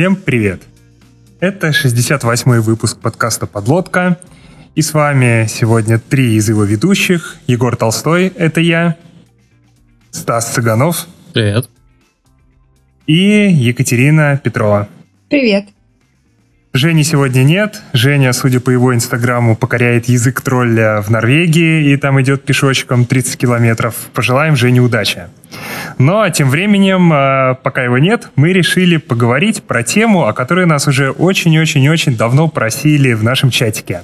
Всем привет! Это 68-й выпуск подкаста «Подлодка», и с вами сегодня три из его ведущих. Егор Толстой — это я, Стас Цыганов. Привет. И Екатерина Петрова. Привет. Жени сегодня нет. Женя, судя по его инстаграму, покоряет язык тролля в Норвегии и там идет пешочком 30 километров. Пожелаем Жене удачи. Но тем временем, а, пока его нет, мы решили поговорить про тему, о которой нас уже очень-очень-очень давно просили в нашем чатике.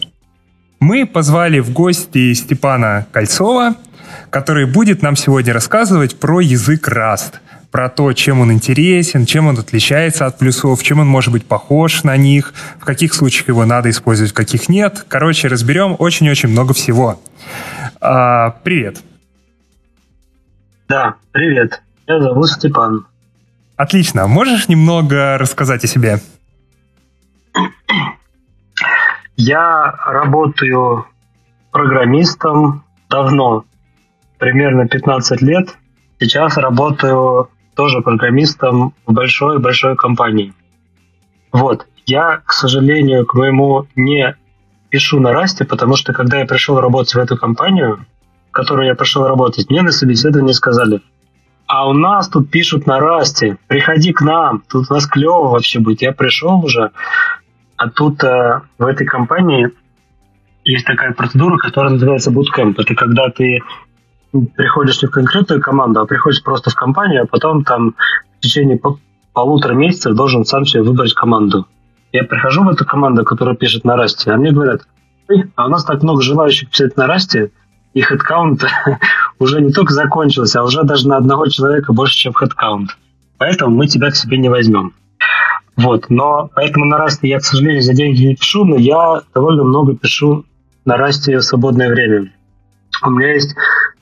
Мы позвали в гости Степана Кольцова, который будет нам сегодня рассказывать про язык Rust – про то, чем он интересен, чем он отличается от плюсов, чем он может быть похож на них, в каких случаях его надо использовать, в каких нет. Короче, разберем очень-очень много всего. А, привет. Да, привет. Меня зовут Степан. Отлично. Можешь немного рассказать о себе? Я работаю программистом давно, примерно 15 лет. Сейчас работаю тоже программистом в большой-большой компании. Вот. Я, к сожалению, к моему не пишу на расте, потому что когда я пришел работать в эту компанию, в которую я пришел работать, мне на собеседовании сказали, а у нас тут пишут на расте, приходи к нам, тут у нас клево вообще будет. Я пришел уже, а тут э, в этой компании есть такая процедура, которая называется bootcamp. Это когда ты приходишь не в конкретную команду, а приходишь просто в компанию, а потом там в течение полутора месяцев должен сам себе выбрать команду. Я прихожу в эту команду, которая пишет на расте, а мне говорят, а у нас так много желающих писать на расте, и хедкаунт уже не только закончился, а уже даже на одного человека больше, чем хедкаунт. Поэтому мы тебя к себе не возьмем. Вот, но поэтому на расте я, к сожалению, за деньги не пишу, но я довольно много пишу на расте в свободное время. У меня есть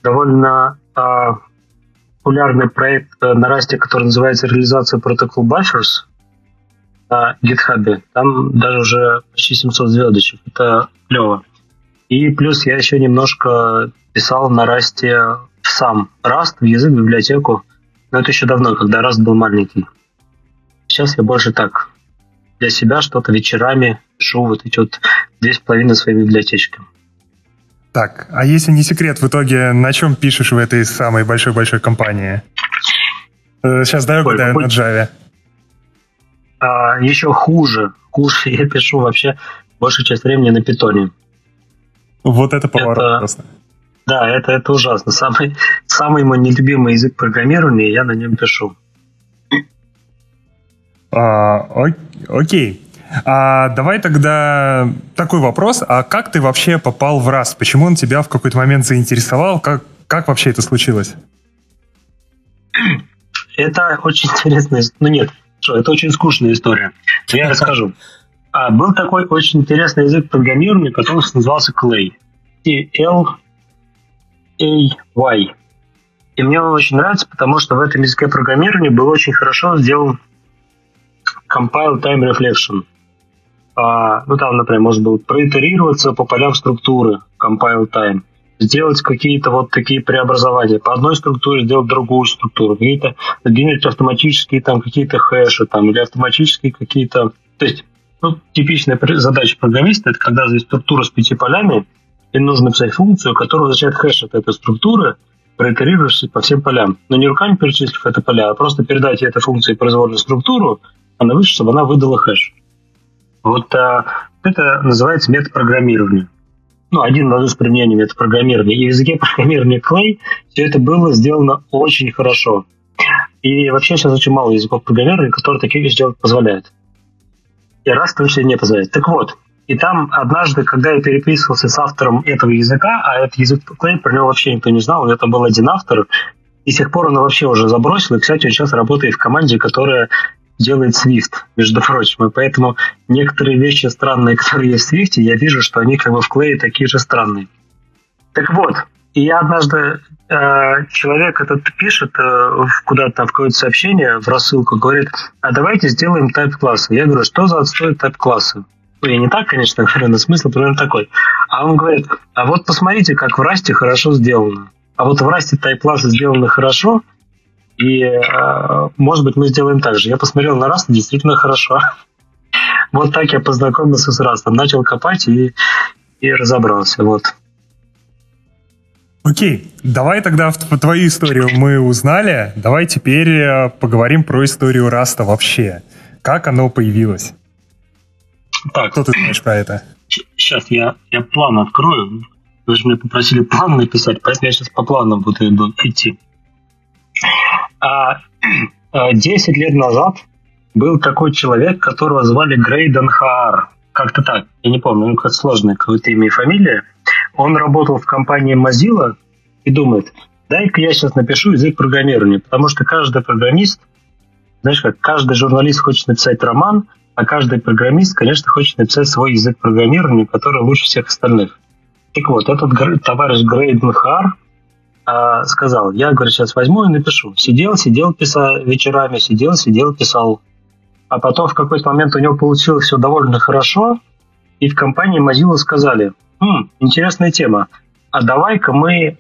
довольно э, популярный проект э, на Расте, который называется «Реализация протокол Buffers» на GitHub. Там даже уже почти 700 звездочек. Это клево. И плюс я еще немножко писал на Расте сам Раст в язык, в библиотеку. Но это еще давно, когда Раст был маленький. Сейчас я больше так для себя что-то вечерами пишу вот эти вот две с половиной своей библиотечки. Так, а если не секрет, в итоге на чем пишешь в этой самой большой-большой компании? Э, сейчас дай угадаю, на Java. А, еще хуже. Хуже я пишу вообще большую часть времени на питоне. Вот это поворот это, просто. Да, это, это ужасно. Самый, самый мой нелюбимый язык программирования, я на нем пишу. А, окей. А давай тогда такой вопрос. А как ты вообще попал в РАС? Почему он тебя в какой-то момент заинтересовал? Как, как вообще это случилось? Это очень интересная... Ну нет, это очень скучная история. Я расскажу. А, был такой очень интересный язык программирования, который назывался Clay. C-L-A-Y. И мне он очень нравится, потому что в этом языке программирования был очень хорошо сделан compile time reflection а, ну там, например, можно было проитерироваться по полям структуры compile time, сделать какие-то вот такие преобразования. По одной структуре сделать другую структуру, какие-то генерить автоматические там какие-то хэши там, или автоматические какие-то... То есть ну, типичная задача программиста это когда здесь структура с пяти полями, и нужно написать функцию, которая означает хэш от этой структуры, проитерируешься по всем полям. Но не руками перечислив это поля, а просто передать этой функции произвольную структуру, она выше, чтобы она выдала хэш. Вот а, это называется метапрограммирование. Ну, один из применений метапрограммирования. И в языке программирования Clay все это было сделано очень хорошо. И вообще сейчас очень мало языков программирования, которые такие вещи делать позволяют. И раз в том числе не позволяет. Так вот, и там однажды, когда я переписывался с автором этого языка, а этот язык Clay, про него вообще никто не знал, это был один автор, и с тех пор он вообще уже забросил, и, кстати, он сейчас работает в команде, которая делает Swift, между прочим. И поэтому некоторые вещи странные, которые есть в Swift, я вижу, что они как бы в клее такие же странные. Так вот, и я однажды э, человек этот пишет э, куда-то в какое-то сообщение, в рассылку, говорит, а давайте сделаем тайп-классы. Я говорю, что за отстой тайп-классы? Ну, я не так, конечно, говорю, но смысл примерно такой. А он говорит, а вот посмотрите, как в Расте хорошо сделано. А вот в Расте тайп-классы сделаны хорошо, И, э, может быть, мы сделаем так же. Я посмотрел на Rust, действительно хорошо. Вот так я познакомился с Rust. Начал копать и, и разобрался. Вот. Окей, давай тогда в твою историю мы узнали. Давай теперь э, поговорим про историю Раста вообще. Как оно появилось? Так. Что ты знаешь про это? Сейчас я, я план открою. Вы же меня попросили план написать, поэтому я сейчас по плану буду идти. А, 10 а, лет назад был такой человек, которого звали Грейден Хаар. Как-то так, я не помню, ну как сложное какое-то имя и фамилия. Он работал в компании Mozilla и думает, дай-ка я сейчас напишу язык программирования, потому что каждый программист, знаешь как, каждый журналист хочет написать роман, а каждый программист, конечно, хочет написать свой язык программирования, который лучше всех остальных. Так вот, этот товарищ Грейден Хар э, сказал, я, говорю, сейчас возьму и напишу. Сидел, сидел, писал вечерами, сидел, сидел, писал. А потом в какой-то момент у него получилось все довольно хорошо, и в компании Mozilla сказали, хм, интересная тема, а давай-ка мы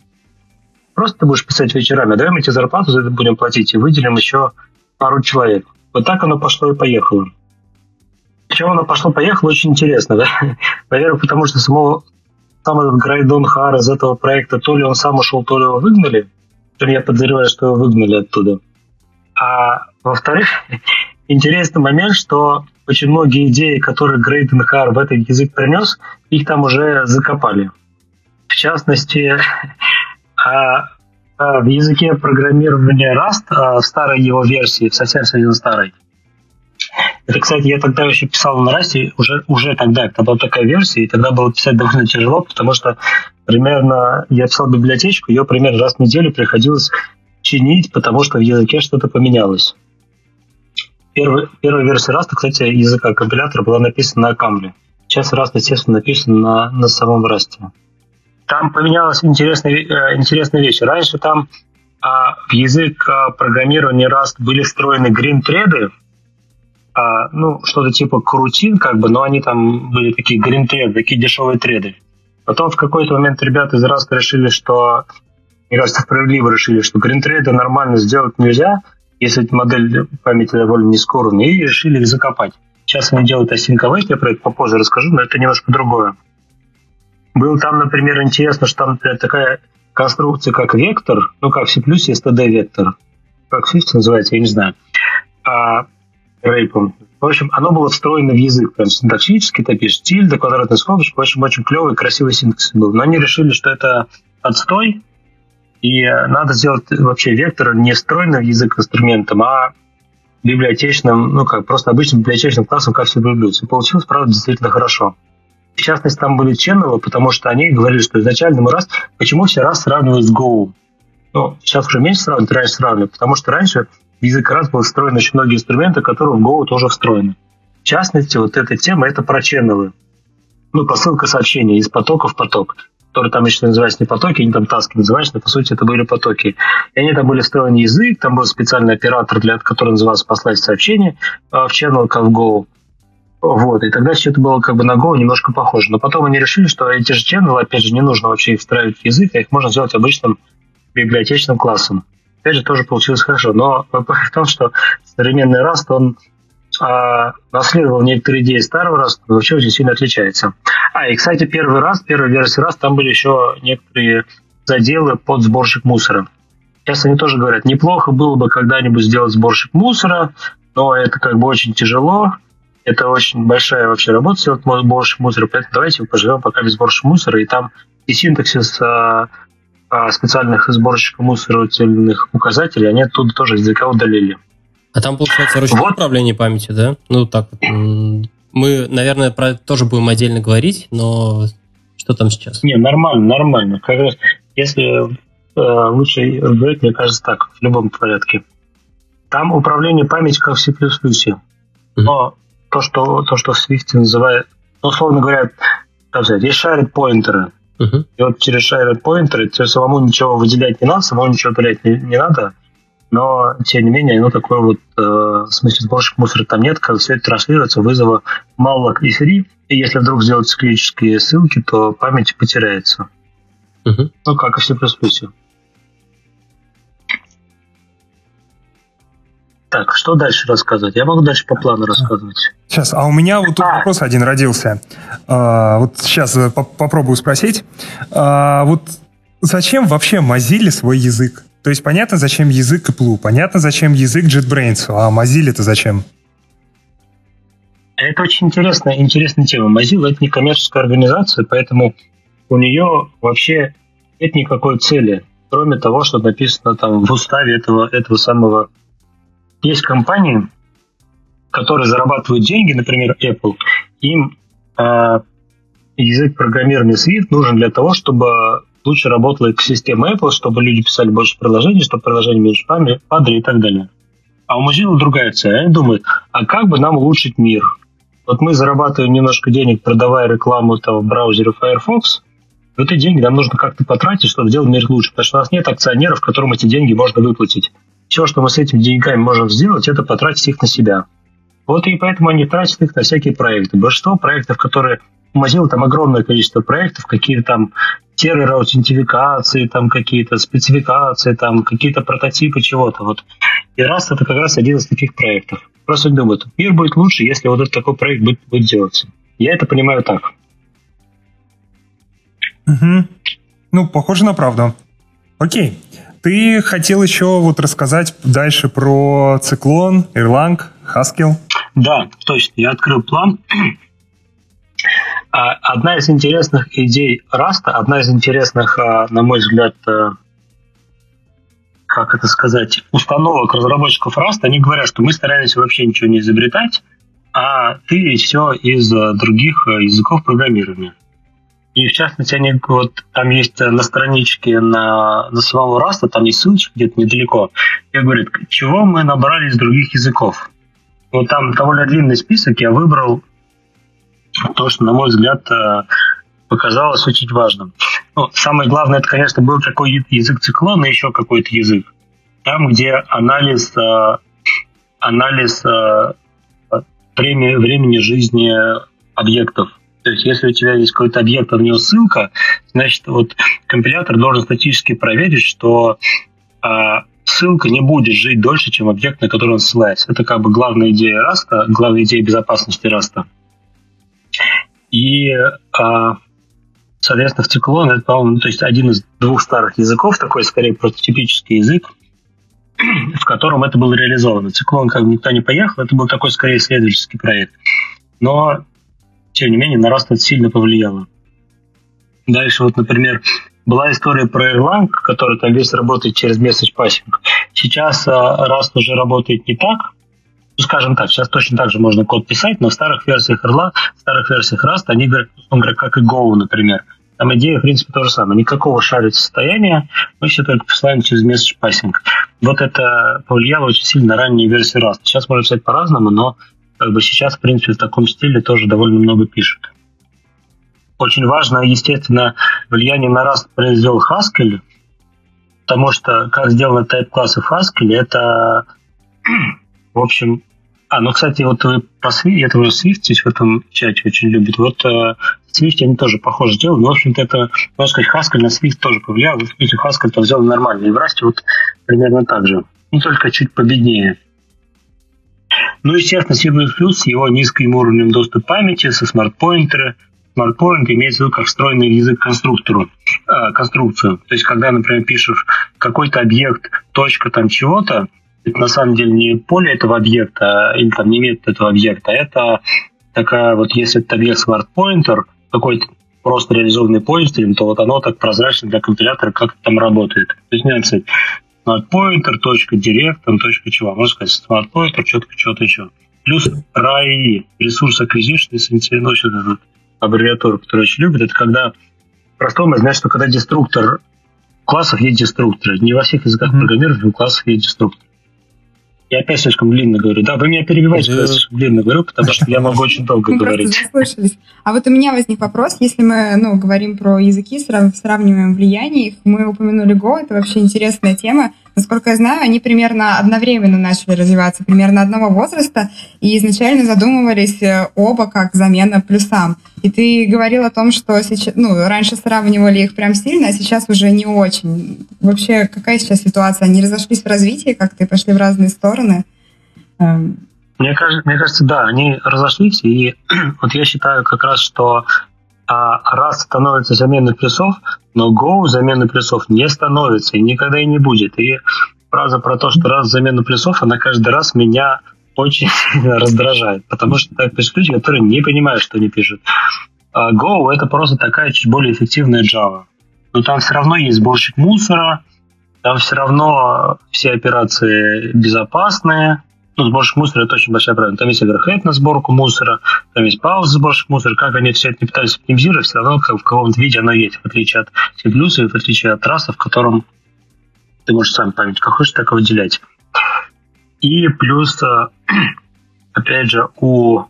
просто ты будешь писать вечерами, а давай мы тебе зарплату за это будем платить и выделим еще пару человек. Вот так оно пошло и поехало. Причем оно пошло-поехало очень интересно, да? Во-первых, потому что самого, сам этот Грайдон Хар из этого проекта, то ли он сам ушел, то ли его выгнали, я подозреваю, что его выгнали оттуда. А во-вторых, интересный момент, что очень многие идеи, которые Грейден Хар в этот язык принес, их там уже закопали. В частности, а, а в языке программирования Rust, а, в старой его версии, совсем-совсем старой, это, кстати, я тогда еще писал на Расте, уже, уже тогда, когда была такая версия, и тогда было писать довольно тяжело, потому что примерно я писал библиотечку, ее примерно раз в неделю приходилось чинить, потому что в языке что-то поменялось. Первый, первая версия Раста, кстати, языка компилятора была написана на Камле. Сейчас Раст, естественно, написан на, на самом Расте. Там поменялась интересная, э, интересная вещь. Раньше там а, в язык а, программирования Rust были встроены green треды, а, ну, что-то типа крутин, как бы, но они там были такие green треды, такие дешевые треды. Потом в какой-то момент ребята из Rust решили, что, мне кажется, справедливо решили, что green треды нормально сделать нельзя, если модель памяти довольно нескорная, и решили их закопать. Сейчас они делают async я про это попозже расскажу, но это немножко другое. Был там, например, интересно, что там такая конструкция, как вектор, ну, как C++ есть TD-вектор. Как в Swift называется, я не знаю. А рейпом. В общем, оно было встроено в язык. Прям синтаксически ты пишешь тильда, квадратный скобочка. В общем, очень клевый, красивый синтаксис был. Но они решили, что это отстой, и надо сделать вообще вектор не встроенным в язык инструментом, а библиотечным, ну как, просто обычным библиотечным классом, как все люблю. И получилось, правда, действительно хорошо. В частности, там были ченнелы, потому что они говорили, что изначально мы раз... Почему все раз сравнивают с Go? Ну, сейчас уже меньше сравнивают, раньше сравнивают, потому что раньше язык был встроен очень многие инструменты, которые в Go тоже встроены. В частности, вот эта тема – это про ченнелы. Ну, посылка сообщений из потока в поток которые там еще называются не потоки, они там таски называются, но по сути это были потоки. И они там были встроены язык, там был специальный оператор, для, который назывался послать сообщение в channel как в Go. Вот, и тогда все это было как бы на Go немножко похоже. Но потом они решили, что эти же channel, опять же, не нужно вообще их встраивать в язык, а их можно сделать обычным библиотечным классом опять же, тоже получилось хорошо. Но в том, что современный Rust, он а, наследовал некоторые идеи старого Rust, но вообще очень сильно отличается. А, и, кстати, первый раз, первая версия Rust, там были еще некоторые заделы под сборщик мусора. Сейчас они тоже говорят, неплохо было бы когда-нибудь сделать сборщик мусора, но это как бы очень тяжело, это очень большая вообще работа сделать сборщик мусора, поэтому давайте поживем пока без сборщика мусора, и там и синтаксис а специальных сборщиков мусорных указателей, они оттуда тоже языка удалили. А там, получается, ручное вот. управление памятью, да? Ну, так вот. Мы, наверное, про это тоже будем отдельно говорить, но что там сейчас? Не, нормально, нормально. Как раз, если э, лучше говорить, мне кажется, так, в любом порядке. Там управление памятью как в C++. Mm-hmm. Но то, что, то, что в Swift называют, ну, условно говоря, сказать, есть shared поинтеры. Uh-huh. И вот через shared pointer тебе самому ничего выделять не надо, самому ничего удалять не, не надо, но, тем не менее, ну, такой вот, э, в смысле, сборщик мусора там нет, когда все это транслируется, вызова malloc и free, и если вдруг сделать циклические ссылки, то память потеряется. Uh-huh. Ну, как и в C++. Так, что дальше рассказывать? Я могу дальше по плану рассказывать. Сейчас, а у меня вот тут а. вопрос один родился. А, вот сейчас э, попробую спросить. А, вот зачем вообще Mozilla свой язык? То есть понятно, зачем язык Apple, понятно, зачем язык JetBrains, а Mozilla-то зачем? Это очень интересная, интересная тема. Mozilla — это не коммерческая организация, поэтому у нее вообще нет никакой цели, кроме того, что написано там в уставе этого, этого самого есть компании, которые зарабатывают деньги, например, Apple, им э, язык программирования Swift нужен для того, чтобы лучше работала экосистема Apple, чтобы люди писали больше приложений, чтобы приложения меньше падали и так далее. А у Mozilla другая цель. Они думают, а как бы нам улучшить мир? Вот мы зарабатываем немножко денег, продавая рекламу в браузере Firefox, вот эти деньги нам нужно как-то потратить, чтобы сделать мир лучше, потому что у нас нет акционеров, которым эти деньги можно выплатить все, что мы с этими деньгами можем сделать, это потратить их на себя. Вот и поэтому они тратят их на всякие проекты. Большинство проектов, которые Mozilla там огромное количество проектов, какие-то там серверы аутентификации, там какие-то спецификации, там какие-то прототипы чего-то. Вот. И раз это как раз один из таких проектов. Просто думают, мир будет лучше, если вот этот такой проект будет, будет делаться. Я это понимаю так. Угу. Ну, похоже на правду. Окей. Ты хотел еще вот рассказать дальше про Cyclone, Erlang, Haskell. Да, точно. Я открыл план. А, одна из интересных идей Раста, одна из интересных, а, на мой взгляд, э, как это сказать, установок разработчиков Раста, они говорят, что мы стараемся вообще ничего не изобретать, а тырим все из э, других э, языков программирования. И в частности, они вот там есть на страничке на, на самого Раста, там есть ссылочка где-то недалеко, и говорит, чего мы набрали из других языков. Вот там довольно длинный список, я выбрал то, что, на мой взгляд, э, показалось очень важным. Ну, самое главное, это, конечно, был такой язык циклона, еще какой-то язык. Там, где анализ, э, анализ э, времени, времени жизни объектов – то есть, если у тебя есть какой-то объект, а в него ссылка, значит, вот компилятор должен статически проверить, что а, ссылка не будет жить дольше, чем объект, на который он ссылается. Это как бы главная идея Раста, главная идея безопасности Раста. И, а, соответственно, в Cyclone это, по-моему, то есть один из двух старых языков, такой скорее прототипический язык, в котором это было реализовано. Циклон как бы никто не поехал, это был такой скорее исследовательский проект. Но тем не менее, на Rust это сильно повлияло. Дальше вот, например, была история про Erlang, который там весь работает через message passing. Сейчас а, Rust уже работает не так. Ну, скажем так, сейчас точно так же можно код писать, но в старых версиях Erlang, в старых версиях Rust они говорят, говорит, как и Go, например. Там идея, в принципе, то же самое. Никакого шарить состояния, мы все только посылаем через message passing. Вот это повлияло очень сильно на ранние версии Rust. Сейчас можно писать по-разному, но как бы сейчас, в принципе, в таком стиле тоже довольно много пишут. Очень важно, естественно, влияние на Rust произвел Haskell, потому что как сделаны тайп-классы в Haskell, это, в общем, а, ну, кстати, вот вы по Swift, это уже Swift здесь в этом чате очень любит. Вот э, Swift они тоже похоже делают, но, в общем-то, это, можно сказать, Haskell на Swift тоже повлиял. В смысле, Haskell то сделал нормально. И в Rust вот примерно так же. Ну, только чуть победнее. Ну, естественно, C++ с его низким уровнем доступа памяти, со смарт-поинтера, смарт-поинт имеется в виду как встроенный язык конструктору, э, конструкцию. То есть, когда, например, пишешь какой-то объект, точка там чего-то, это на самом деле не поле этого объекта или там не метод этого объекта, а это такая вот, если это объект смарт-поинтер, какой-то просто реализованный пользователем, то вот оно так прозрачно для компилятора, как это там работает. То есть не smartpointer, точка direct, там, точка чего. Можно сказать smartpointer, что-то, что-то еще. Плюс RAI, ресурс acquisition, если не ну, вот эту аббревиатуру, которую очень любят, это когда простому значит, что когда деструктор классов есть деструкторы. Не во всех языках mm-hmm. программирования у классов есть деструктор. Я опять слишком длинно говорю. Да, вы меня перебиваете, когда я слишком длинно говорю, потому что я могу очень долго говорить. А вот у меня возник вопрос, если мы ну, говорим про языки, сравниваем влияние их, мы упомянули Go, это вообще интересная тема. Насколько я знаю, они примерно одновременно начали развиваться, примерно одного возраста, и изначально задумывались э, оба как замена плюсам. И ты говорил о том, что сейчас, ну, раньше сравнивали их прям сильно, а сейчас уже не очень. Вообще, какая сейчас ситуация? Они разошлись в развитии как-то и пошли в разные стороны? Эм. Мне кажется, мне кажется, да, они разошлись, и вот я считаю как раз, что а, раз становится заменой плюсов, но Go замены плюсов не становится и никогда и не будет. И фраза про то, что раз замену плюсов, она каждый раз меня очень раздражает, потому что так пишут люди, которые не понимают, что они пишут. А Go — это просто такая чуть более эффективная Java. Но там все равно есть сборщик мусора, там все равно все операции безопасные. Ну, сборщик мусора — это очень большая проблема. Там есть оверхед на сборку мусора, там есть пауза сборщик мусора. Как они все это не пытались оптимизировать, все равно как в каком-то виде оно есть, в отличие от C++, в отличие от трасса, в котором ты можешь сам память, как хочешь, так и выделять. И плюс, э, опять же, у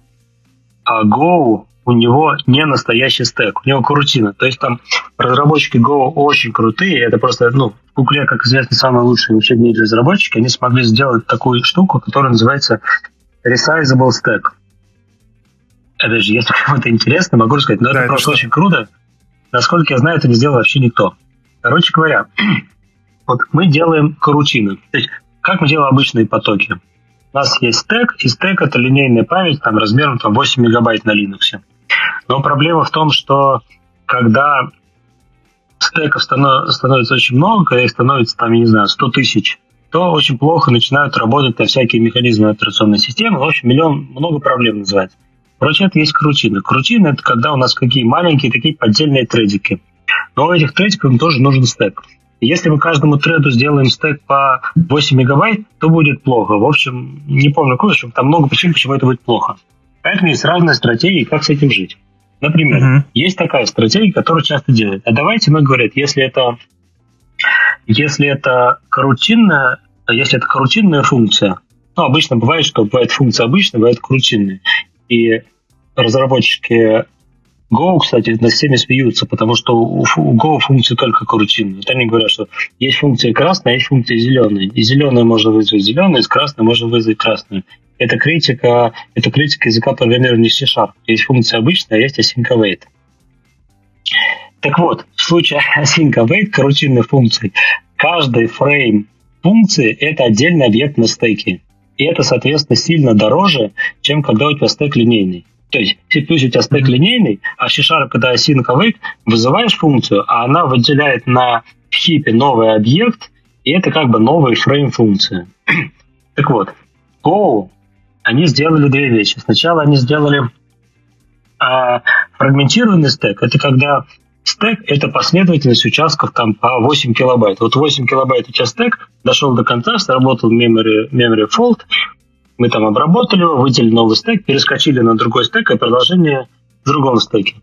Go у него не настоящий стек, у него крутина. То есть там разработчики Go очень крутые, это просто, ну, в Google, как известно, самые лучшие вообще мире разработчики, они смогли сделать такую штуку, которая называется Resizable Stack. Опять же, если кому-то интересно, могу сказать, но да, это, это просто что? очень круто. Насколько я знаю, это не сделал вообще никто. Короче говоря, вот мы делаем карутины. То есть, как мы делаем обычные потоки? У нас есть стек, и стек это линейная память там, размером там, 8 мегабайт на Linux. Но проблема в том, что когда стеков становится очень много, когда их становится, там, я не знаю, 100 тысяч, то очень плохо начинают работать на всякие механизмы операционной системы. В общем, миллион, много проблем называется. Короче, это есть крутины. Крутины – это когда у нас какие маленькие такие поддельные тредики. Но у этих тредиков тоже нужен стек. Если мы каждому треду сделаем стек по 8 мегабайт, то будет плохо. В общем, не помню, какой, там много причин, почему это будет плохо. Поэтому есть разные стратегии, как с этим жить. Например, uh-huh. есть такая стратегия, которую часто делают. А давайте мы говорят, если это если это карутинная, если это карутинная функция, ну, обычно бывает, что бывает функция обычная, бывает карутинная. И разработчики Go, кстати, на всеми смеются, потому что у Go функции только карутинные. Вот они говорят, что есть функция красная, а есть функция зеленая. И зеленая можно вызвать зеленую, и красной можно вызвать красную. Это критика, это критика языка программирования C-Sharp. Есть функция обычная, есть async await. Так вот, в случае async await, карутинной функции, каждый фрейм функции – это отдельный объект на стеке. И это, соответственно, сильно дороже, чем когда у тебя стек линейный. То есть C++ у тебя стек линейный, а C-Sharp, когда async await, вызываешь функцию, а она выделяет на хипе новый объект, и это как бы новый фрейм функции. так вот, Go, они сделали две вещи. Сначала они сделали а, фрагментированный стек. Это когда стек — это последовательность участков там по 8 килобайт. Вот 8 килобайт тебя стек, дошел до конца, сработал memory, memory fault, мы там обработали его, выделили новый стек, перескочили на другой стек, и продолжение в другом стеке.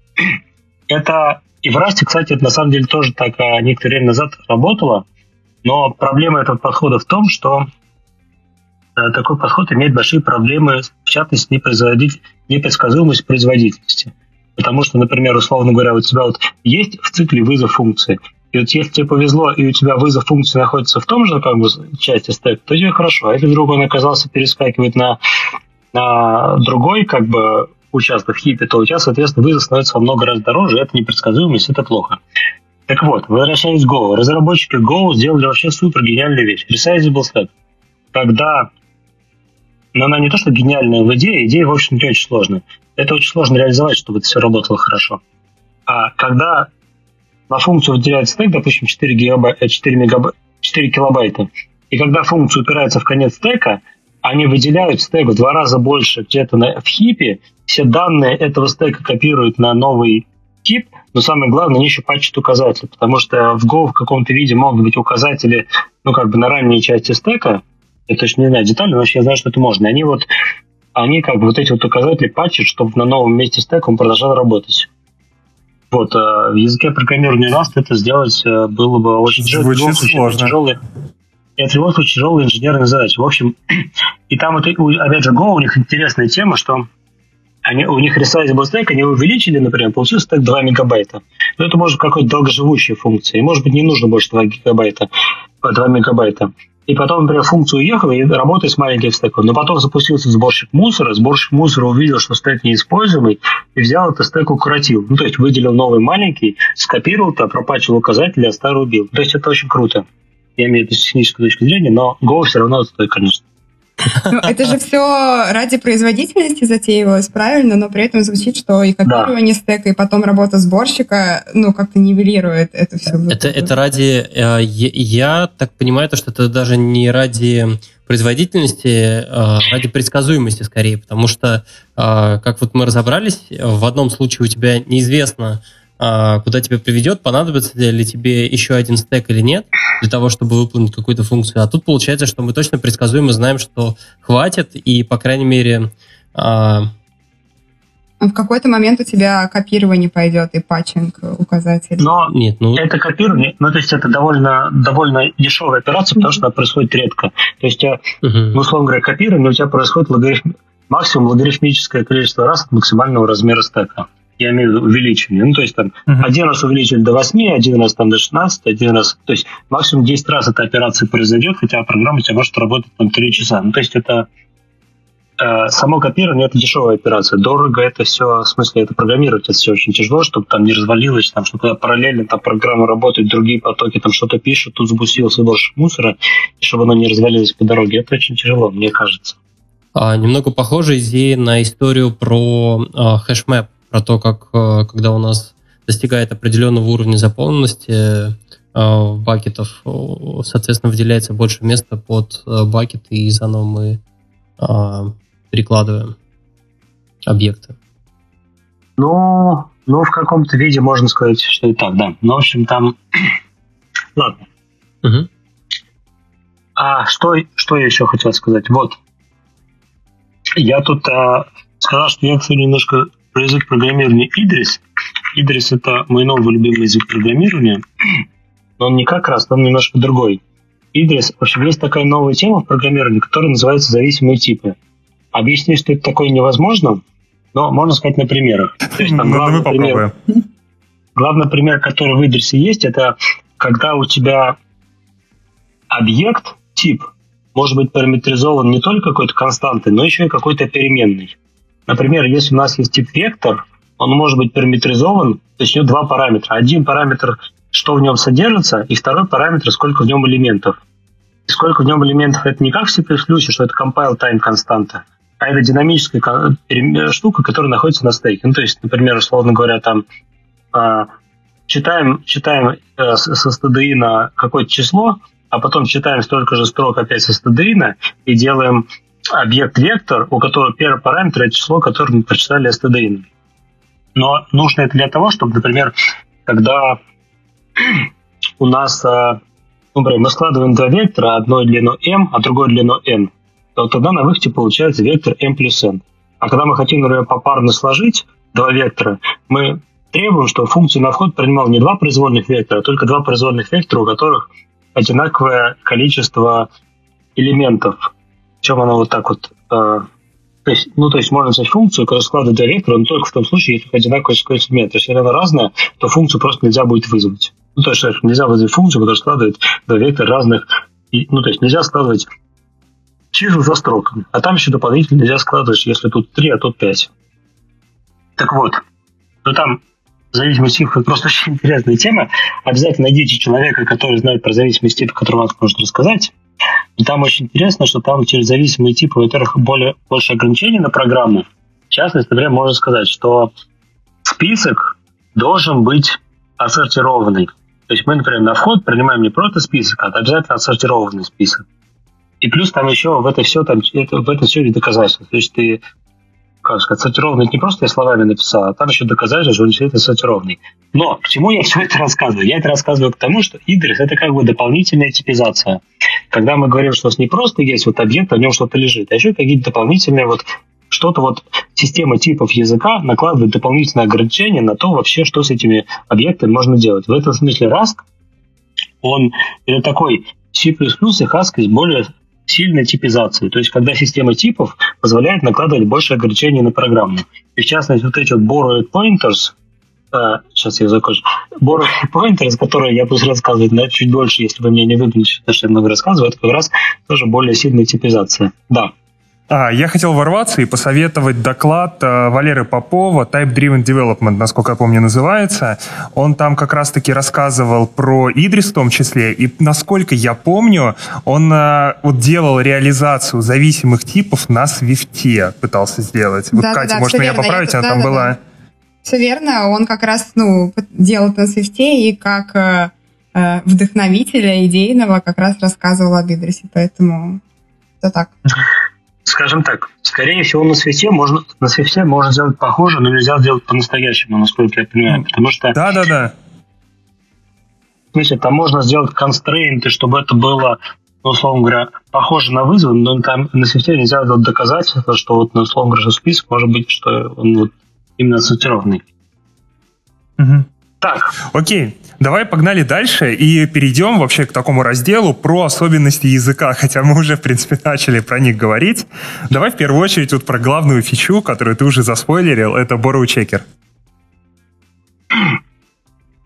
Это и в Rust, кстати, это на самом деле тоже так а, некоторое время назад работало, но проблема этого подхода в том, что такой подход имеет большие проблемы, в частности, непроизводитель, непредсказуемость производительности. Потому что, например, условно говоря, у тебя вот есть в цикле вызов функции, и вот если тебе повезло, и у тебя вызов функции находится в том же как бы, части стека, то тебе хорошо. А если вдруг он оказался перескакивает на, на другой как бы участок хипе, то у тебя, соответственно, вызов становится во много раз дороже, это непредсказуемость, это плохо. Так вот, возвращаясь к Go. Разработчики Go сделали вообще супер гениальную вещь. Resizable stack. Когда но она не то, что гениальная в идее, идея, в общем, не очень сложная. Это очень сложно реализовать, чтобы это все работало хорошо. А когда на функцию выделяется стек, допустим, 4, гигабай, 4, мегабай, 4 килобайта, и когда функция упирается в конец стека, они выделяют стек в два раза больше где-то на, в хипе, все данные этого стека копируют на новый тип, но самое главное, они еще патчат указатели, потому что в Go в каком-то виде могут быть указатели, ну, как бы на ранней части стека, я точно не знаю детали, но я знаю, что это можно. Они вот, они как бы вот эти вот указатели патчат, чтобы на новом месте стека он продолжал работать. Вот, а в языке программирования Rust это сделать э, было бы очень Звучит сложно. тяжелый. Это в любом случае тяжелая инженерная задача. В общем, и там, вот, опять же, Go, у них интересная тема, что они, у них resizable stack, они увеличили, например, получился стек 2 мегабайта. Но это может быть какой-то долгоживущая функция. И, может быть, не нужно больше 2 гигабайта, 2 мегабайта и потом, например, функция уехала и работает с маленьким стеком. Но потом запустился сборщик мусора, сборщик мусора увидел, что стек неиспользуемый, и взял этот стек укоротил. Ну, то есть выделил новый маленький, скопировал это, пропачил указатели, а старый убил. То есть это очень круто. Я имею это с технической точки зрения, но Go все равно отстой, конечно. Ну, это же все ради производительности затеивалось, правильно? Но при этом звучит, что и копирование да. стека, и потом работа сборщика, ну, как-то нивелирует это все. Это, это ради... Э, я так понимаю, то, что это даже не ради производительности, а ради предсказуемости скорее, потому что, а, как вот мы разобрались, в одном случае у тебя неизвестно, куда тебя приведет, понадобится ли тебе еще один стек или нет, для того, чтобы выполнить какую-то функцию. А тут получается, что мы точно предсказуемо знаем, что хватит, и, по крайней мере... А, в какой-то момент у тебя копирование пойдет и патчинг указатель. Но Нет, ну... это копирование, ну то есть это довольно, довольно дешевая операция, потому что она происходит редко. То есть, угу. ну, условно говоря, копирование у тебя происходит логарифм... максимум логарифмическое количество раз от максимального размера стека я имею в виду увеличивание. Ну, то есть там uh-huh. один раз увеличили до 8, один раз там до 16, один раз... То есть максимум 10 раз эта операция произойдет, хотя программа у тебя может работать там 3 часа. Ну, то есть это э, само копирование это дешевая операция. Дорого это все, в смысле, это программировать это все очень тяжело, чтобы там не развалилось, там, чтобы параллельно там программа работает, другие потоки там что-то пишут, тут запустился больше мусора, и чтобы оно не развалилось по дороге. Это очень тяжело, мне кажется. А, немного похожая идея на историю про а, хэшмэп про то, как э, когда у нас достигает определенного уровня заполненности э, бакетов, соответственно, выделяется больше места под э, бакеты, и заново мы перекладываем объекты. Ну, ну, в каком-то виде можно сказать, что и так, да. Ну, в общем, там... Ладно. Угу. А что, что я еще хотел сказать? Вот. Я тут а, сказал, что я, кстати, немножко про язык программирования Идрис. Идрис — это мой новый любимый язык программирования, но он не как раз, он немножко другой. Идрис, в общем, есть такая новая тема в программировании, которая называется зависимые типы. Объяснить, что это такое невозможно, но можно сказать на примерах. То есть, там, ну, главный, пример, главный пример, который в Идрисе есть, это когда у тебя объект, тип, может быть параметризован не только какой-то константой, но еще и какой-то переменной. Например, если у нас есть тип вектор, он может быть параметризован, то есть у него два параметра. Один параметр, что в нем содержится, и второй параметр, сколько в нем элементов. И сколько в нем элементов, это не как в C++, что это compile time константа, а это динамическая штука, которая находится на стейке. Ну, то есть, например, условно говоря, там э, читаем, читаем э, со std на какое-то число, а потом читаем столько же строк опять со std и делаем объект-вектор, у которого первый параметр – это число, которое мы прочитали std. Но нужно это для того, чтобы, например, когда у нас, э, ну, например, мы складываем два вектора, одно длину m, а другое длину n, то тогда на выходе получается вектор m плюс n. А когда мы хотим, например, попарно сложить два вектора, мы требуем, чтобы функция на вход принимала не два произвольных вектора, а только два произвольных вектора, у которых одинаковое количество элементов. Причем она вот так вот... Э, то есть, ну, то есть можно взять функцию, которая складывает два вектора, но только в том случае, если одинаковое скорость метра. Если она разная, то функцию просто нельзя будет вызвать. Ну, то есть нельзя вызвать функцию, которая складывает два вектора разных... И, ну, то есть нельзя складывать числа за строками. А там еще дополнительно нельзя складывать, если тут 3, а тут 5. Так вот, ну там зависимость типа просто очень интересная тема. Обязательно найдите человека, который знает про зависимость типа, который вам может рассказать. И там очень интересно, что там через зависимые типы, во-первых, более, больше ограничений на программу. В частности, например, можно сказать, что список должен быть отсортированный. То есть мы, например, на вход принимаем не просто список, а обязательно отсортированный список. И плюс там еще в это все, там, это, в это все есть доказательства. То есть ты как сказать, сортированный не просто я словами написал, а там еще доказать, что он действительно сортированный. Но к чему я все это рассказываю? Я это рассказываю к тому, что Идрис — это как бы дополнительная типизация. Когда мы говорим, что у нас не просто есть вот объект, а в нем что-то лежит, а еще какие-то дополнительные вот что-то вот система типов языка накладывает дополнительные ограничения на то вообще, что с этими объектами можно делать. В этом смысле Rust, он это такой C++ и Haskell более сильной типизации. То есть, когда система типов позволяет накладывать больше ограничений на программу. И в частности, вот эти вот borrowed pointers, э, сейчас я закончу, borrowed pointers, которые я буду рассказывать на чуть дольше, если вы меня не выгоните, потому что я много рассказываю, это как раз тоже более сильная типизация. Да. А, я хотел ворваться и посоветовать доклад э, Валеры Попова Type Driven Development, насколько я помню, называется. Он там как раз-таки рассказывал про Идрис в том числе, и насколько я помню, он э, вот делал реализацию зависимых типов на Свифте, пытался сделать. Вот, Да, Катя, да, может, меня верно. поправить, Я- она да, там да, была... да. Все верно, он как раз, ну, делал это на свифте и как э, э, вдохновителя идейного как раз рассказывал об Идрисе, поэтому это так. Скажем так, скорее всего, на свете можно, на свете можно сделать похоже, но нельзя сделать по-настоящему, насколько я понимаю. Потому что, Да-да-да. в смысле, там можно сделать констрейнты, чтобы это было, ну, условно говоря, похоже на вызов, но там на свете нельзя сделать доказательство, что вот, ну, условно говоря, список может быть, что он вот именно ассоциированный. Мгм. Так, Окей, давай погнали дальше и перейдем вообще к такому разделу про особенности языка, хотя мы уже, в принципе, начали про них говорить. Давай в первую очередь вот про главную фичу, которую ты уже заспойлерил, это borrow checker.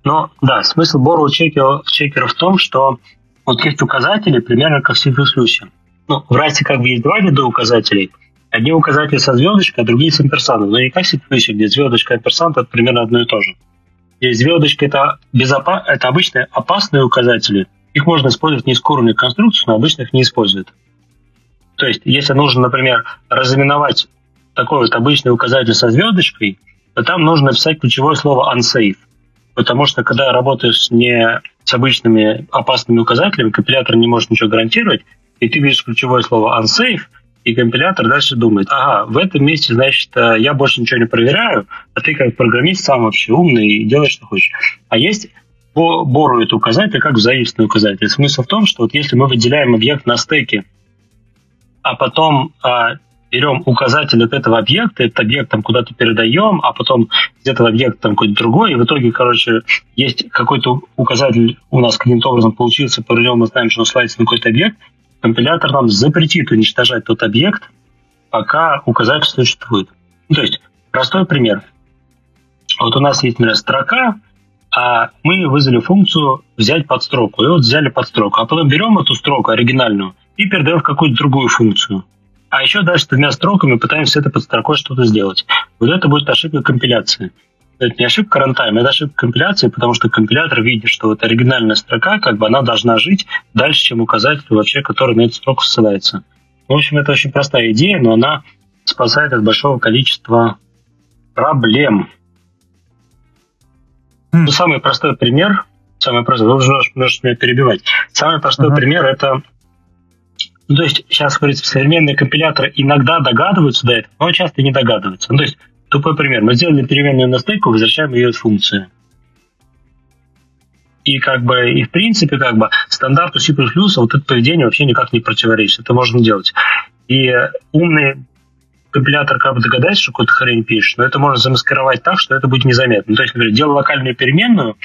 Но да, смысл чекера, чекера в том, что вот есть указатели примерно как в C++. Ну, в Rust как бы есть два вида указателей. Одни указатели со звездочкой, а другие с амперсантом. Но не как C++, где звездочка и амперсант это примерно одно и то же. Звездочка это, безопа... это обычные опасные указатели. Их можно использовать не с уровня конструкции, но обычно их не используют. То есть, если нужно, например, разыменовать такой вот обычный указатель со звездочкой, то там нужно написать ключевое слово unsafe. Потому что когда работаешь не с обычными опасными указателями, компилятор не может ничего гарантировать, и ты видишь ключевое слово unsafe, и компилятор дальше думает, ага, в этом месте, значит, э, я больше ничего не проверяю, а ты как программист сам вообще умный и делаешь, что хочешь. А есть по бору это указатель как взаимственный указатель. Смысл в том, что вот если мы выделяем объект на стеке, а потом а, берем указатель от этого объекта, этот объект там куда-то передаем, а потом из этого объекта там какой-то другой, и в итоге, короче, есть какой-то указатель у нас каким-то образом получился, по нему мы знаем, что он ссылается на какой-то объект, компилятор нам запретит уничтожать тот объект, пока указатель существует. Ну, то есть, простой пример. Вот у нас есть, например, строка, а мы вызвали функцию взять подстроку. И вот взяли подстроку. А потом берем эту строку оригинальную и передаем в какую-то другую функцию. А еще дальше двумя строками пытаемся этой подстрокой что-то сделать. Вот это будет ошибка компиляции. Это не ошибка рантайма, это ошибка компиляции, потому что компилятор видит, что вот оригинальная строка, как бы она должна жить дальше, чем указатель вообще, который на эту строку ссылается. В общем, это очень простая идея, но она спасает от большого количества проблем. Хм. Ну, самый простой пример, самый простой, вы уже можете меня перебивать. Самый простой Ага. пример это ну, то есть сейчас, принципе, современные компиляторы иногда догадываются до этого, но часто не догадываются. Ну, то есть, тупой пример. Мы сделали переменную на стейку, возвращаем ее от функции. И как бы, и в принципе, как бы, стандарту C++ вот это поведение вообще никак не противоречит. Это можно делать. И умный компилятор как бы догадается, что какую-то хрень пишет, но это можно замаскировать так, что это будет незаметно. Ну, То есть, например, делал локальную переменную,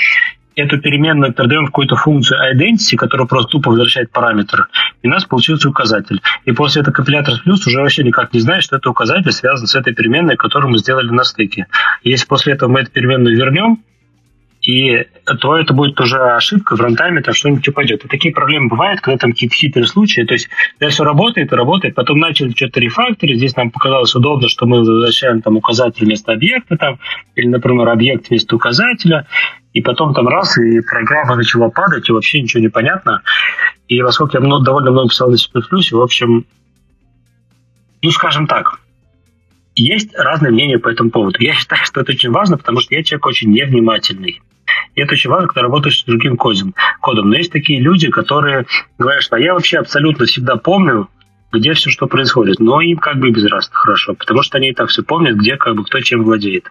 эту переменную передаем в какую-то функцию identity, которая просто тупо возвращает параметр, и у нас получился указатель. И после этого компилятор плюс уже вообще никак не знает, что это указатель связан с этой переменной, которую мы сделали на стыке. Если после этого мы эту переменную вернем, и то это будет уже ошибка в рантайме, там что-нибудь упадет. И такие проблемы бывают, когда там какие-то хитрые случаи. То есть, когда все работает работает, потом начали что-то рефакторить, здесь нам показалось удобно, что мы возвращаем там указатель вместо объекта, там, или, например, объект вместо указателя, и потом там раз, и программа начала падать, и вообще ничего не понятно. И поскольку я много, довольно много писал на C++, в общем, ну, скажем так, есть разные мнения по этому поводу. Я считаю, что это очень важно, потому что я человек очень невнимательный. И это очень важно, когда работаешь с другим кодом. кодом. Но есть такие люди, которые говорят, что я вообще абсолютно всегда помню, где все, что происходит. Но им как бы без разницы хорошо, потому что они и так все помнят, где как бы кто чем владеет.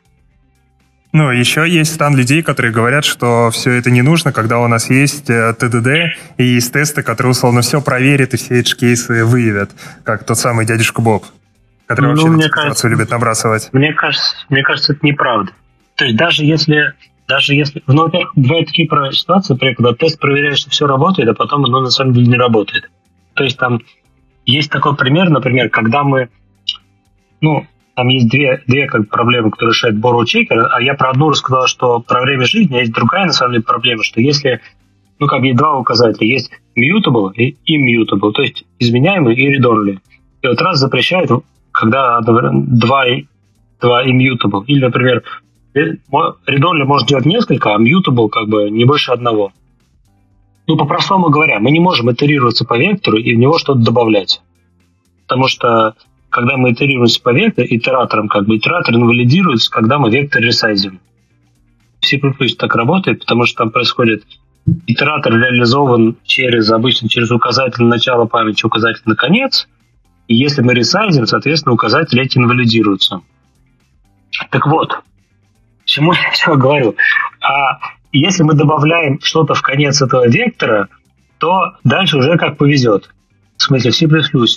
Ну, еще есть стан людей, которые говорят, что все это не нужно, когда у нас есть э, ТДД и есть тесты, которые условно все проверят и все эти кейсы выявят, как тот самый дядюшка Боб, который Ну, вообще мне ситуацию кажется- любит набрасывать. Мне кажется, мне кажется, это неправда. То есть даже если, даже если, ну, во-первых, бывают такие ситуации, например, когда тест проверяет, что все работает, а потом оно на самом деле не работает. То есть там есть такой пример, например, когда мы, ну, там есть две, две как проблемы, которые решает Borrow Checker, а я про одну рассказал, что про время жизни, а есть другая, на самом деле, проблема, что если, ну, как есть два указателя, есть mutable и immutable, то есть изменяемый и read-only. И вот раз запрещает, когда два, два immutable. Или, например, редонли может делать несколько, а mutable как бы не больше одного. Ну, по-простому говоря, мы не можем итерироваться по вектору и в него что-то добавлять. Потому что когда мы итерируемся по вектору, итератором, как бы итератор инвалидируется, когда мы вектор ресайзим. В C++ так работает, потому что там происходит итератор реализован через, обычно через указатель начала памяти, указатель на конец, и если мы ресайзим, соответственно, указатели эти инвалидируются. Так вот, чему я все говорю? А если мы добавляем что-то в конец этого вектора, то дальше уже как повезет. В смысле, в C++.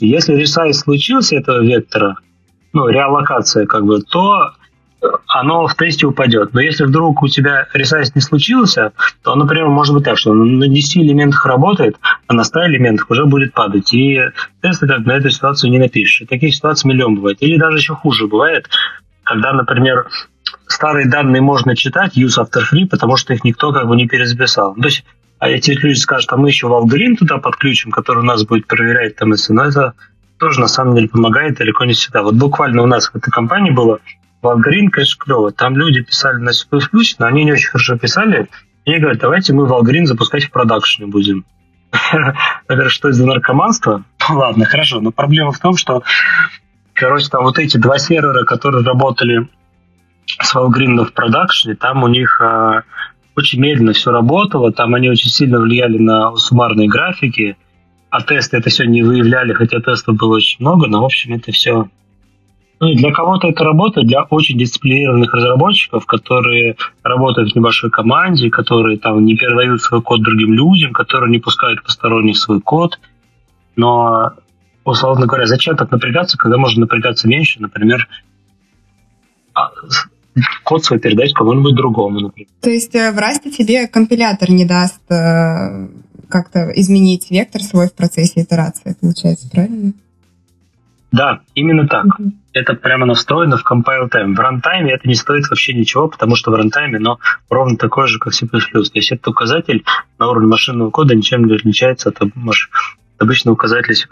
Если ресайз случился этого вектора, ну, реаллокация, как бы, то оно в тесте упадет. Но если вдруг у тебя ресайз не случился, то, например, может быть так, что на 10 элементах работает, а на 100 элементах уже будет падать. И тесты как на эту ситуацию не напишешь. И таких ситуаций миллион бывает. Или даже еще хуже бывает, когда, например, старые данные можно читать, use after free, потому что их никто как бы не перезаписал. То есть, а эти люди скажут, а мы еще Valgrind туда подключим, который у нас будет проверять там, если, но это тоже на самом деле помогает далеко не всегда. Вот буквально у нас в этой компании было Valgrind, конечно, клево. Там люди писали на C++, но они не очень хорошо писали. И они говорят, давайте мы Valgrind запускать в продакшене будем. Наверное, что из-за наркоманства? Ладно, хорошо, но проблема в том, что, короче, там вот эти два сервера, которые работали с Valgrind в продакшене, там у них а, очень медленно все работало, там они очень сильно влияли на суммарные графики, а тесты это все не выявляли, хотя тестов было очень много, но, в общем, это все ну и для кого-то это работает, для очень дисциплинированных разработчиков, которые работают в небольшой команде, которые там не передают свой код другим людям, которые не пускают посторонних свой код. Но, условно говоря, зачем так напрягаться, когда можно напрягаться меньше, например, а, код свой передать кому-нибудь другому, например. То есть э, в Расте тебе компилятор не даст э, как-то изменить вектор свой в процессе итерации, получается, правильно? Да, именно так. Mm-hmm. Это прямо настроено в compile time. В рантайме это не стоит вообще ничего, потому что в рантайме оно ровно такое же, как C++. То есть этот указатель на уровне машинного кода ничем не отличается от, от обычного указателя C++.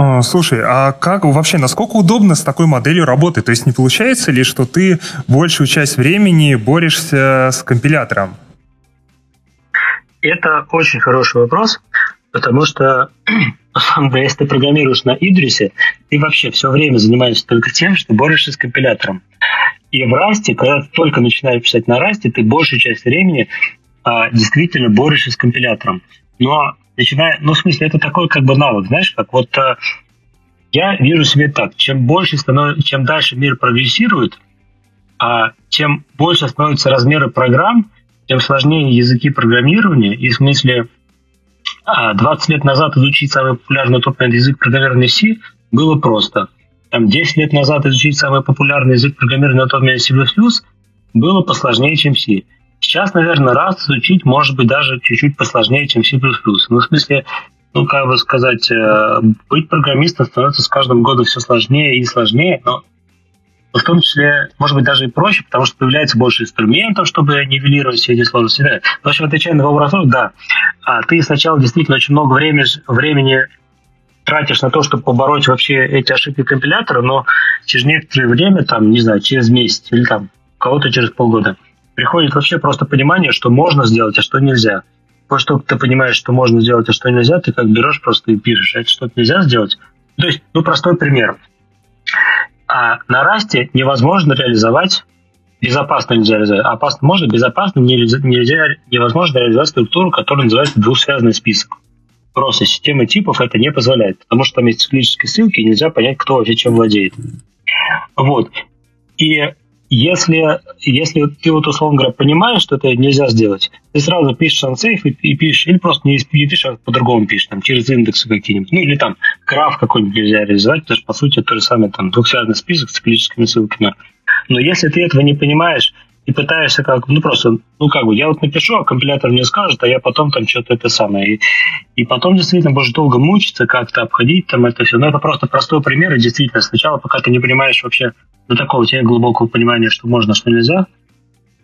А, слушай, а как вообще, насколько удобно с такой моделью работать? То есть не получается ли, что ты большую часть времени борешься с компилятором? Это очень хороший вопрос, потому что если ты программируешь на Идрисе, ты вообще все время занимаешься только тем, что борешься с компилятором. И в Расте, когда ты только начинаешь писать на Расте, ты большую часть времени а, действительно борешься с компилятором. Но начиная, ну, в смысле, это такой как бы навык, знаешь, как вот а, я вижу себе так, чем больше становится, чем дальше мир прогрессирует, а чем больше становятся размеры программ, тем сложнее языки программирования, и в смысле 20 лет назад изучить самый популярный топ язык программирования C было просто. Там 10 лет назад изучить самый популярный язык программирования на тот момент C++ было посложнее, чем C. Сейчас, наверное, раз изучить может быть даже чуть-чуть посложнее, чем C++. Ну, в смысле, ну, как бы сказать, э, быть программистом становится с каждым годом все сложнее и сложнее, но в том числе, может быть, даже и проще, потому что появляется больше инструментов, чтобы нивелировать все эти сложности. Да. В общем, отвечая на вопрос, да, а ты сначала действительно очень много времени, времени тратишь на то, чтобы побороть вообще эти ошибки компилятора, но через некоторое время, там, не знаю, через месяц или там кого-то через полгода, приходит вообще просто понимание, что можно сделать, а что нельзя. После того, как ты понимаешь, что можно сделать, а что нельзя, ты как берешь просто и пишешь, а это что-то нельзя сделать. То есть, ну, простой пример. А на расте невозможно реализовать безопасно нельзя реализовать. Опасно можно, безопасно нельзя, нельзя, невозможно реализовать структуру, которая называется двухсвязанный список. Просто система типов это не позволяет, потому что там есть циклические ссылки, и нельзя понять, кто вообще чем владеет. Вот. И если, если ты вот, условно говоря, понимаешь, что это нельзя сделать, ты сразу пишешь unsafe и, и пишешь, или просто не, не пишешь, а по-другому пишешь, там, через индексы какие-нибудь. Ну, или там граф какой-нибудь нельзя реализовать, потому что, по сути, это то же самое, там, двухсвязанный список с циклическими ссылками. Но если ты этого не понимаешь и пытаешься как, ну, просто, ну, как бы, я вот напишу, а компилятор мне скажет, а я потом там что-то это самое. И, и потом действительно будешь долго мучиться, как-то обходить там это все. Но это просто простой пример, и действительно, сначала, пока ты не понимаешь вообще, до такого у тебя глубокого понимания, что можно, что нельзя,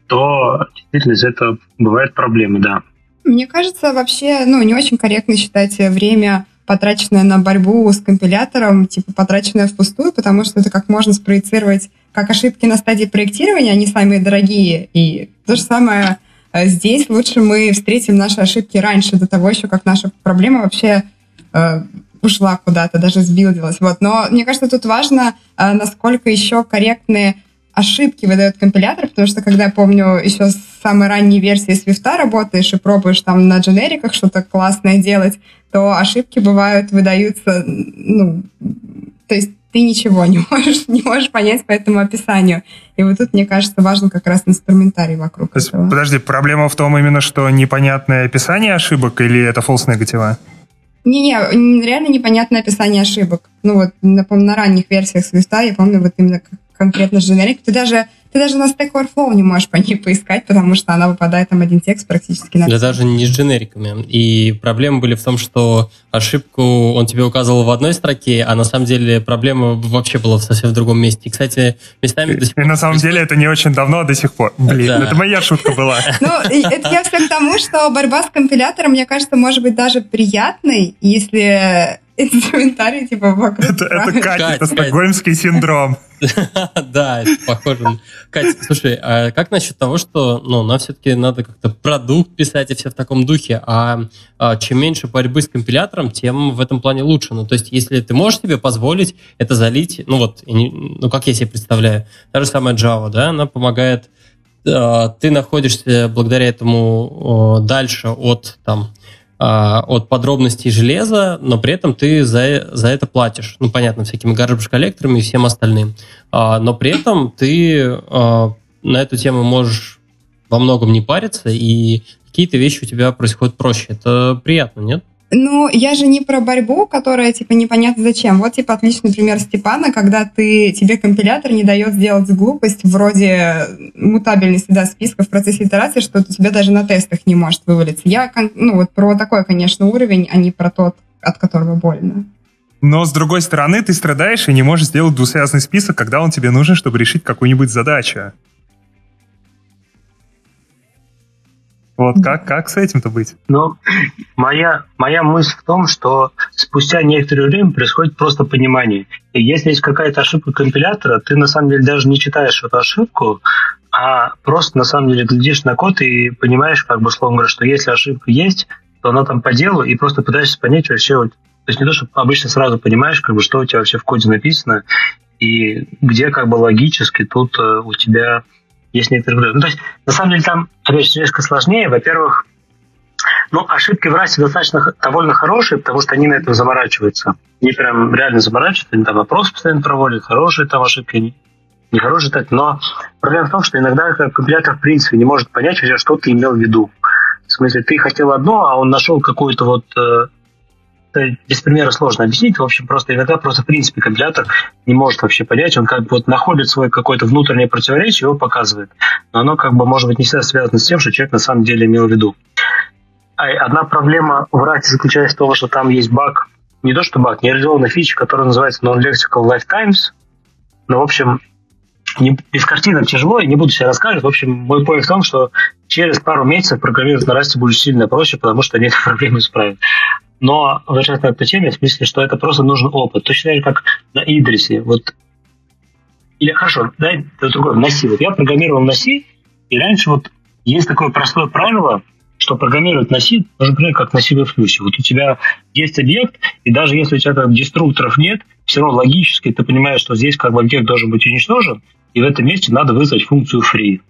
то действительно из этого бывают проблемы, да. Мне кажется, вообще, ну, не очень корректно считать время потраченное на борьбу с компилятором, типа потраченное впустую, потому что это как можно спроецировать как ошибки на стадии проектирования, они самые дорогие. И то же самое э, здесь. Лучше мы встретим наши ошибки раньше, до того еще, как наша проблема вообще э, ушла куда-то, даже сбилдилась. Вот. Но мне кажется, тут важно, э, насколько еще корректные ошибки выдает компилятор, потому что когда, помню, еще с самой ранней версии Swift работаешь и пробуешь там на дженериках что-то классное делать, то ошибки бывают, выдаются, ну, то есть ты ничего не можешь, не можешь понять по этому описанию. И вот тут, мне кажется, важен как раз инструментарий вокруг То этого. Подожди, проблема в том именно, что непонятное описание ошибок или это false негатива? Не-не, реально непонятное описание ошибок. Ну вот, напомню, на ранних версиях Свиста я помню вот именно конкретно с generic, ты даже, ты даже на Stack Overflow не можешь по ней поискать, потому что она выпадает там один текст практически на Да даже не с дженериками. И проблемы были в том, что ошибку он тебе указывал в одной строке, а на самом деле проблема вообще была совсем в другом месте. И, кстати, местами до сих пор... И на самом деле это не очень давно, а до сих пор. Блин, да. это моя шутка была. Ну, это я все к тому, что борьба с компилятором, мне кажется, может быть даже приятной, если инструментарий, типа, вокруг. Это, это Катя, это стокгольмский синдром. Да, это похоже. Катя, слушай, а как насчет того, что ну, нам все-таки надо как-то продукт писать и все в таком духе, а, а чем меньше борьбы с компилятором, тем в этом плане лучше. Ну, то есть, если ты можешь себе позволить это залить, ну вот, ну как я себе представляю, та же самая Java, да, она помогает, а, ты находишься благодаря этому дальше от там от подробностей железа, но при этом ты за, за это платишь. Ну, понятно, всякими garbage коллекторами и всем остальным. А, но при этом ты а, на эту тему можешь во многом не париться, и какие-то вещи у тебя происходят проще. Это приятно, нет? Ну, я же не про борьбу, которая, типа, непонятно зачем. Вот, типа, отличный пример Степана, когда ты, тебе компилятор не дает сделать глупость вроде мутабельности, да, списка в процессе итерации, что у тебя даже на тестах не может вывалиться. Я, ну, вот про такой, конечно, уровень, а не про тот, от которого больно. Но, с другой стороны, ты страдаешь и не можешь сделать двусвязный список, когда он тебе нужен, чтобы решить какую-нибудь задачу. Вот как, как с этим-то быть? Ну, моя, моя мысль в том, что спустя некоторое время происходит просто понимание. И если есть какая-то ошибка компилятора, ты на самом деле даже не читаешь эту ошибку, а просто на самом деле глядишь на код и понимаешь, как бы, словно говоря, что если ошибка есть, то она там по делу, и просто пытаешься понять вообще, вот, то есть не то, что обычно сразу понимаешь, как бы, что у тебя вообще в коде написано, и где как бы логически тут э, у тебя есть некоторые Ну, то есть, на самом деле, там, же, несколько сложнее. Во-первых, ну, ошибки в расе достаточно довольно хорошие, потому что они на этом заморачиваются. Они прям реально заморачиваются, они там вопросы постоянно проводят, хорошие там ошибки, нехорошие так. Но проблема в том, что иногда компилятор в принципе не может понять, что ты имел в виду. В смысле, ты хотел одно, а он нашел какую-то вот э, без примера сложно объяснить. В общем, просто иногда просто в принципе компилятор не может вообще понять. Он как бы вот находит свое какое-то внутреннее противоречие, его показывает. Но оно как бы может быть не всегда связано с тем, что человек на самом деле имел в виду. А одна проблема в RAT заключается в том, что там есть баг, не то что баг, нереализованная фича, которая называется Non-Lexical Lifetimes. Но, в общем, не, без картинок тяжело, и не буду себе рассказывать. В общем, мой point в том, что через пару месяцев программировать на расте будет сильно проще, потому что они эту проблему исправят но возвращаясь эту тему, в смысле, что это просто нужен опыт. Точно так же, как на Идрисе. Вот или хорошо, да, это другое, на C. Вот я программировал на C, и раньше вот есть такое простое правило, что программировать на C нужно примерно как на C в плюсе. Вот у тебя есть объект, и даже если у тебя там деструкторов нет, все равно логически ты понимаешь, что здесь как бы объект должен быть уничтожен, и в этом месте надо вызвать функцию free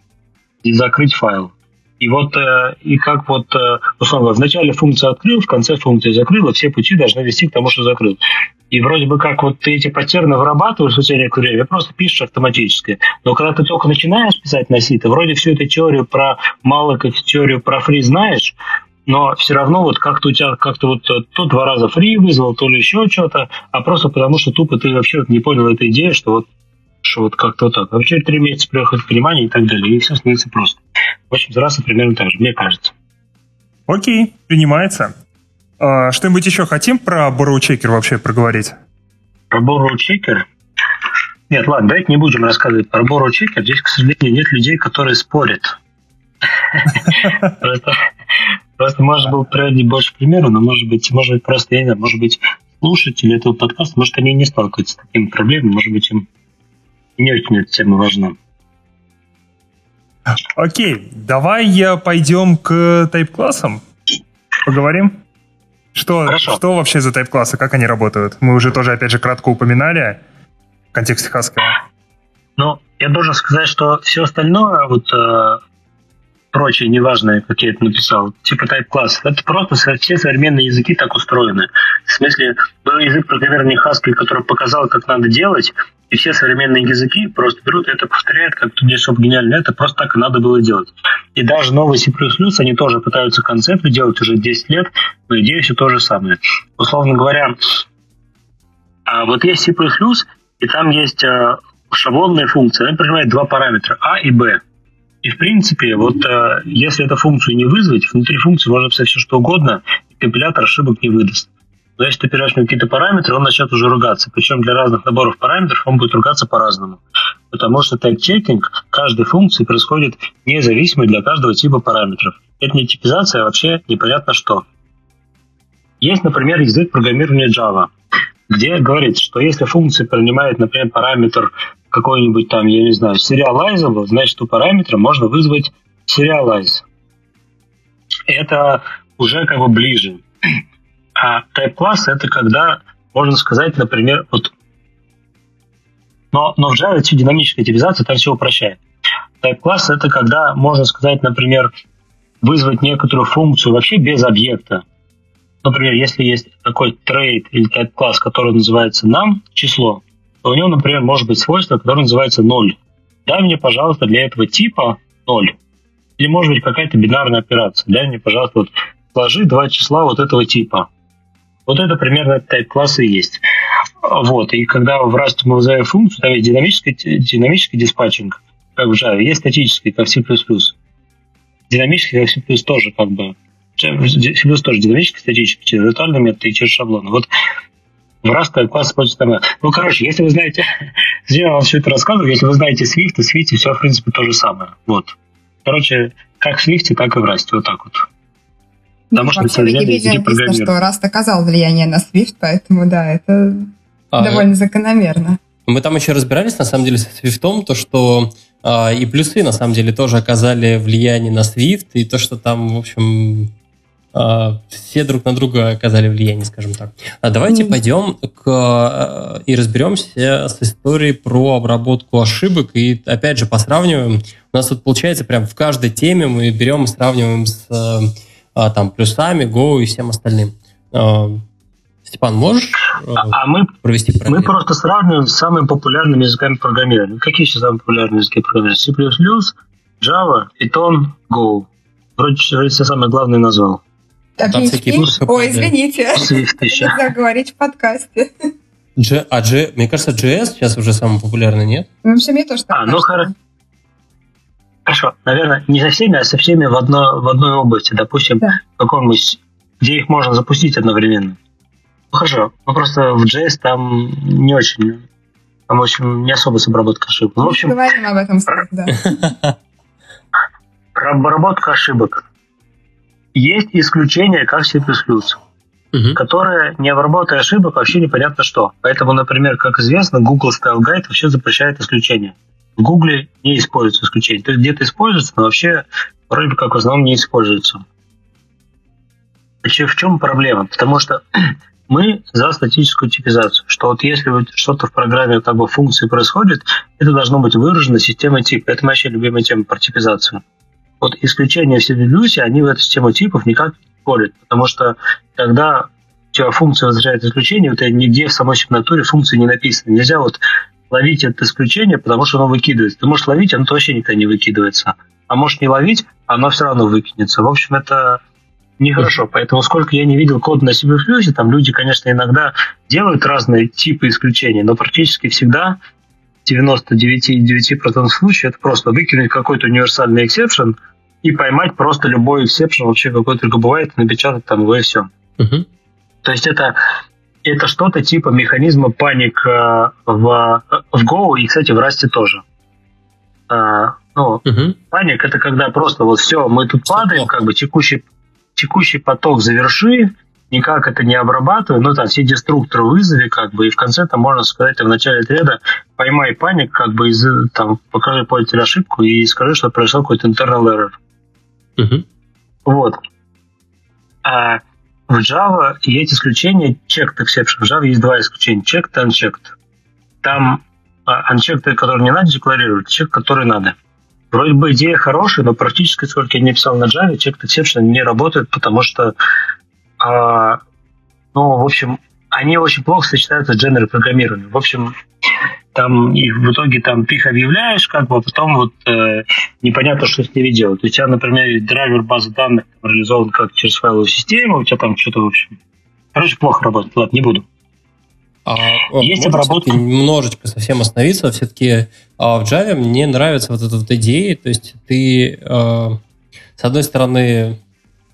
и закрыть файл. И вот, э, и как вот, э, условно, в начале функция открыл, в конце функции закрыл, все пути должны вести к тому, что закрыл. И вроде бы как вот ты эти паттерны вырабатываешь в течение время, просто пишешь автоматически. Но когда ты только начинаешь писать на ты вроде всю эту теорию про малок теорию про фри знаешь, но все равно вот как-то у тебя как-то вот э, то два раза фри вызвал, то ли еще что-то, а просто потому что тупо ты вообще не понял этой идеи, что вот что вот как-то вот так. А вообще три месяца приехать понимание и так далее, и все становится просто. В общем, за примерно так же, мне кажется. Окей, принимается. А, что-нибудь еще хотим про Borrow вообще проговорить? Про Borrow? Нет, ладно, давайте не будем рассказывать про Borrow. Здесь, к сожалению, нет людей, которые спорят. Просто можно было приводить больше примеров, но может быть, может быть просто, я не знаю, может быть, слушатели этого подкаста, может, они не сталкиваются с такими проблемами, может быть, им не очень эта тема важна. Окей, давай пойдем к тайп-классам. Поговорим? Что, Хорошо. что вообще за тайп-классы, как они работают? Мы уже тоже, опять же, кратко упоминали в контексте Haskell. Ну, я должен сказать, что все остальное, вот э, прочие неважные, как я это написал, типа type-класс, это просто все современные языки так устроены. В смысле, был язык программирования Haskell, который показал, как надо делать, и все современные языки просто берут это повторяют, как тут здесь гениально, это просто так и надо было делать. И даже новый C++, они тоже пытаются концепты делать уже 10 лет, но идея все то же самое. Условно говоря, а вот есть C++, и там есть э, шаблонная функция, она принимает два параметра, А и Б. И, в принципе, вот э, если эту функцию не вызвать, внутри функции можно писать все что угодно, и компилятор ошибок не выдаст. Но если ты передашь ему какие-то параметры, он начнет уже ругаться. Причем для разных наборов параметров он будет ругаться по-разному. Потому что тайп-чекинг каждой функции происходит независимо для каждого типа параметров. Это не типизация, а вообще непонятно что. Есть, например, язык программирования Java, где говорится, что если функция принимает, например, параметр какой-нибудь там, я не знаю, serializable, значит, у параметра можно вызвать serialize. Это уже как бы ближе. А type класс это когда, можно сказать, например, вот но, но в Java все динамическая типизация там все упрощает. Type класс это когда, можно сказать, например, вызвать некоторую функцию вообще без объекта. Например, если есть такой trade или type класс, который называется нам число, то у него, например, может быть свойство, которое называется 0. Дай мне, пожалуйста, для этого типа 0. Или может быть какая-то бинарная операция. Дай мне, пожалуйста, вот сложи два числа вот этого типа. Вот это примерно type класса и есть. Вот. И когда в Rust мы вызываем функцию, там есть динамический, динамический диспатчинг, как в Java, есть статический, как в C++. Динамический, как в C++ тоже как бы. C++ тоже динамический, статический, через виртуальный метод и через шаблон. Вот в Rust класс используется там. Ну, короче, если вы знаете, я вам все это рассказываю, если вы знаете Swift, то Swift все, в принципе, то же самое. Вот. Короче, как в Swift, так и в Rust. Вот так вот. Потому ну, что вообще в Википедии написано, что Rust оказал влияние на Swift, поэтому, да, это а, довольно закономерно. Мы там еще разбирались, на самом деле, с Swift, то, что а, и плюсы, на самом деле, тоже оказали влияние на Swift, и то, что там, в общем, а, все друг на друга оказали влияние, скажем так. А давайте mm. пойдем к, а, и разберемся с историей про обработку ошибок. И опять же посравниваем. У нас тут получается прям в каждой теме мы берем и сравниваем с а, там, плюсами, Go и всем остальным. Степан, можешь а, а мы, провести параллель? Мы просто сравниваем с самыми популярными языками программирования. Какие сейчас самые популярные языки программирования? C++, Java, Python, Go. Вроде все самые главные назвал. Так, там всякие Ой, извините. Нельзя говорить в подкасте. G, а G, мне кажется, JS сейчас уже самый популярный, нет? Ну, вообще, мне тоже так А, ну хорошо. Хорошо, наверное, не со всеми, а со всеми в, одно, в одной области. Допустим, да. в каком-нибудь, где их можно запустить одновременно. Ну хорошо, ну просто в JS там не очень, там, в общем, не особо с обработкой ошибок. Ну, в общем, Говорим об этом, да. Обработка ошибок. Есть исключение, как C++, угу. которое, не обработая ошибок, вообще непонятно что. Поэтому, например, как известно, Google Style Guide вообще запрещает исключения. В Google не используется исключение. То есть где-то используется, но вообще вроде как в основном не используется. Вообще в чем проблема? Потому что мы за статическую типизацию, что вот если вот что-то в программе как бы функции происходит, это должно быть выражено системой типа. Это моя любимая тема про типизацию вот исключения в CWS, они в эту систему типов никак не входят, потому что когда у тебя функция возвращает исключение, вот нигде в самой сигнатуре функции не написано. Нельзя вот ловить это исключение, потому что оно выкидывается. Ты можешь ловить, оно вообще никогда не выкидывается. А можешь не ловить, оно все равно выкинется. В общем, это нехохорошо. Поэтому сколько я не видел код на C++, там люди, конечно, иногда делают разные типы исключений, но практически всегда 99,9% случаев это просто выкинуть какой-то универсальный exception – и поймать просто любой эксепшн, вообще какой только бывает, и напечатать там его и все. Uh-huh. То есть это, это что-то типа механизма паник э, в, в Go и, кстати, в Rust тоже. Э, ну, uh-huh. паник это когда просто вот все, мы тут падаем, как бы текущий текущий поток заверши, никак это не обрабатывай, ну, там, все деструкторы вызови, как бы, и в конце там можно сказать, в начале треда поймай паник, как бы, из, там, покажи пользователю ошибку и скажи, что произошел какой-то internal error. Мгм. Вот. А в Java есть исключение checked exception. В Java есть два исключения. Checked и unchecked. Там а, unchecked, который не надо декларировать, checked, который надо. Вроде бы идея хорошая, но практически, сколько я не писал на Java, checked exception не работает, потому что а, ну, в общем, они очень плохо сочетаются с дженером программированием. В общем, там и в итоге там ты их объявляешь, как бы, а потом вот э, непонятно, что с ними делать. У тебя, например, есть драйвер базы данных там, реализован как через файловую систему, у тебя там что-то, в общем... Короче, плохо работает. Ладно, не буду. А, Есть можно обработка. немножечко совсем остановиться. Все-таки а, в Java мне нравится вот эта вот идея. То есть ты, а, с одной стороны,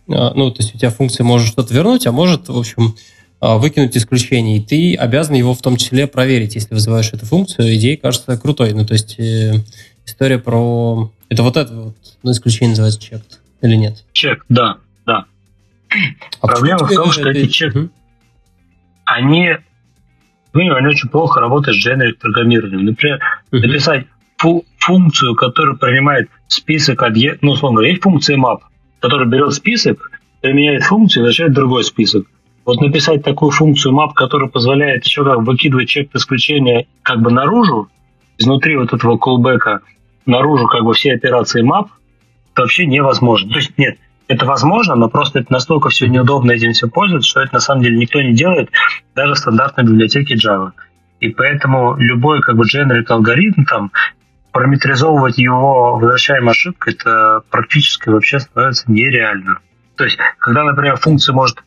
а, ну, то есть у тебя функция может что-то вернуть, а может, в общем, а, выкинуть исключение. И ты обязан его в том числе проверить, если вызываешь эту функцию. Идея кажется крутой. Ну, то есть э, история про... Это вот это вот, ну, исключение называется checked или нет? Чек, да, да. А Проблема в том, что это- эти чек- Мгм. Они, ну, они очень плохо работают с generic программированием. Например, Мгм. написать фу- функцию, которая принимает список объектов, ну, условно говоря, есть функция map, которая берет список, применяет функцию и возвращает другой список. Вот написать такую функцию map, которая позволяет еще как выкидывать чек исключения как бы наружу, изнутри вот этого callback наружу как бы все операции map, это вообще невозможно. То есть нет, это возможно, но просто это настолько все неудобно этим все пользоваться, что это на самом деле никто не делает, даже в стандартной библиотеке Java. И поэтому любой как бы generic алгоритм там параметризовывать его возвращаемой ошибкой, это практически вообще становится нереально. То есть, когда, например, функция может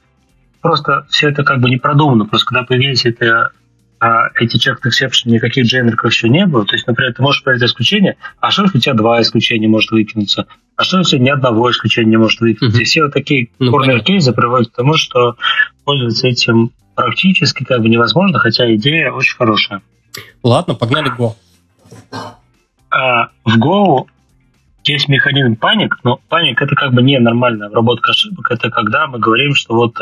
просто все это как бы не продумано, просто когда появились это, а, эти checked exception, никаких дженериков еще не было. То есть, например, ты можешь проверить исключение, а что если у тебя два исключения может выкинуться? А что если ни одного исключения не может выкинуться? Мгм. И все вот такие Ну, корнер понятно. кейсы приводят к тому, что пользоваться этим практически как бы невозможно, хотя идея очень хорошая. Ладно, погнали Go. А в Go есть механизм паник, но паник это как бы не нормальная обработка ошибок, это когда мы говорим, что вот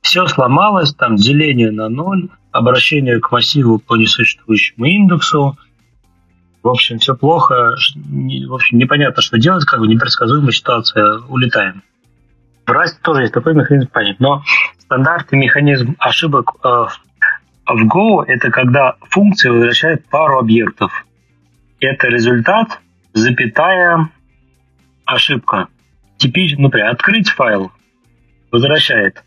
все сломалось, там деление на ноль, обращение к массиву по несуществующему индексу, в общем, все плохо, в общем, непонятно, что делать, как бы непредсказуемая ситуация, улетаем. В Rust тоже есть такой механизм паник, но стандартный механизм ошибок э, в Go это когда функция возвращает пару объектов это результат, запятая, ошибка. Типично, например, открыть файл, возвращает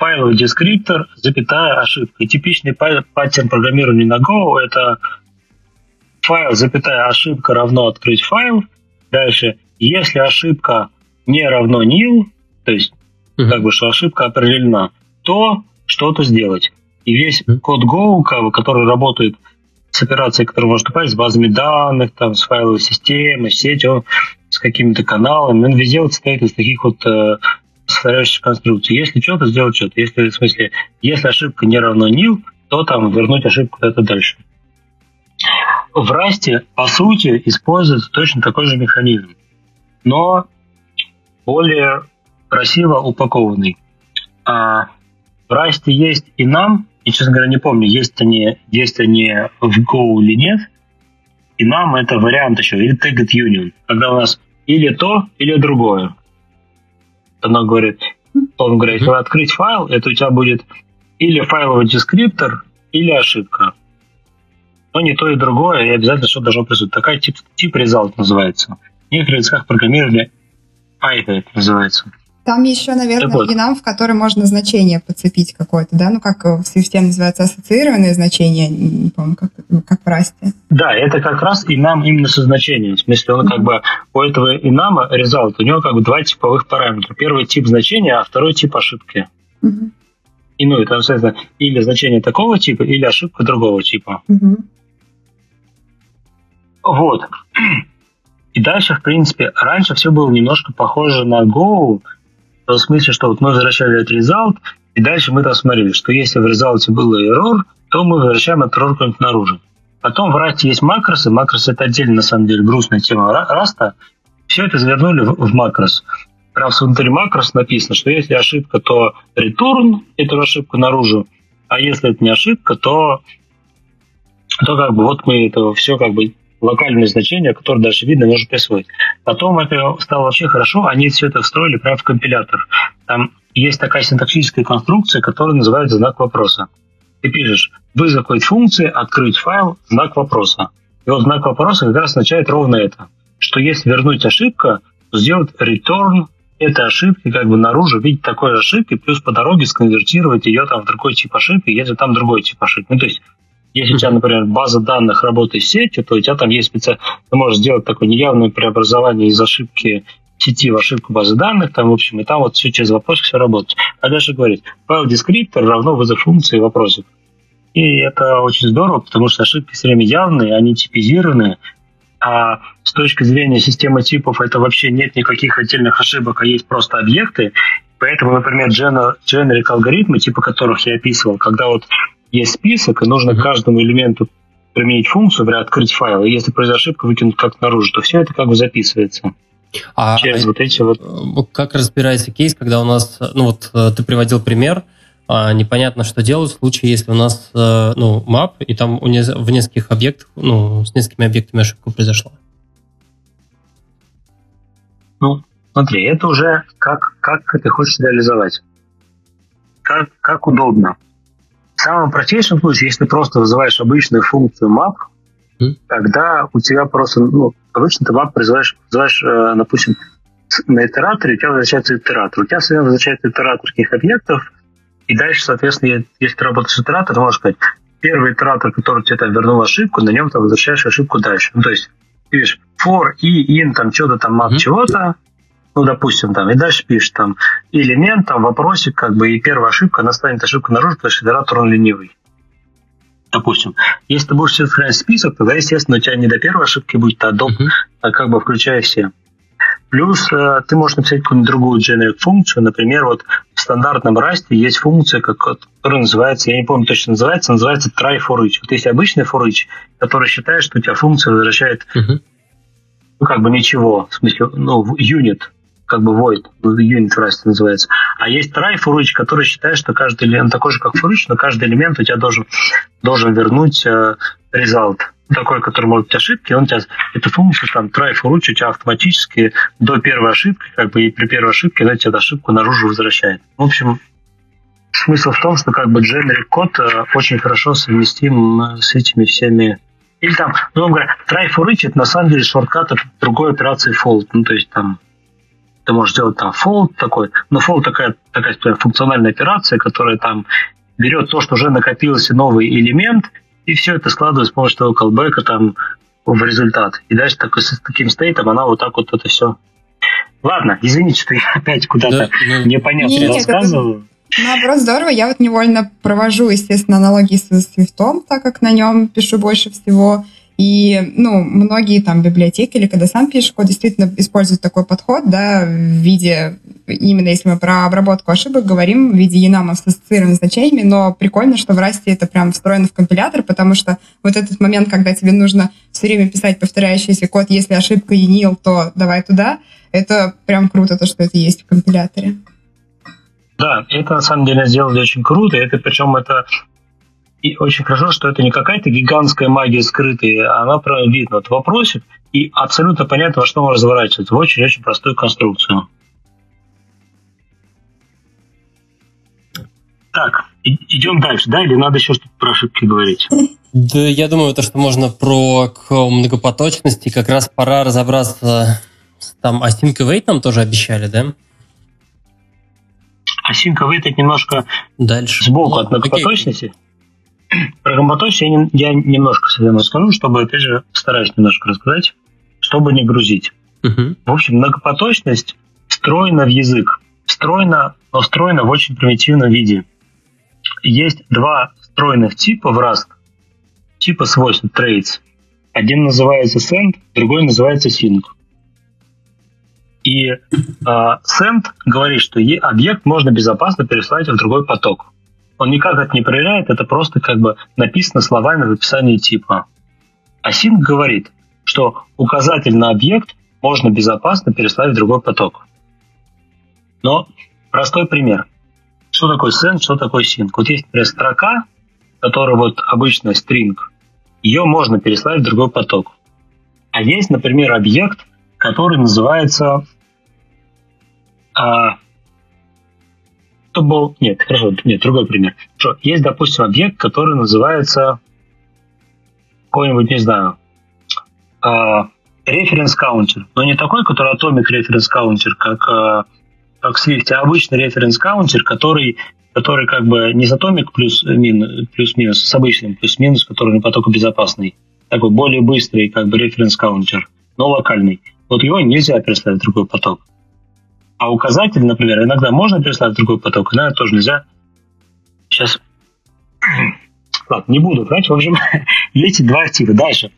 файловый дескриптор, запятая, ошибка. И типичный па- паттерн программирования на Go – это файл, запятая, ошибка равно открыть файл. Дальше, если ошибка не равно nil, то есть Мгм. как бы, что ошибка определена, то что-то сделать. И весь Мгм. код Go, который работает с операцией, которая может упасть, с базами данных, там, с файловой системой, с сетью, с какими-то каналами, он везде вот состоит из таких вот э, повторяющихся конструкций. Если что-то, сделать что-то. Если, в смысле, если ошибка не равно nil, то там вернуть ошибку куда-то дальше. В Расте, по сути, используется точно такой же механизм, но более красиво упакованный. А в Расте есть и нам, и, честно говоря, не помню, есть они, есть они в Go или нет. И нам это вариант еще, или Tagged Union, когда у нас или то, или другое. Она говорит, он говорит, если открыть файл, это у тебя будет или файловый дескриптор, или ошибка. Но не то и другое, и обязательно что должно присутствовать. Такая тип, тип result называется. В некоторых языках программирования Python это называется. Там еще, наверное, Так вот. enum, в который можно значение подцепить какое-то, да? Ну, как в Swift называется ассоциированное значение, не помню, как, как в Расте. Да, это как раз нам именно со значением. В смысле, он как бы у этого нама result, у него как бы два типовых параметра. Первый тип значения, а второй тип ошибки. Мгм. И ну, это, соответственно, или значение такого типа, или ошибка другого типа. Мгм. Вот. И дальше, в принципе, раньше все было немножко похоже на Go, том смысле, что вот мы возвращали этот result, и дальше мы там что если в результате был error, то мы возвращаем этот error куда-нибудь наружу. Потом в Rust есть макросы, макросы это отдельно, на самом деле, грустная тема Ра- Раста. Все это завернули в, в макрос. прям внутри макрос написано, что если ошибка, то return эту ошибку наружу, а если это не ошибка, то, то как бы вот мы это все как бы локальные значения, которые дальше видно, можно присвоить. Потом это стало вообще хорошо, они все это встроили прямо в компилятор. Там есть такая синтаксическая конструкция, которая называется знак вопроса. Ты пишешь вызов какой-то функции, открыть файл, знак вопроса. И вот знак вопроса как раз означает ровно это, что если вернуть ошибка, то сделать return этой ошибки как бы наружу, видеть такой ошибки, плюс по дороге сконвертировать ее там в другой тип ошибки, если там другой тип ошибки. Ну, то есть если у тебя, например, база данных работает с сетью, то у тебя там есть специально... Ты можешь сделать такое неявное преобразование из ошибки сети в ошибку базы данных, там, в общем, и там вот все через вопросик все работает. А дальше говорить, файл descriptor равно вызов функции вопросик. И это очень здорово, потому что ошибки все время явные, они типизированные, а с точки зрения системы типов это вообще нет никаких отдельных ошибок, а есть просто объекты. Поэтому, например, generic алгоритмы, типа которых я описывал, когда вот есть список, и нужно mm-hmm. каждому элементу применить функцию, например, открыть файл. И если произошла ошибка, выкинуть как наружу, то все это как бы записывается. А через вот эти вот... Как разбирается кейс, когда у нас, ну вот э, ты приводил пример, а непонятно, что делать в случае, если у нас э, ну, map, и там в нескольких объектах, ну, с несколькими объектами ошибка произошла. Ну, смотри, это уже как, как ты хочешь реализовать. Как, как удобно. В самом простейшем случае, если ты просто вызываешь обычную функцию map, mm. тогда у тебя просто, ну, обычно ты map призываешь, вызываешь, э, допустим, на итераторе, у тебя возвращается итератор. У тебя, соответственно, возвращается итератор каких объектов, и дальше, соответственно, если ты работаешь с итератором, ты можешь сказать, первый итератор, который тебе там вернул ошибку, на нем ты возвращаешь ошибку дальше. Ну, то есть, ты видишь, for, и, in, там, что-то там, map, mm-hmm. чего-то, ну, допустим, там, и дальше пишешь там элемент, там, вопросик, как бы, и первая ошибка, она станет ошибкой наружу, потому что федератор, он ленивый. Допустим. Если ты будешь сохранять список, тогда, естественно, у тебя не до первой ошибки будет, а до, uh-huh. а как бы включая все. Плюс э, ты можешь написать какую-нибудь другую generic функцию. Например, вот в стандартном расте есть функция, как, которая называется, я не помню точно называется, называется try for each. Вот есть обычный for each, который считает, что у тебя функция возвращает uh-huh. ну, как бы ничего, в смысле, ну, unit, как бы void, unit rust называется. А есть try for each, который считает, что каждый элемент такой же, как for each, но каждый элемент у тебя должен, должен вернуть э, result такой, который может быть ошибки, он тебя, эта функция там try for each у тебя автоматически до первой ошибки, как бы и при первой ошибке, она тебе ошибку наружу возвращает. В общем, смысл в том, что как бы generic код э, очень хорошо совместим э, с этими всеми или там, ну, говоря, try for each это на самом деле шорткат от другой операции fold. Ну, то есть там ты можешь сделать там fold такой, но fold такая, такая функциональная операция, которая там берет то, что уже накопился новый элемент, и все это складывает с помощью того callback там в результат. И дальше так, с таким стейтом она вот так вот это все. Ладно, извините, что я опять куда-то да, ну, непонятно не, рассказываю. Наоборот, здорово. Я вот невольно провожу, естественно, аналогии с Swift, так как на нем пишу больше всего. И, ну, многие там библиотеки или когда сам пишешь код, действительно используют такой подход, да, в виде, именно если мы про обработку ошибок говорим, в виде enum с ассоциированными значениями, но прикольно, что в Расте это прям встроено в компилятор, потому что вот этот момент, когда тебе нужно все время писать повторяющийся код, если ошибка enil, то давай туда, это прям круто, то, что это есть в компиляторе. Да, это на самом деле сделали очень круто. Это причем это и очень хорошо, что это не какая-то гигантская магия скрытая, она прям видно. Вот вопросик, и абсолютно понятно, во что он разворачивается. В очень-очень простую конструкцию. Так, идем дальше, да? Или надо еще что-то про ошибки говорить? Да, я думаю, то, что можно про многопоточности, как раз пора разобраться. Там async await нам тоже обещали, да? Async await это немножко Дальше. сбоку ну, от многопоточности. Окей. Про комбаточ я, не, я немножко совсем расскажу, чтобы, опять же, стараюсь немножко рассказать, чтобы не грузить. Uh-huh. В общем, многопоточность встроена в язык. Встроена, но встроена в очень примитивном виде. Есть два встроенных типа в Rust. Типа свойств traits. Один называется send, другой называется sync. И э, send говорит, что объект можно безопасно переслать в другой поток он никак это не проверяет, это просто как бы написано словами в описании типа. А синк говорит, что указатель на объект можно безопасно переслать в другой поток. Но простой пример. Что такое send, что такое sync? Вот есть, например, строка, которая вот обычно string, ее можно переслать в другой поток. А есть, например, объект, который называется... А, что был... Нет, хорошо, нет, другой пример. Что, есть, допустим, объект, который называется какой-нибудь, не знаю, референс каунтер. Но не такой, который atomic референс каунтер, как, а, как Swift, а обычный референс каунтер, который который как бы не с Atomic плюс-минус, плюс-минус, с обычным плюс-минус, который на потокобезопасный. Такой более быстрый как бы референс-каунтер, но локальный. Вот его нельзя переслать в другой поток. А указатель, например, иногда можно переслать в другой поток, иногда тоже нельзя. Сейчас... Ладно, не буду врать. В общем, эти два актива. Дальше.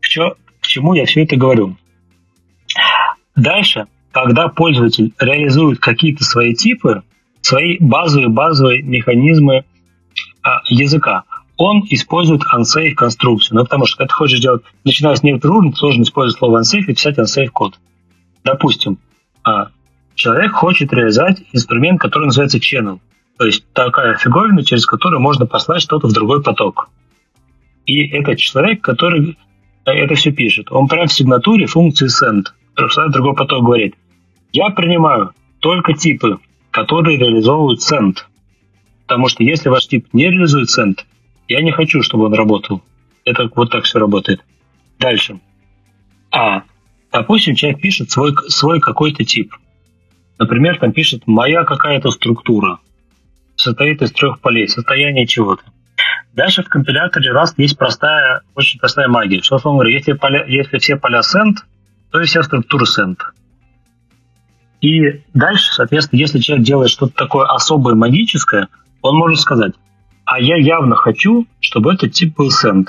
К, чё, к чему я все это говорю? Дальше, когда пользователь реализует какие-то свои типы, свои базовые базовые механизмы а, языка. Он использует unsafe конструкцию. Ну, потому что когда ты хочешь делать, начиная с некоторых уровней, ты должен использовать слово unsafe и писать unsafe код. Допустим, а, человек хочет реализовать инструмент, который называется channel. То есть такая фиговина, через которую можно послать что-то в другой поток. И этот человек, который это все пишет, он прямо в сигнатуре функции send, в другой поток говорит, я принимаю только типы которые реализовывают цент. Потому что если ваш тип не реализует цент, я не хочу, чтобы он работал. Это вот так все работает. Дальше. А, допустим, человек пишет свой, свой какой-то тип. Например, там пишет «моя какая-то структура». Состоит из трех полей, состояние чего-то. Дальше в компиляторе Rust есть простая, очень простая магия. Что, условно говоря, если, поля, если все поля send, то и вся структура send. И дальше, соответственно, если человек делает что-то такое особое, магическое, он может сказать, а я явно хочу, чтобы этот тип был send.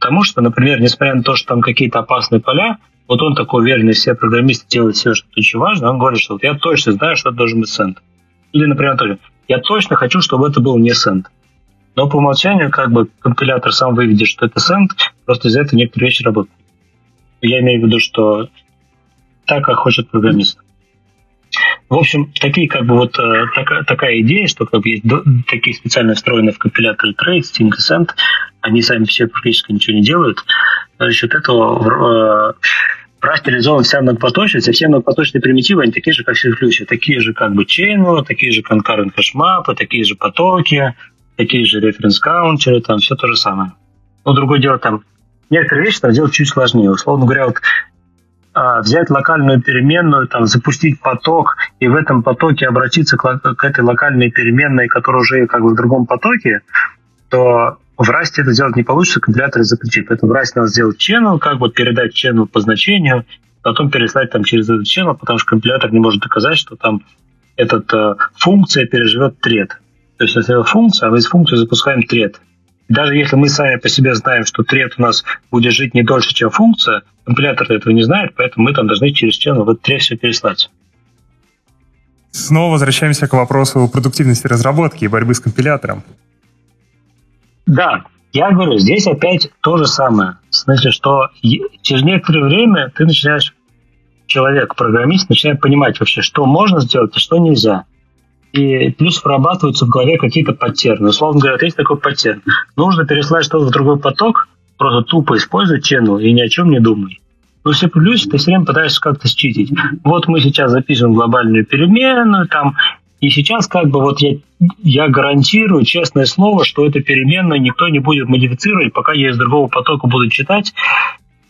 Потому что, например, несмотря на то, что там какие-то опасные поля, вот он такой уверенный все программисты делает все, что очень важно, он говорит, что вот я точно знаю, что это должен быть send. Или, например, тоже, я точно хочу, чтобы это был не send. Но по умолчанию, как бы, компилятор сам выведет, что это send, просто из-за этого некоторые вещи работают. Я имею в виду, что так, как хочет программист. В общем, такие как бы вот э, так, такая идея, что как бы есть такие специально встроенные в компиляторы трейд, Steam Descent, они сами все практически ничего не делают. За счет этого Rust реализован вся многопоточность, и все многопоточные примитивы, они такие же, как все ключи, такие же как бы channel, такие же concurrent хэшмапы, такие же потоки, такие же референс каунтеры, там все то же самое. Но другое дело, там некоторые вещи там делать чуть сложнее. Условно говоря, вот а, взять локальную переменную, там, запустить поток и в этом потоке обратиться к, к этой локальной переменной, которая уже как бы в другом потоке, то в Rust это сделать не получится, компилятор запретит. Поэтому в Rust надо сделать channel, как вот передать channel по значению, потом переслать там через этот channel, потому что компилятор не может доказать, что там эта э, функция переживет тред. То есть если это функция, а мы из функции запускаем тред. Даже если мы сами по себе знаем, что тред у нас будет жить не дольше, чем функция, компилятор этого не знает, поэтому мы там должны через channel в этот тред все переслать. Снова возвращаемся к вопросу продуктивности разработки и борьбы с компилятором. Да, я говорю, здесь опять то же самое. В смысле, что через некоторое время ты начинаешь, человек, программист, начинает понимать вообще, что можно сделать, а что нельзя и плюс вырабатываются в голове какие-то паттерны. Условно говоря, есть такой паттерн. Нужно переслать что-то в другой поток, просто тупо используй channel и ни о чем не думай. Но все плюс ты все время пытаешься как-то считить. Вот мы сейчас записываем глобальную переменную, там, и сейчас как бы вот я, я гарантирую, честное слово, что эту переменную никто не будет модифицировать, пока я из другого потока буду читать,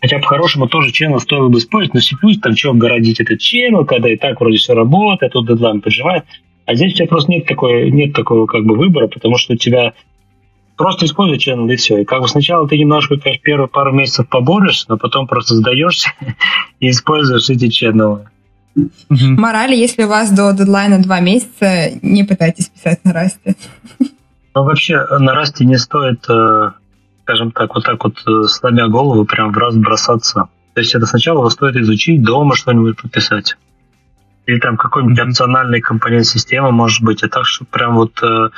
Хотя по-хорошему тоже channel стоило бы использовать, но C++ там что городить этот channel, когда и так вроде все работает, тут дедлайн поджимает. А здесь у тебя просто нет, такой, нет такого как бы выбора, потому что у тебя просто используй channel и все. И как бы сначала ты немножко, конечно, первые пару месяцев поборешься, но потом просто сдаешься и используешь эти ченнелы. Мораль, если у вас до дедлайна два месяца, не пытайтесь писать на расте. Ну, вообще, на расте не стоит, э, скажем так, вот так вот э, сломя голову, прям в раз бросаться. То есть это сначала стоит изучить, дома что-нибудь пописать. Или там какой-нибудь опциональный компонент системы может быть. А так, что прям вот э,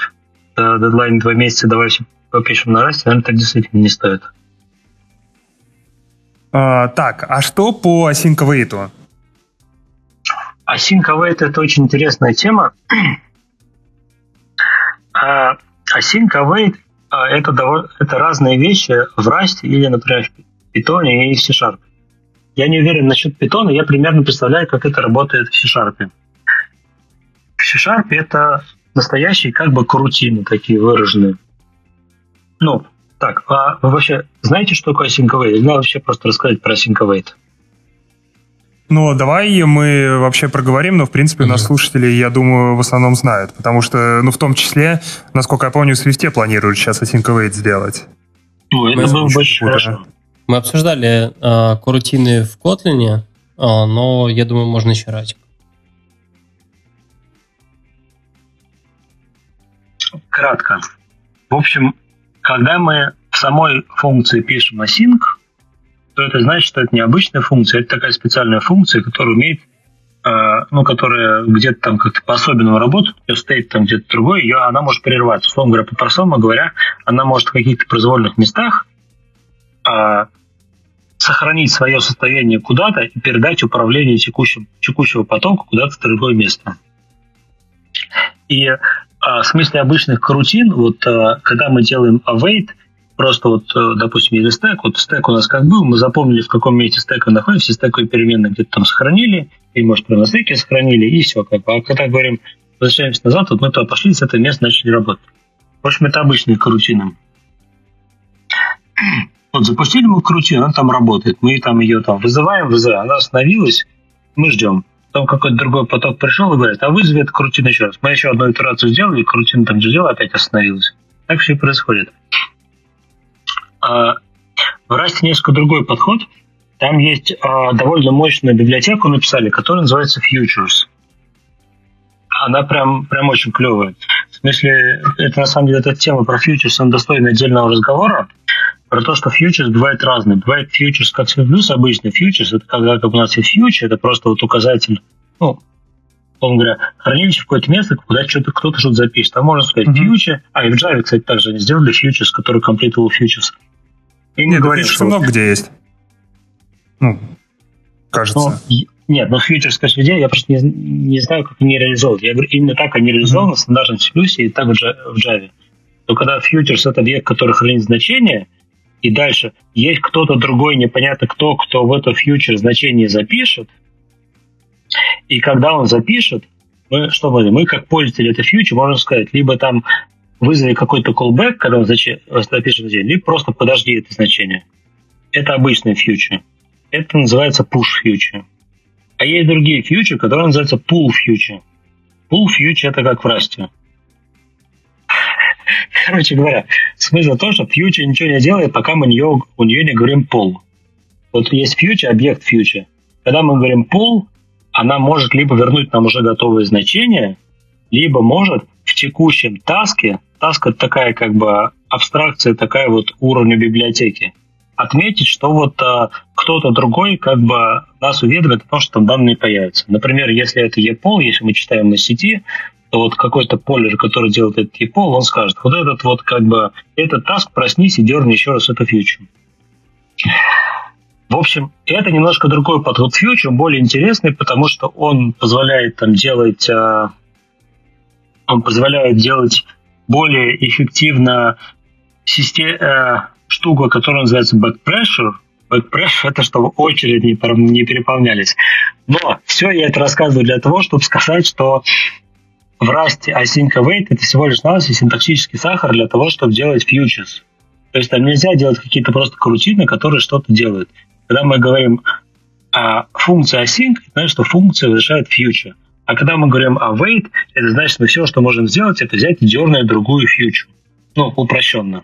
дедлайн два месяца давай все попишем на расте, наверное, так действительно не стоит. А, так, а что по async await? Async это очень интересная тема. А Async Await а, это, это разные вещи в Rust или, например, в Python и в C-Sharp. Я не уверен насчет Python, я примерно представляю, как это работает в C-Sharp. В C-Sharp это настоящие как бы крутины такие выраженные. Ну, так, а вы вообще знаете, что такое Async Await? Или вообще просто рассказать про Async Await? Ну, давай мы вообще проговорим, но, в принципе, у нас слушатели, я думаю, в основном знают, потому что, ну, в том числе, насколько я помню, в Свифте планируют сейчас Async Await сделать. Ну, это было бы очень хорошо. Мы обсуждали э, корутины в Kotlin, э, но я думаю, можно еще разик. Кратко. В общем, когда мы в самой функции пишем async, то это значит, что это не обычная функция, это такая специальная функция, которая умеет, э, ну, которая где-то там как-то по-особенному работает, ее стоит там где-то другой, ее, она может прерваться. Условно говоря, по-простому говоря, она может в каких-то произвольных местах э, сохранить свое состояние куда-то и передать управление текущим, текущего потока куда-то в другое место. И э, в смысле обычных карутин, вот э, когда мы делаем await – просто вот, э, допустим, если стек, вот стек у нас как был, мы запомнили, в каком месте стека находится, все стековые переменные где-то там сохранили, и, может, прямо на стеке сохранили, и все. Как бы. А когда говорим, возвращаемся назад, вот мы туда пошли, с этого места начали работать. В общем, это обычный карутина. Вот запустили мы карутину, она там работает. Мы там ее там вызываем, вызываем, она остановилась, мы ждем. Потом какой-то другой поток пришел и говорит, а вызови эту карутину еще раз. Мы еще одну итерацию сделали, карутина там же сделала, опять остановилась. Так все и происходит. А, в Rust несколько другой подход. Там есть а, довольно мощную библиотеку написали, которая называется Futures. Она прям, прям очень клевая. В смысле, это на самом деле эта тема про Futures, она достойна отдельного разговора. Про то, что Futures бывает разные. Бывает Futures как C++ обычно. Futures это когда как у нас есть Future, это просто вот указатель, ну, условно говоря, хранилище в какое-то место, куда что-то кто-то что-то запишет. Там можно сказать mm-hmm. А и в Java, кстати, также они сделали Futures, который completable Futures. И не говорим, что... много где есть. Ну, кажется. Ну, нет, но фьючерс везде, я просто не, не знаю, как они реализовывают. Я говорю, именно так они реализованы mm-hmm. в стандартном C++ и так в Java. То когда фьючерс — это объект, который хранит значение, и дальше есть кто-то другой, непонятно кто, кто в это фьючер значение запишет, и когда он запишет, мы что мы, мы как пользователи это фьючер можем сказать, либо там вызови какой-то callback, когда он запишет значение, либо просто подожди это значение. Это обычный фьючер. Это называется push фьючер. А есть другие фьючер, которые называются pull фьючер. Pull фьючер это как в расте. Короче говоря, смысл в том, что фьючер ничего не делает, пока мы нее, у нее не говорим pull. Вот есть фьючер, объект фьючер. Когда мы говорим pull, она может либо вернуть нам уже готовые значения, либо может в текущем таске, таск это такая как бы абстракция, такая вот уровня библиотеки, отметить, что вот а, кто-то другой как бы нас уведомит о том, что там данные появятся. Например, если это EPOL, если мы читаем на сети, то вот какой-то полер, который делает этот EPOL, он скажет, вот этот вот как бы, этот таск, проснись и дерни еще раз это фьючер. В общем, это немножко другой подход фьючер, более интересный, потому что он позволяет там делать а, он позволяет делать более эффективно систем, э, штуку, которая называется back pressure. Back pressure это чтобы очереди не, не переполнялись. Но все я это рассказываю для того, чтобы сказать, что в Rust async await это всего лишь навсего синтаксический сахар для того, чтобы делать futures. То есть там нельзя делать какие-то просто крутины, которые что-то делают. Когда мы говорим о функции async, это значит, что функция возвращает future. А когда мы говорим о wait, это значит, что все, что можем сделать, это взять и дернуть другую фьючу. Ну, упрощенно.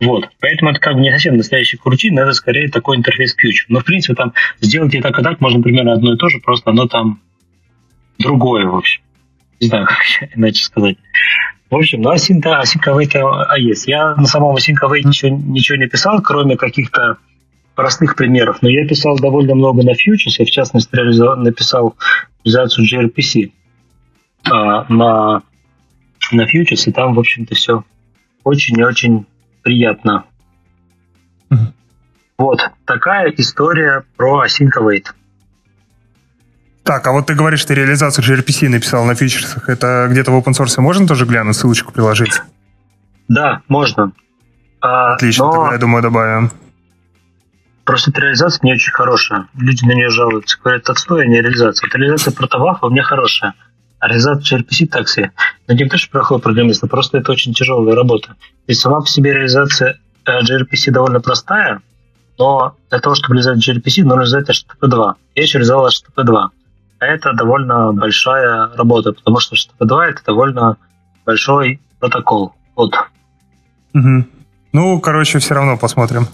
Вот. Поэтому это как бы не совсем настоящий крутин, это скорее такой интерфейс фьючер. Но, в принципе, там сделать и так, и так можно примерно одно и то же, просто оно там другое, в общем. Не знаю, как иначе сказать. В общем, ну, async, да, async await AES. Я на самом await ничего, ничего не писал, кроме каких-то простых примеров. Но я писал довольно много на я в частности написал реализацию gRPC а, на, на Futures, и там, в общем-то, все очень и очень приятно. Вот, такая история про Async Await. Так, а вот ты говоришь, что реализацию gRPC написал на фьючерсах. Это где-то в open source можно тоже глянуть, ссылочку приложить? Да, можно. А, Отлично, но... тогда, я думаю, добавим. Просто эта реализация не очень хорошая. Люди на нее жалуются. Говорят, отстой, а не реализация. Вот реализация протовафа у меня хорошая. А реализация gRPC так себе. Но не то, что проходит программиста, просто это очень тяжелая работа. Есть сама по себе реализация gRPC довольно простая, но для того, чтобы реализовать gRPC, нужно реализовать HTTP2. Я еще реализовал HTTP2. А это довольно большая работа, потому что HTTP2 это довольно большой протокол. Вот. Угу. Ну, короче, все равно посмотрим.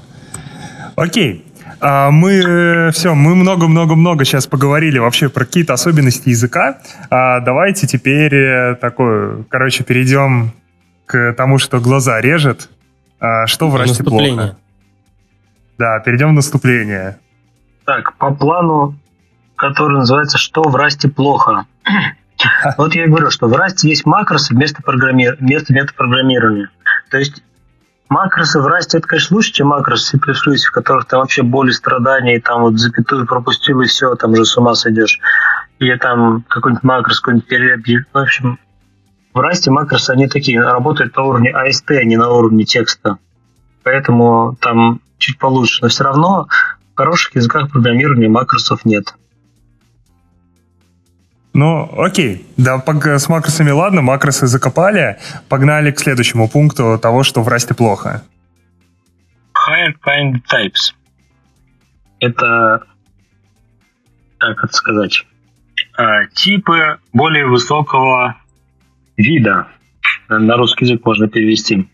Окей. А мы все, мы много-много-много сейчас поговорили вообще про какие-то особенности языка. А давайте теперь э, такое, короче, перейдем к тому, что глаза режет. А что в расте плохо? Да, перейдем в наступление. Так, по плану, который называется «Что в расте плохо?». Вот я и говорю, что в расте есть макросы вместо, программи... вместо метапрограммирования. То есть макросы в расте это, конечно, лучше, чем макросы C++, в которых там вообще боли, страдания, и там вот запятую пропустил, и все, там же с ума сойдешь. Или там какой-нибудь макрос, какой-нибудь перебью. В общем, в расте макросы, они такие, работают на уровне AST, а не на уровне текста. Поэтому там чуть получше. Но все равно в хороших языках программирования макросов нет. Ну, окей. Да, с макросами ладно, макросы закопали. Погнали к следующему пункту того, что в расте плохо. Higher kind types. Это, как это сказать, а, типы более высокого вида. На русский язык можно перевести.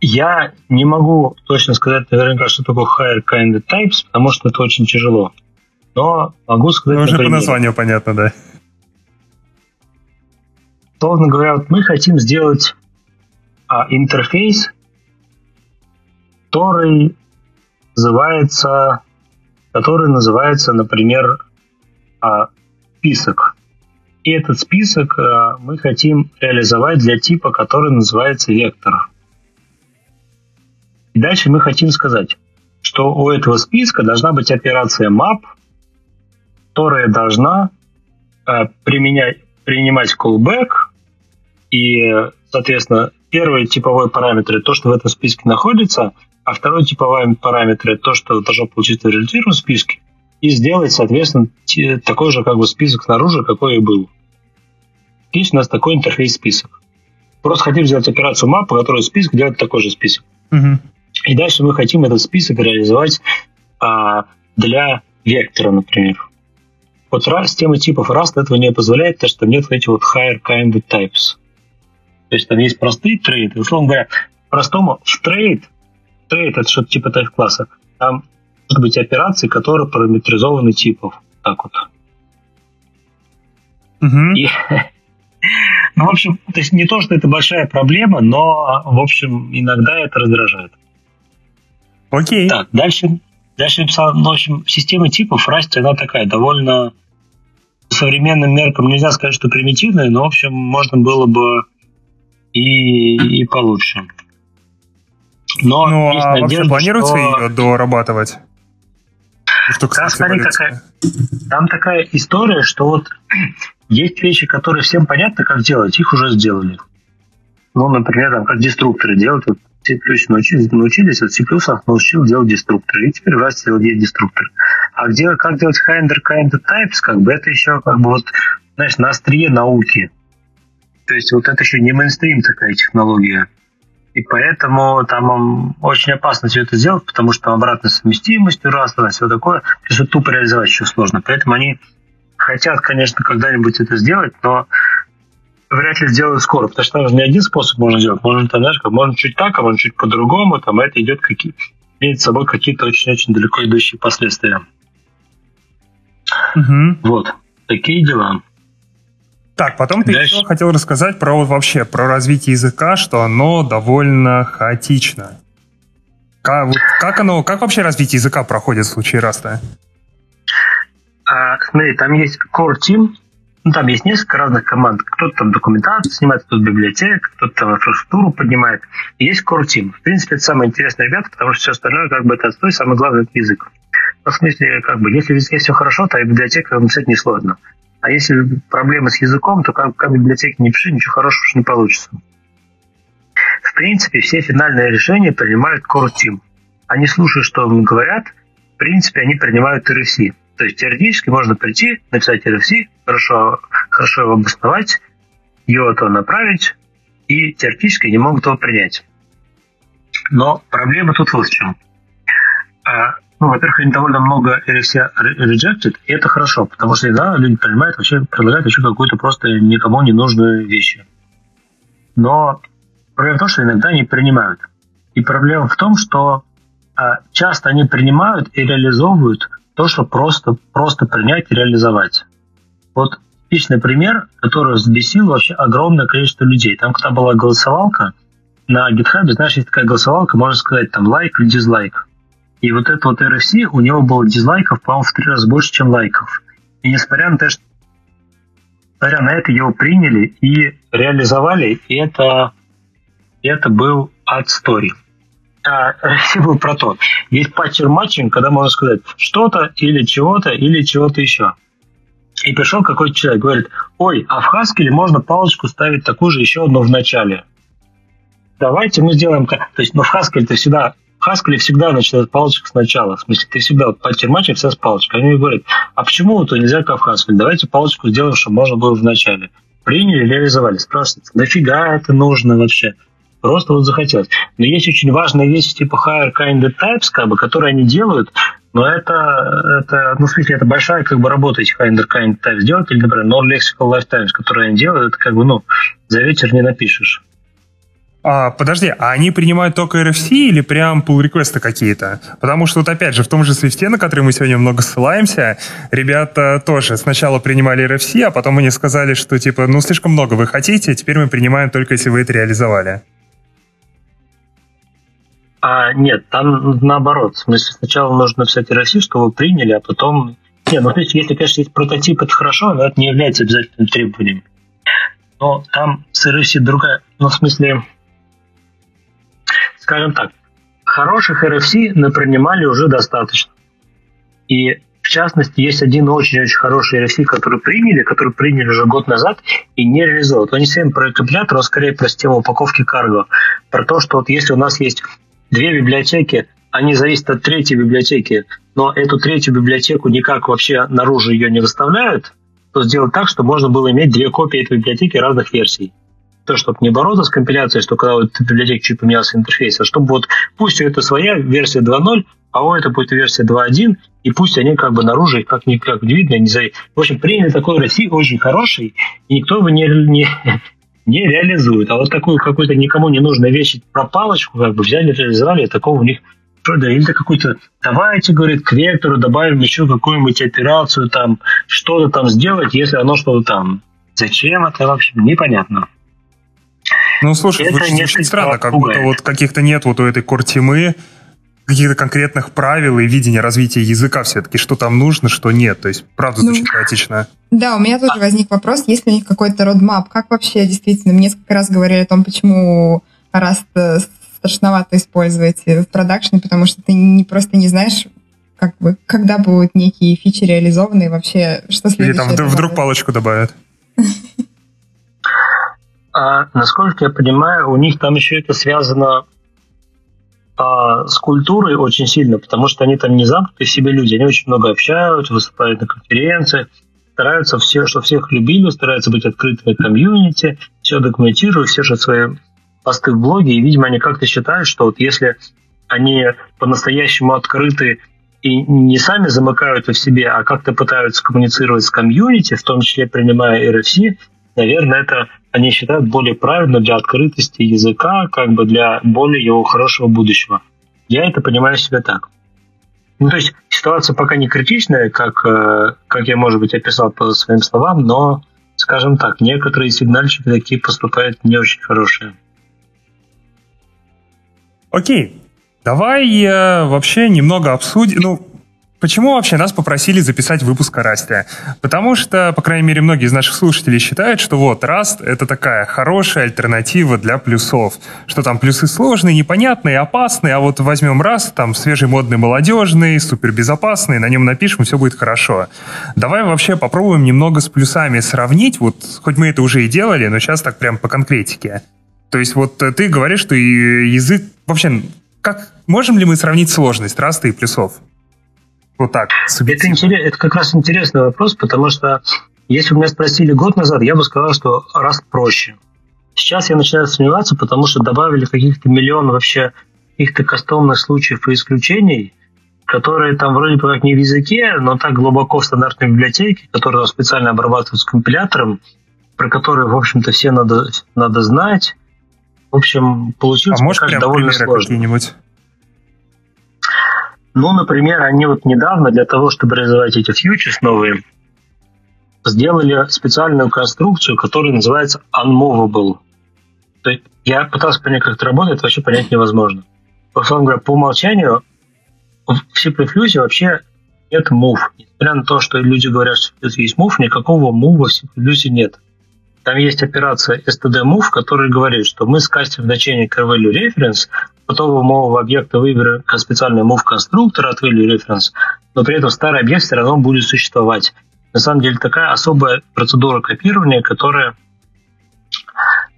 Я не могу точно сказать наверняка, что такое higher kind types, потому что это очень тяжело но могу сказать... Ну, уже по названию понятно, да. Словно говоря, вот мы хотим сделать а, интерфейс, который называется, который называется, например, а, список. И этот список а, мы хотим реализовать для типа, который называется вектор. И дальше мы хотим сказать, что у этого списка должна быть операция map – которая должна э, применять, принимать callback, и, соответственно, первый типовой параметр – то, что в этом списке находится, а второй типовой параметр – это то, что должно получиться в результированном списке, и сделать, соответственно, такой же как бы список снаружи, какой и был. Есть у нас такой интерфейс-список. Просто хотим сделать операцию map, по которой список делает такой же список. Угу. И дальше мы хотим этот список реализовать а, для вектора, например. Вот система типов Rust этого не позволяет, потому что нет этих вот higher-kinded types. То есть там есть простые trait ы. Условно говоря, простому trait, trait это что-то типа тайп-класса, там может быть операции, которые параметризованы типом. Так вот. Угу. И, ну, в общем, то есть не то, что это большая проблема, но, в общем, иногда это раздражает. Окей. Так, дальше. Дальше написал, ну, в общем, система типов Rust, она такая довольно современным меркам нельзя сказать, что примитивная, но, в общем, можно было бы и, и получше. Но ну, есть а надежда, планируется что... ее дорабатывать? Что, кстати, смотри, какая... Там такая история, что вот есть вещи, которые всем понятно, как делать, их уже сделали. Ну, например, там, как деструкторы делать. Вот C++ научились, научились, вот C++ научил делать деструкторы, и теперь у вас есть деструктор. А где, как делать kinder, kinder types, как бы это еще как бы вот, знаешь, на острие науки. То есть вот это еще не мейнстрим такая технология. И поэтому там очень опасно все это сделать, потому что обратная совместимость у раз, все такое. То есть вот тупо реализовать еще сложно. Поэтому они хотят, конечно, когда-нибудь это сделать, но вряд ли сделают скоро, потому что там же не один способ можно сделать. Можно, там, знаешь, как, можно чуть так, а можно чуть по-другому, там это идет какие имеет с собой какие-то очень-очень далеко идущие последствия. Угу. Вот. Такие дела. Так, потом ты Дальше. еще хотел рассказать про вот вообще про развитие языка, что оно довольно хаотично. Как, вот, как оно, как вообще развитие языка проходит в случае раста? А, смотри, там есть core team, ну, там есть несколько разных команд. Кто-то там документацию снимает, кто-то библиотек, кто-то там инфраструктуру поднимает. И есть core team. В принципе, это самые интересные ребята, потому что все остальное как бы это отстой, самое главное это язык. В смысле, как бы, если в языке все хорошо, то и библиотека написать несложно. А если проблемы с языком, то как, как библиотеки не пиши, ничего хорошего не получится. В принципе, все финальные решения принимают Core Team. Они слушают, что им говорят, в принципе, они принимают RFC. То есть теоретически можно прийти, написать RFC, хорошо, хорошо его обосновать, его то направить, и теоретически не могут его принять. Но проблема тут вот в чем. Ну, во-первых, они довольно много RFC rejected, и это хорошо, потому что иногда люди принимают, вообще предлагают вообще какую-то просто никому не нужную вещь. Но проблема в том, что иногда они принимают. И проблема в том, что а, часто они принимают и реализовывают то, что просто, просто принять и реализовать. Вот типичный пример, который взбесил вообще огромное количество людей. Там, когда была голосовалка, на GitHub, знаешь, есть такая голосовалка, можно сказать, там, лайк или дизлайк. И вот этот вот RFC, у него было дизлайков, по-моему, в три раза больше, чем лайков. И несмотря на то, что несмотря на это, его приняли и реализовали, и это, это был отстой. А RFC был про то. Есть патчер матчинг, когда можно сказать что-то или чего-то, или чего-то еще. И пришел какой-то человек, говорит, ой, а в Haskell можно палочку ставить такую же еще одну в начале. Давайте мы сделаем... То есть, ну, в Haskell ты всегда Haskell всегда начинают палочка сначала. В смысле, ты всегда вот, по терматике вся с палочкой. Они говорят, а почему вот нельзя как Haskell? Давайте палочку сделаем, чтобы можно было в начале. Приняли, реализовали. Спрашивается, нафига это нужно вообще? Просто вот захотелось. Но есть очень важные вещи типа higher kind of types, как бы, которые они делают, но это, это, ну, в смысле, это большая как бы работа этих higher kind types делать, или, например, non-lexical lifetimes, которые они делают, это как бы, ну, за вечер не напишешь. А, подожди, а они принимают только RFC или прям pull реквесты какие-то? Потому что вот опять же в том же Swift, на который мы сегодня много ссылаемся, ребята тоже сначала принимали RFC, а потом они сказали, что типа, ну слишком много вы хотите, теперь мы принимаем только если вы это реализовали. А, нет, там наоборот. В смысле, сначала нужно написать RFC, что вы приняли, а потом... Нет, ну, если, конечно, есть прототип, это хорошо, но это не является обязательным требованием. Но там с RFC другая... Ну, в смысле, скажем так, хороших RFC напринимали уже достаточно. И в частности, есть один очень-очень хороший RFC, который приняли, который приняли уже год назад и не реализовывают. Он не совсем про компилятор, а скорее про систему упаковки карго. Про то, что вот если у нас есть две библиотеки, они зависят от третьей библиотеки, но эту третью библиотеку никак вообще наружу ее не выставляют, то сделать так, чтобы можно было иметь две копии этой библиотеки разных версий то, чтобы не бороться с компиляцией, что когда вот в библиотеке чуть поменялся интерфейс, а чтобы вот пусть это своя версия 2.0, а у это будет версия 2.1, и пусть они как бы наружу, как никак не видно, не за... В общем, приняли такой России очень хороший, и никто его не, не, не реализует. А вот такую какую-то никому не нужную вещь про палочку как бы взяли, реализовали, и такого у них да, или какой-то, давайте, говорит, к вектору добавим еще какую-нибудь операцию, там, что-то там сделать, если оно что-то там. Зачем это вообще, непонятно. Ну, слушай, это звучит очень странно, как будто вот каких-то нет вот у этой кортимы каких-то конкретных правил и видения развития языка все-таки, что там нужно, что нет. То есть, правда, ну, звучит хаотично. Да, у меня тоже возник вопрос, есть ли у них какой-то родмап? Как вообще действительно, мне несколько раз говорили о том, почему Rust э, страшновато использовать в продакшене, потому что ты не просто не знаешь, как бы, когда будут некие фичи реализованы и вообще, что следующее. Или там вдруг палочку добавят. А насколько я понимаю, у них там еще это связано а, с культурой очень сильно, потому что они там не замкнуты в себе люди, они очень много общаются, выступают на конференциях, стараются все, что всех любили, стараются быть открытыми комьюнити, все документируют, все же свои посты в блоге, и, видимо, они как-то считают, что вот если они по-настоящему открыты и не сами замыкают в себе, а как-то пытаются коммуницировать с комьюнити, в том числе принимая RFC, наверное, это они считают более правильно для открытости языка, как бы для более его хорошего будущего. Я это понимаю себе так. Ну, то есть ситуация пока не критичная, как, э, как я, может быть, описал по своим словам, но, скажем так, некоторые сигнальчики такие поступают не очень хорошие. Окей, давай э, вообще немного обсудим, ну, Почему вообще нас попросили записать выпуск о Расте? Потому что, по крайней мере, многие из наших слушателей считают, что вот Раст — это такая хорошая альтернатива для плюсов. Что там плюсы сложные, непонятные, опасные, а вот возьмем Раст, там свежий, модный, молодежный, супербезопасный, на нем напишем, все будет хорошо. Давай вообще попробуем немного с плюсами сравнить, вот хоть мы это уже и делали, но сейчас так прям по конкретике. То есть вот ты говоришь, что язык... Вообще, как можем ли мы сравнить сложность Раста и плюсов? Вот так. Это, интерес, это как раз интересный вопрос, потому что если бы меня спросили год назад, я бы сказал, что раз проще. Сейчас я начинаю сомневаться, потому что добавили каких-то миллион вообще каких-то кастомных случаев и исключений, которые там вроде бы как не в языке, но так глубоко в стандартной библиотеке, которая специально обрабатывается компилятором, про которые, в общем-то, все надо, надо знать. В общем, получилось, а можешь кажется, довольно сложно. какие-нибудь? Ну, например, они вот недавно для того, чтобы реализовать эти фьючерс новые, сделали специальную конструкцию, которая называется unmovable. То есть я пытался понять, как это работает, вообще понять невозможно. Условно говоря, по умолчанию в C++ вообще нет move. Несмотря на то, что люди говорят, что есть move, никакого move в C++ нет. Там есть операция std-move, которая говорит, что мы скастим значение к value reference, готового нового объекта выберем как специальный move конструктор от value но при этом старый объект все равно будет существовать. На самом деле такая особая процедура копирования, которая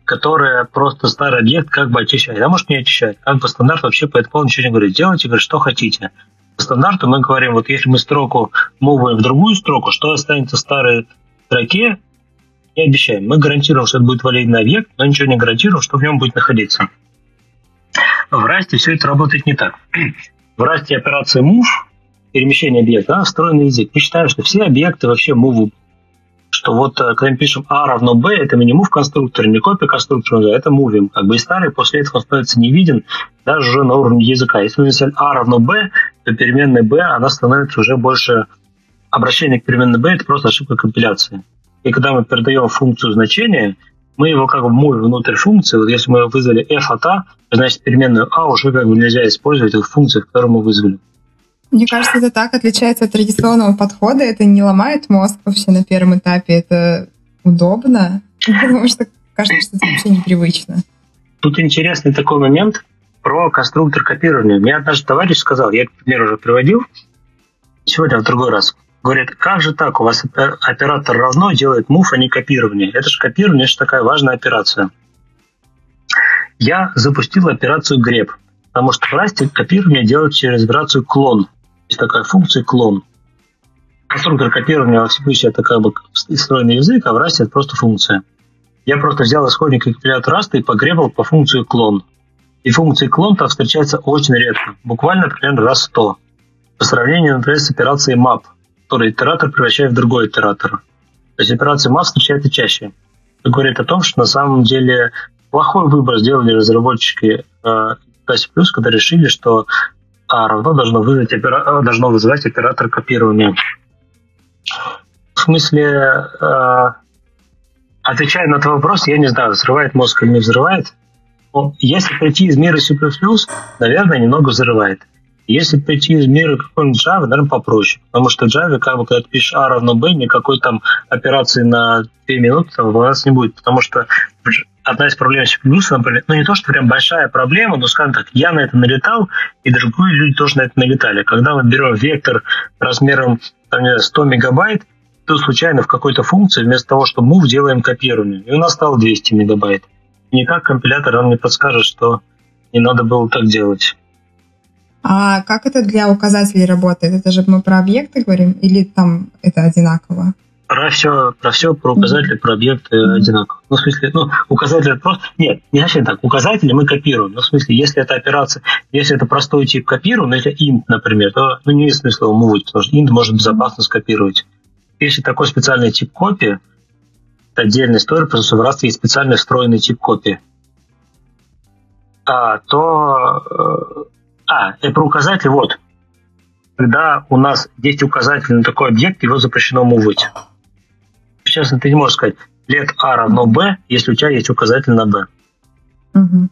которая просто старый объект как бы очищает. А может не очищает. Как бы стандарт вообще по этому ничего не говорит. Делайте, говорит, что хотите. По стандарту мы говорим, вот если мы строку муваем в другую строку, что останется в старой строке, не обещаем. Мы гарантируем, что это будет валидный объект, но ничего не гарантируем, что в нем будет находиться. В Расте все это работает не так. В Расте операция move, перемещение объекта, она встроенный язык. Мы считаем, что все объекты вообще move. Что вот э, когда мы пишем A равно B, это не move конструктор, не копия конструктора, это moving. Как бы и старый после этого становится не виден даже уже на уровне языка. Если мы написали A равно B, то переменная B, она становится уже больше обращение к переменной B, это просто ошибка компиляции. И когда мы передаем функцию значения, мы его как бы мувим внутрь функции. Вот если мы вызвали f от a, значит переменную a уже как бы нельзя использовать в функции, которую мы вызвали. Мне кажется, это так отличается от традиционного подхода. Это не ломает мозг вообще на первом этапе. Это удобно, потому что кажется, что это вообще непривычно. Тут интересный такой момент про конструктор копирования. Мне однажды товарищ сказал, я этот пример уже приводил, сегодня в другой раз – Говорит, как же так, у вас оператор равно делает мув, а не копирование. Это же копирование, это же такая важная операция. Я запустил операцию grep, потому что в Rust копирование делают через операцию клон. Есть такая функция клон. Конструктор копирования в C++ это как бы встроенный язык, а в Rust это просто функция. Я просто взял исходник компилятора Rust и погребал по функции клон. И функция клон там встречается очень редко, буквально примерно раз 100. По сравнению, например, с операцией map – который итератор превращает в другой итератор. То есть операция масс встречается чаще. Это говорит о том, что на самом деле плохой выбор сделали разработчики э, когда решили, что А равно должно, вызвать опера... Э, должно вызывать оператор копирования. В смысле, э, отвечая на твой вопрос, я не знаю, взрывает мозг или не взрывает. Но если прийти из мира C++, наверное, немного взрывает. Если прийти из мира какой-нибудь Java, наверное, попроще. Потому что в Java, как бы, когда ты пишешь A равно B, никакой там операции на 2 минуты там, у нас не будет. Потому что одна из проблем плюсом, например, ну не то, что прям большая проблема, но, скажем так, я на это налетал, и другие люди тоже на это налетали. Когда мы берем вектор размером там, 100 мегабайт, то случайно в какой-то функции вместо того, чтобы move, делаем копирование. И у нас стало 200 мегабайт. никак компилятор нам не подскажет, что не надо было так делать. А как это для указателей работает? Это же мы про объекты говорим или там это одинаково? Про все, про все, про указатели, про объекты mm-hmm. одинаково. Ну, в смысле, ну, указатели просто... Нет, не совсем так. Указатели мы копируем. Ну, в смысле, если это операция, если это простой тип копируем, ну, если int, например, то ну, не есть смысла его мувить, потому что int может безопасно скопировать. Если такой специальный тип копии, это отдельная история, потому что в раз есть специальный встроенный тип копии. А, то э, а, это про указатель, вот. Когда у нас есть указатель на такой объект, его запрещено мувать. Сейчас ты не можешь сказать, лет А равно Б, если у тебя есть указатель на Б. Угу.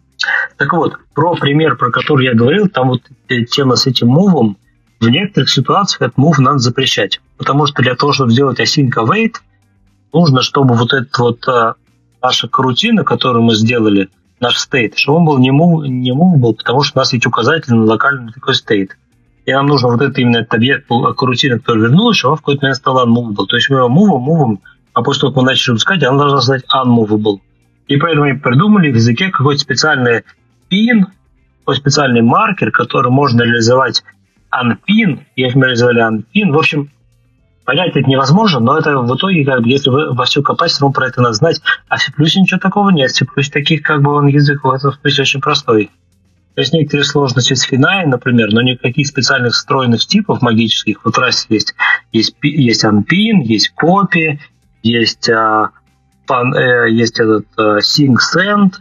Так вот, про пример, про который я говорил, там вот тема с этим мувом, в некоторых ситуациях этот move надо запрещать. Потому что для того, чтобы сделать async await, нужно, чтобы вот этот вот а, наша карутина, которую мы сделали, наш state, чтобы он был не, move, не movable, потому что у нас есть указатель на локальный такой state. И нам нужно вот это именно этот объект карутина, который вернулась, чтобы он в какой-то момент стал unmovable. То есть мы его move, move, а после того, как мы начали выпускать, она должна стать unmovable. И поэтому они придумали в языке какой-то специальный pin, какой специальный маркер, который можно реализовать unpin, если мы реализовали unpin. В общем, понять это невозможно, но это в итоге, как бы, если вы во все копать, все равно про это надо знать. А C++ ничего такого нет. C++ таких, как бы, он язык в этом смысле очень простой. То есть некоторые сложности с финай, например, но никаких специальных встроенных типов магических. Вот раз есть, есть, есть unpin, есть copy, есть, а, фан, э, есть этот э, sync send,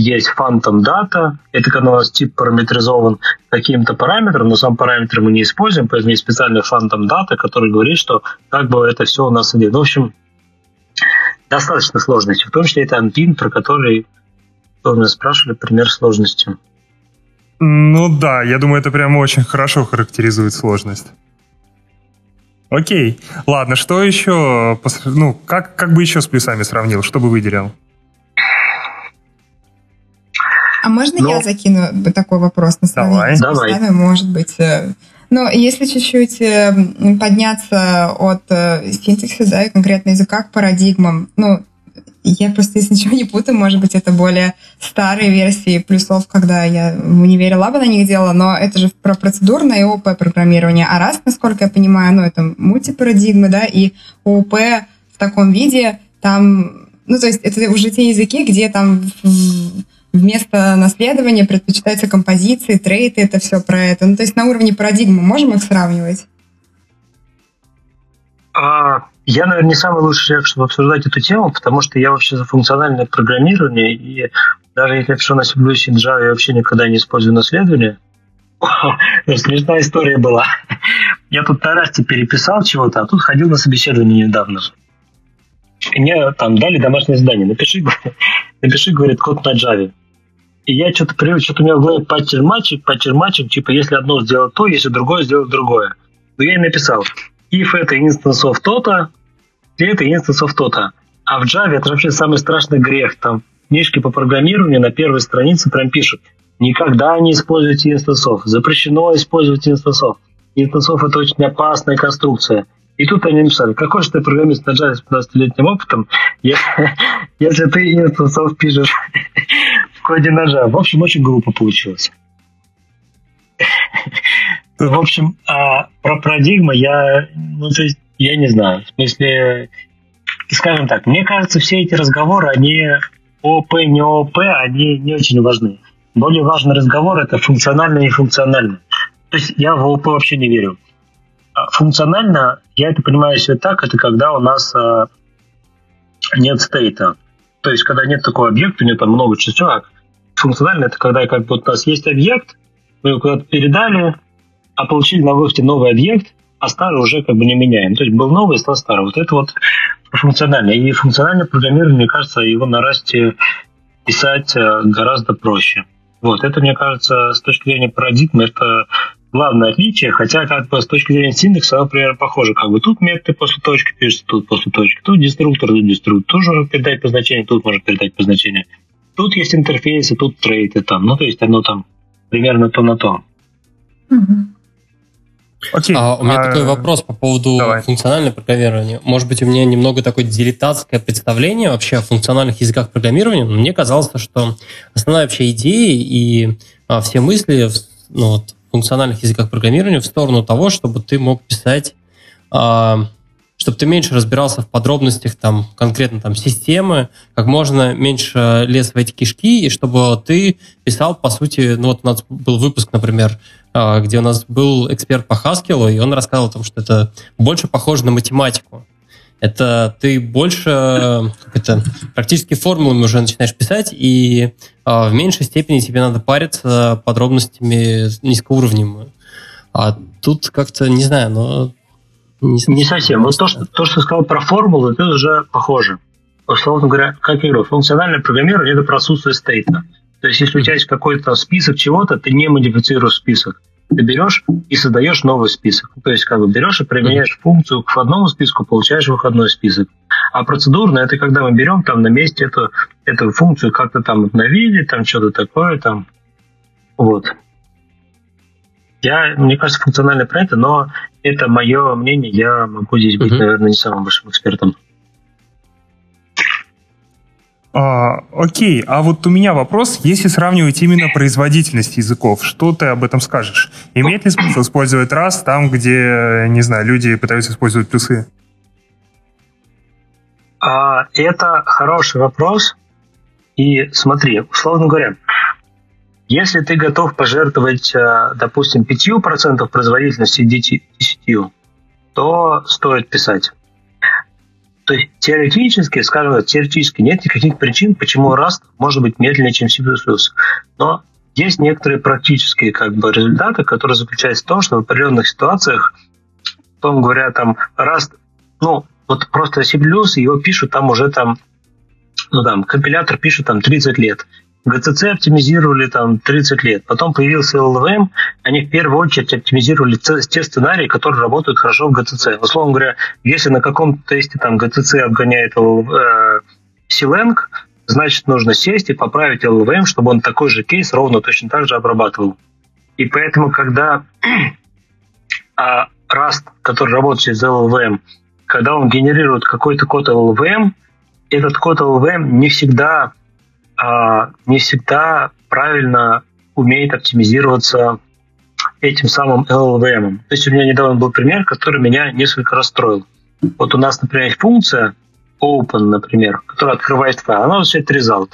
есть phantom data, это когда у нас тип параметризован каким-то параметром, но сам параметр мы не используем, поэтому есть специальный phantom data, который говорит, что как бы это все у нас идет. В общем, достаточно сложности, в том числе это unpin, про который вы меня спрашивали, пример сложности. Ну да, я думаю, это прям очень хорошо характеризует сложность. Окей. Ладно, что еще? Ну, как, как бы еще с плюсами сравнил? Что бы выделил? А можно Но... я закину такой вопрос на давай, давай. может быть? Э, ну, если чуть-чуть э, подняться от э, синтаксиса, да, и конкретно языка к парадигмам, ну, я просто, если ничего не путаю, может быть, это более старые версии плюсов, когда я в универе лаба на них делала, но это же про процедурное и ООП программирование. А раз, насколько я понимаю, ну, это мультипарадигмы, да, и ООП в таком виде, там, ну, то есть это уже те языки, где там вместо наследования предпочитаются композиции, трейты, это все про это. Ну, то есть на уровне парадигмы можем их сравнивать? А, я, наверное, не самый лучший человек, чтобы обсуждать эту тему, потому что я вообще за функциональное программирование, и даже если я пишу на C++ и Java, я вообще никогда не использую наследование. Смешная история была. Я тут на расте переписал чего-то, а тут ходил на собеседование недавно. И мне там дали домашнее задание. Напиши, напиши, говорит, код на Java. И я что-то привык, что-то у меня в голове паттерн-матчик, паттерн-матчик, типа, если одно сделать то, если другое сделать другое. Но я и написал. If это instance of то-то, это instance of то-то. А в Java это вообще самый страшный грех. Там книжки по программированию на первой странице прям пишут. Никогда не используйте инстансов. Запрещено использовать инстансов. Инстансов это очень опасная конструкция. И тут они написали, какой же ты программист на Java с 15-летним опытом, если ты инстансов пишешь на Java. В общем, очень глупо получилось. В общем, а про парадигмы я, ну, то есть, я не знаю. В смысле, скажем так, мне кажется, все эти разговоры, они ОП, не ОП, они не очень важны. Более важный разговор – это функционально и нефункционально. То есть я в ОП вообще не верю. А функционально, я это понимаю себе так, это когда у нас а, нет стейта. То есть, когда нет такого объекта, у него там много часов. Функционально это когда как бы у нас есть объект, мы его куда-то передали, а получили на выходе новый объект, а старый уже как бы не меняем. То есть был новый стал старый. Вот это вот функционально. И функциональное программирование, мне кажется, его на расте писать э, гораздо проще. Вот, это, мне кажется, с точки зрения парадигмы, это главное отличие, хотя как бы с точки зрения синдекса оно примерно похоже. Как бы тут методы после точки пишется, тут после точки, тут деструктор, тут деструктор, тут можно передать по значению, тут можно передать по значению. Тут есть интерфейсы, тут трейты там. Ну, то есть оно там примерно то на то. Угу. Окей. А, у меня а, такой вопрос по поводу давай. функционального программирования. Может быть, у меня немного такое дилетантское представление вообще о функциональных языках программирования, но мне казалось, что основная вообще идея и а, все мысли ну, вот, в функциональных языках программирования в сторону того, чтобы ты мог писать а, чтобы ты меньше разбирался в подробностях там конкретно там системы, как можно меньше лез в эти кишки, и чтобы ты писал, по сути, ну вот у нас был выпуск, например, а, где у нас был эксперт по Haskell, и он рассказывал о том, что это больше похоже на математику. Это ты больше как это, практически формулами уже начинаешь писать, и в меньшей степени тебе надо париться подробностями низкоуровневыми. А тут как-то, не знаю, но не, не совсем. Вот то что, то, что сказал про формулы, это уже похоже. Условно говоря, как я говорю, функциональное программирование – это про отсутствие стейта. То есть, если у тебя есть какой-то список чего-то, ты не модифицируешь список. Ты берешь и создаешь новый список. То есть как бы берешь и применяешь функцию к одному списку, получаешь выходной список. А процедурно это когда мы берем там на месте эту, эту функцию как-то там обновили, там что-то такое там. Вот. Я, мне кажется, функциональный про это, но это мое мнение, я могу здесь быть, uh-huh. наверное, не самым большим экспертом. А, окей, а вот у меня вопрос, если сравнивать именно производительность языков, что ты об этом скажешь? Имеет ли смысл использовать раз там, где, не знаю, люди пытаются использовать плюсы? А, это хороший вопрос. И смотри, условно говоря, если ты готов пожертвовать, э, допустим, 5% производительности 10%, то стоит писать. То есть теоретически, скажем так, теоретически нет никаких причин, почему Rust может быть медленнее, чем C++. Но есть некоторые практические как бы, результаты, которые заключаются в том, что в определенных ситуациях, потом говоря, там Rust, ну, вот просто C++, его пишут там уже там, ну там, компилятор пишет там 30 лет. GCC оптимизировали там 30 лет. Потом появился LLVM, они в первую очередь оптимизировали те сценарии, которые работают хорошо в GCC. Условно говоря, если на каком-то тесте там GCC обгоняет э, значит, нужно сесть и поправить LLVM, чтобы он такой же кейс ровно точно так же обрабатывал. И поэтому, когда а, Rust, который работает через LLVM, когда он генерирует какой-то код LLVM, этот код LLVM не всегда не всегда правильно умеет оптимизироваться этим самым LLVM. То есть у меня недавно был пример, который меня несколько расстроил. Вот у нас, например, есть функция open, например, которая открывает файл, она возвращает result.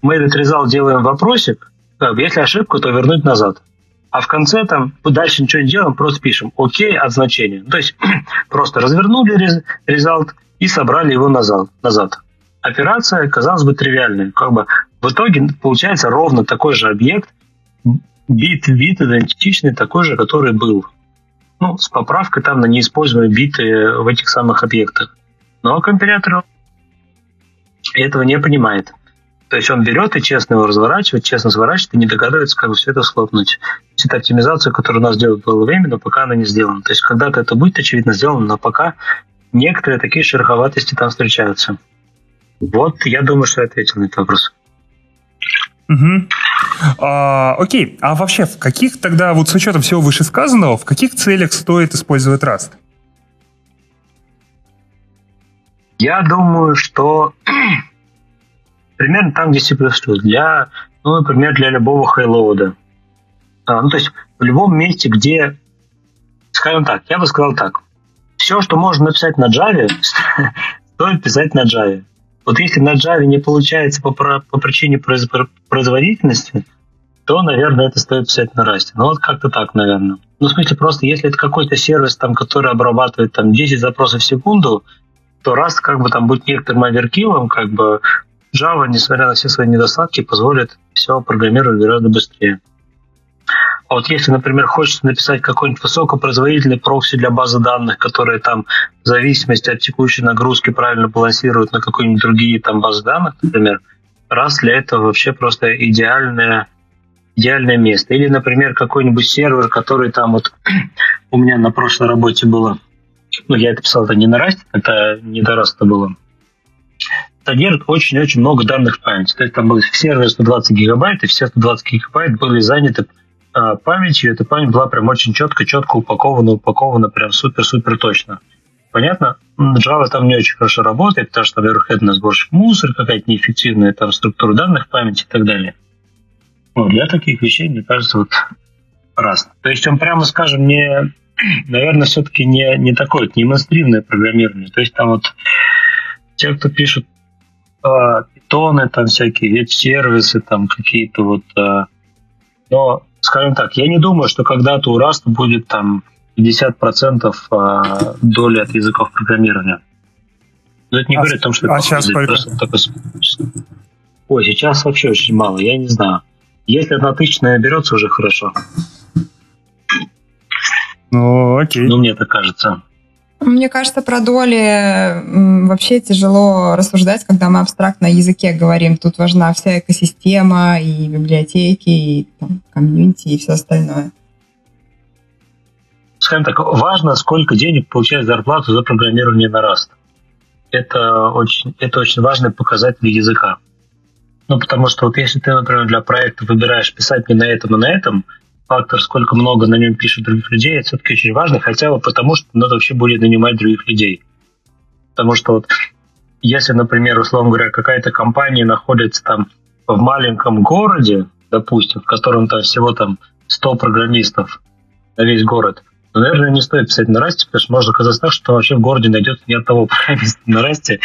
Мы этот result делаем вопросик, если ошибку, то вернуть назад. А в конце там дальше ничего не делаем, просто пишем окей от значения. То есть просто развернули result и собрали его назад. назад операция, казалось бы, тривиальная. Как бы в итоге получается ровно такой же объект, бит в бит идентичный, такой же, который был. Ну, с поправкой там на неиспользуемые биты в этих самых объектах. Но компилятор этого не понимает. То есть он берет и честно его разворачивает, честно сворачивает и не догадывается, как все это схлопнуть. Все это оптимизация, которую у нас делают было время, но пока она не сделана. То есть когда-то это будет, очевидно, сделано, но пока некоторые такие шероховатости там встречаются. Вот, я думаю, что я ответил на этот вопрос. Угу. А, окей, а вообще в каких тогда, вот с учетом всего вышесказанного, в каких целях стоит использовать Rust? Я думаю, что примерно там, где C++, для, ну, например, для любого хайлоуда. А, ну, то есть в любом месте, где, скажем так, я бы сказал так, все, что можно написать на Java, стоит писать на Java. Вот если на Java не получается по, по причине производительности, то, наверное, это стоит писать на Rust. Ну, вот как-то так, наверное. Ну, в смысле, просто если это какой-то сервис, там, который обрабатывает там, 10 запросов в секунду, то Rust как бы там будет некоторым оверкилом, как бы Java, несмотря на все свои недостатки, позволит все программировать гораздо быстрее. А вот если, например, хочется написать какой-нибудь высокопроизводительный прокси для базы данных, которые там в зависимости от текущей нагрузки правильно балансируют на какие-нибудь другие там базы данных, например, раз для этого вообще просто идеальное, идеальное место. Или, например, какой-нибудь сервер, который там вот у меня на прошлой работе было, ну, я это писал, это не на Rust, это не до Rust было, содержит очень-очень много данных в памяти. То есть там был сервер 120 гигабайт, и все 120 гигабайт были заняты а, памятью, эта память была прям очень четко, четко упакована, упакована прям супер-супер точно. Понятно? Java там не очень хорошо работает, потому что, во-первых, это на сборщик мусор, какая-то неэффективная там структура данных памяти и так далее. Ну, для таких вещей, мне кажется, вот раз. То есть он прямо, скажем, не, наверное, все-таки не, не такое, не монстривное программирование. То есть там вот те, кто пишут э, питоны, там всякие веб-сервисы, там какие-то вот... Э, но скажем так, я не думаю, что когда-то у Rust будет там 50% а, доли от языков программирования. Но это не а, говорит о том, что а это сейчас сколько? Ой, сейчас вообще очень мало, я не знаю. Если одна тысячная берется, уже хорошо. Ну, окей. Ну, мне так кажется. Мне кажется, про доли вообще тяжело рассуждать, когда мы абстрактно о языке говорим. Тут важна вся экосистема и библиотеки, и там, комьюнити, и все остальное. скажем так, важно, сколько денег получает зарплату за программирование на Rust. Это очень, это очень важный показатель языка. Ну, потому что вот если ты, например, для проекта выбираешь писать не на этом, а на этом, фактор, сколько много на нем пишут других людей, это все-таки очень важно, хотя бы потому, что надо вообще будет нанимать других людей. Потому что вот если, например, условно говоря, какая-то компания находится там в маленьком городе, допустим, в котором там всего там 100 программистов на весь город, то, наверное, не стоит писать на расте, потому что может оказаться так, что вообще в городе найдется ни одного программиста на расте,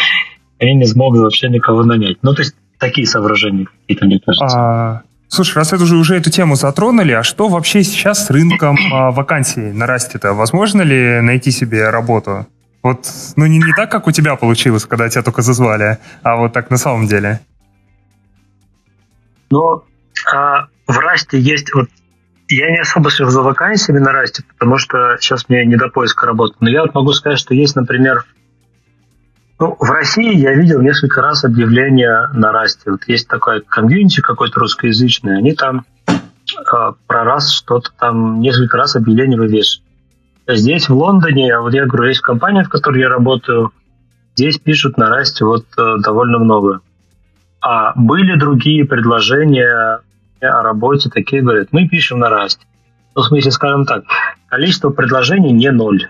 они не смогут вообще никого нанять. Ну, то есть такие соображения какие-то, мне кажется. А, слушай, раз это уже, уже эту тему затронули, а что вообще сейчас с рынком а, вакансий на расте-то? Возможно ли найти себе работу? Вот, ну, не, не так, как у тебя получилось, когда тебя только зазвали, а вот так на самом деле. Ну, а в Расте есть вот я не особо слежу за вакансиями на Расте, потому что сейчас мне не до поиска работы. Но я вот могу сказать, что есть, например, ну, в России я видел несколько раз объявления на Расте. Вот есть такое комьюнити какой-то русскоязычный, они там э, про Раст что-то там несколько раз объявления вывешивают. Здесь, в Лондоне, вот я говорю, есть компания, в которой я работаю, здесь пишут на Расте вот э, довольно много. А были другие предложения о работе, такие говорят, мы пишем на Расте. Ну, в смысле, скажем так, количество предложений не ноль.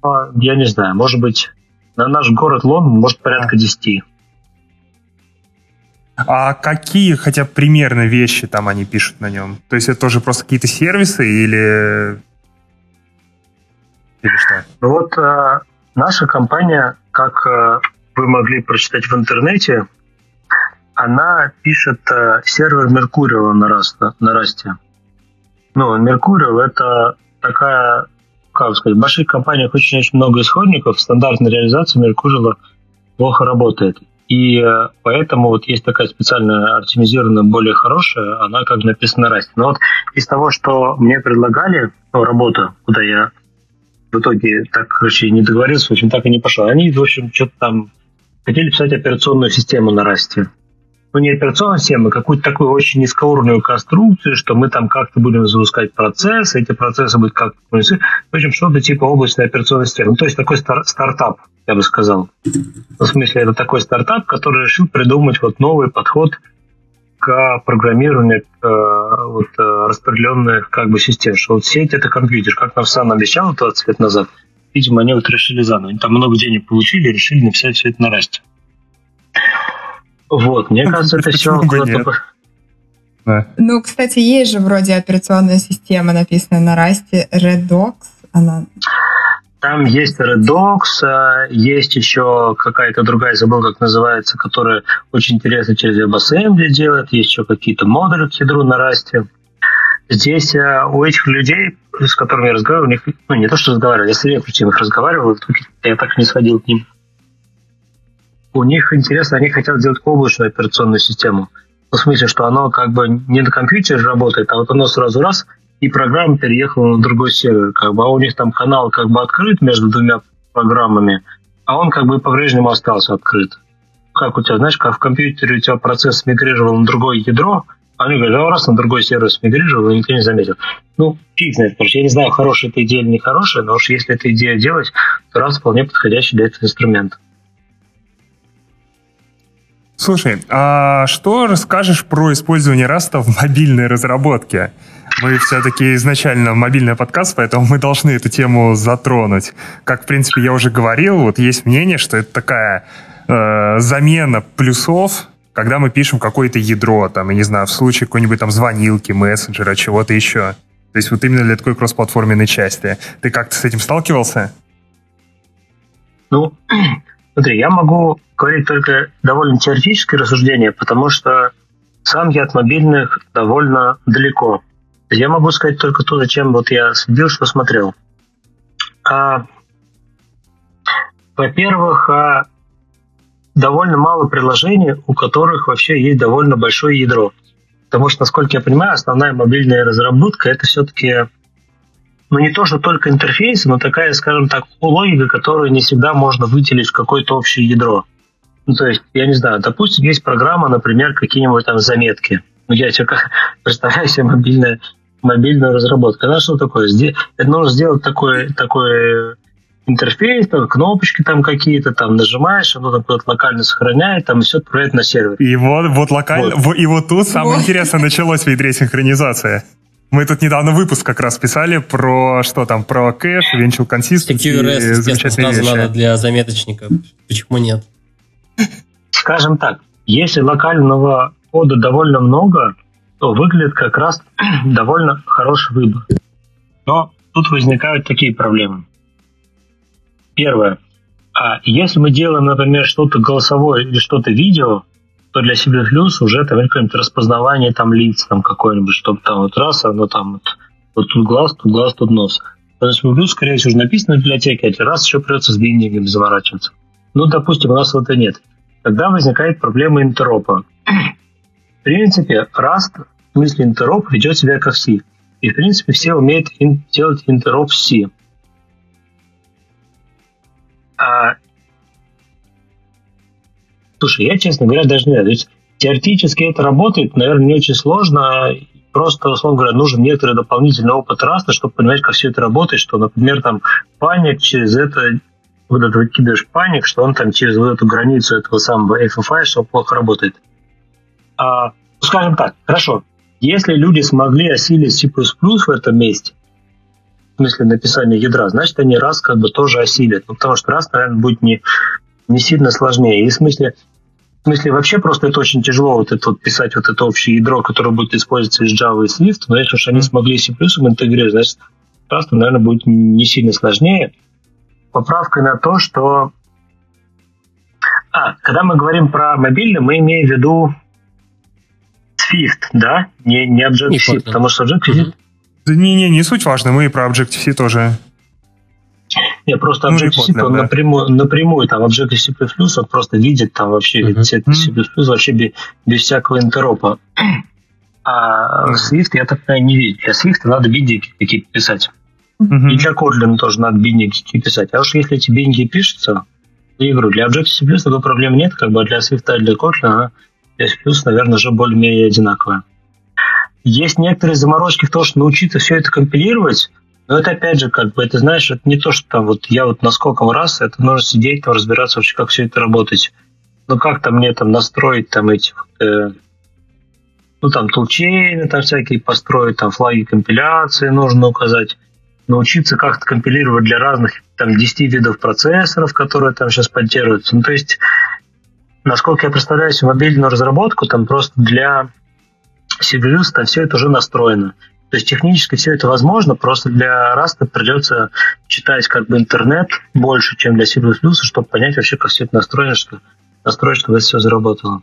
А, я не знаю, может быть, на наш город Лондон, может, порядка 10. А какие хотя бы примерно вещи там они пишут на нем? То есть это тоже просто какие-то сервисы или или что? Ну вот э, наша компания, как э, вы могли прочитать в интернете, она пишет э, сервер Mercurial на, Раста, на Расте. Ну, Mercurial это такая, как сказать, в больших компаниях очень-очень много исходников, стандартная реализация Mercurial плохо работает. И э, поэтому вот есть такая специальная оптимизированная, более хорошая, она как написана на Расте. Но вот из того, что мне предлагали, ну, работу, куда я в итоге так, короче, не договорился, в общем, так и не пошел. Они, в общем, что-то там хотели писать операционную систему на расте. Ну, не операционную систему, а какую-то такую очень низкоуровневую конструкцию, что мы там как-то будем запускать процессы, эти процессы будут как-то... В общем, что-то типа облачной операционной системы. Ну, то есть такой стар- стартап, я бы сказал. В смысле, это такой стартап, который решил придумать вот новый подход к программированию э, вот, э, распределенных как бы систем. Что вот сеть это компьютер, как нам сам обещал 20 лет назад. Видимо, они вот решили заново. Они там много денег получили, решили написать все это на расте. Вот, мне кажется, это все да. Ну, кстати, есть же вроде операционная система, написанная на расте, Redox. Она там есть Redux, а, есть еще какая-то другая, забыл, как называется, которая очень интересно через WebAssembly делает, есть еще какие-то модули к ядру на расте. Здесь а, у этих людей, с которыми я разговаривал, у них, ну, не то, что разговаривал, я с редко их разговаривал, я так и не сходил к ним. У них интересно, они хотят сделать облачную операционную систему. Ну, в смысле, что оно как бы не на компьютере работает, а вот оно сразу раз и программа переехала на другой сервер. Как бы, а у них там канал как бы открыт между двумя программами, а он как бы по-прежнему остался открыт. Как у тебя, знаешь, как в компьютере у тебя процесс мигрировал на другое ядро, а они говорят, а раз на другой сервер смигрировал, и никто не заметил. Ну, фиг знает, потому я не знаю, хорошая эта идея или не хорошая, но уж если эта идея делать, то Раст вполне подходящий для этого инструмент. Слушай, а что расскажешь про использование Раста в мобильной разработке? Мы все-таки изначально мобильный подкаст, поэтому мы должны эту тему затронуть. Как, в принципе, я уже говорил, вот есть мнение, что это такая э, замена плюсов, когда мы пишем какое-то ядро, там, я не знаю, в случае какой-нибудь там звонилки, мессенджера, чего-то еще. То есть вот именно для такой кроссплатформенной части. Ты как-то с этим сталкивался? Ну, смотри, я могу говорить только довольно теоретическое рассуждение, потому что сам я от мобильных довольно далеко. Я могу сказать только то, зачем вот я следил, что смотрел. А, во-первых, а, довольно мало приложений, у которых вообще есть довольно большое ядро. Потому что, насколько я понимаю, основная мобильная разработка это все-таки ну, не то, что только интерфейс, но такая, скажем так, логика, которую не всегда можно выделить в какое-то общее ядро. Ну, то есть, я не знаю, допустим, есть программа, например, какие-нибудь там заметки. Ну, я себе как представляю себе мобильное мобильную разработку. Она что такое? Это нужно сделать такой, такой интерфейс, там кнопочки там какие-то, там нажимаешь, оно там куда-то локально сохраняет, там все отправляет на сервер. И вот, вот локально, вот. и вот тут самое вот. интересное началось в ядре синхронизация. Мы тут недавно выпуск как раз писали про что там, про кэш, венчил консистенции. QRS, сразу надо для заметочника. Почему нет? Скажем так, если локального кода довольно много, то выглядит как раз довольно хороший выбор. Но тут возникают такие проблемы. Первое. А если мы делаем, например, что-то голосовое или что-то видео, то для C++ уже там какое-нибудь распознавание там лиц там какое-нибудь, чтобы там вот раз, оно там вот, вот тут глаз, тут глаз, тут нос. То есть C++, скорее всего, уже написано в библиотеке, а раз еще придется с биндингами заворачиваться. Ну, допустим, у нас этого нет. Тогда возникает проблема интеропа. В принципе, Rust в смысле интероп ведет себя как C. И, в принципе, все умеют делать интероп в C. А... Слушай, я, честно говоря, даже не знаю. То есть, теоретически это работает, наверное, не очень сложно. Просто, условно говоря, нужен некоторый дополнительный опыт раста, чтобы понимать, как все это работает, что, например, там паник через это вот этот выкидываешь паник, что он там через вот эту границу этого самого FFI, что плохо работает. А, скажем так, хорошо, если люди смогли осилить C++ в этом месте, в смысле написания ядра, значит, они раз как бы тоже осилят. Ну, потому что раз, наверное, будет не, не сильно сложнее. И в смысле, в смысле, вообще просто это очень тяжело вот это вот писать вот это общее ядро, которое будет использоваться из Java и Swift, но если уж они смогли C++ интегрировать, значит, просто, наверное, будет не сильно сложнее. Поправкой на то, что... А, когда мы говорим про мобильный, мы имеем в виду Swift, да? Не, не Objective-C, потому что Objective-C не-не, не суть важно, мы и про Objective-C тоже. Не, просто Objective-C ну, да. напрямую, напрямую, там Objective-C++, он просто видит там вообще, uh-huh. C++ вообще без, без всякого интеропа. А uh-huh. Swift я так понимаю, не видит. Для Swift надо биндинги какие-то писать. Uh-huh. И Kotlin тоже надо какие-то писать. А уж если эти биндинги пишутся, я говорю, для Objective-C такой проблем нет, как бы для Swift и для Kotlin она C++, наверное, уже более-менее одинаковая. Есть некоторые заморочки в том, что научиться все это компилировать, но это опять же, как бы, это знаешь, это не то, что там вот я вот на сколько раз, это нужно сидеть, там, разбираться вообще, как все это работать. Ну, как там мне там настроить там эти, э, ну, там, тулчейны там всякие построить, там, флаги компиляции нужно указать. Научиться как-то компилировать для разных, там, 10 видов процессоров, которые там сейчас поддерживаются. Ну, то есть, насколько я представляю себе мобильную разработку, там просто для CBUS там все это уже настроено. То есть технически все это возможно, просто для Rust придется читать как бы интернет больше, чем для C++, чтобы понять вообще, как все это настроено, что, настроить, чтобы это все заработало.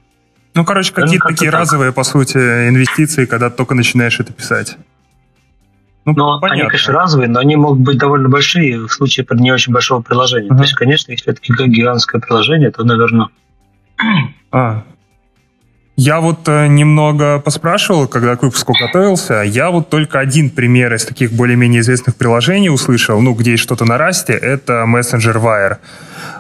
Ну, короче, какие-то такие так. разовые, по сути, инвестиции, когда только начинаешь это писать. Ну, ну они, конечно, разовые, но они могут быть довольно большие в случае не очень большого приложения. Uh-huh. То есть, конечно, если это гигантское приложение, то, наверное... А, я вот э, немного поспрашивал, когда к выпуску готовился. Я вот только один пример из таких более-менее известных приложений услышал, ну, где есть что-то на расте, это Messenger Wire.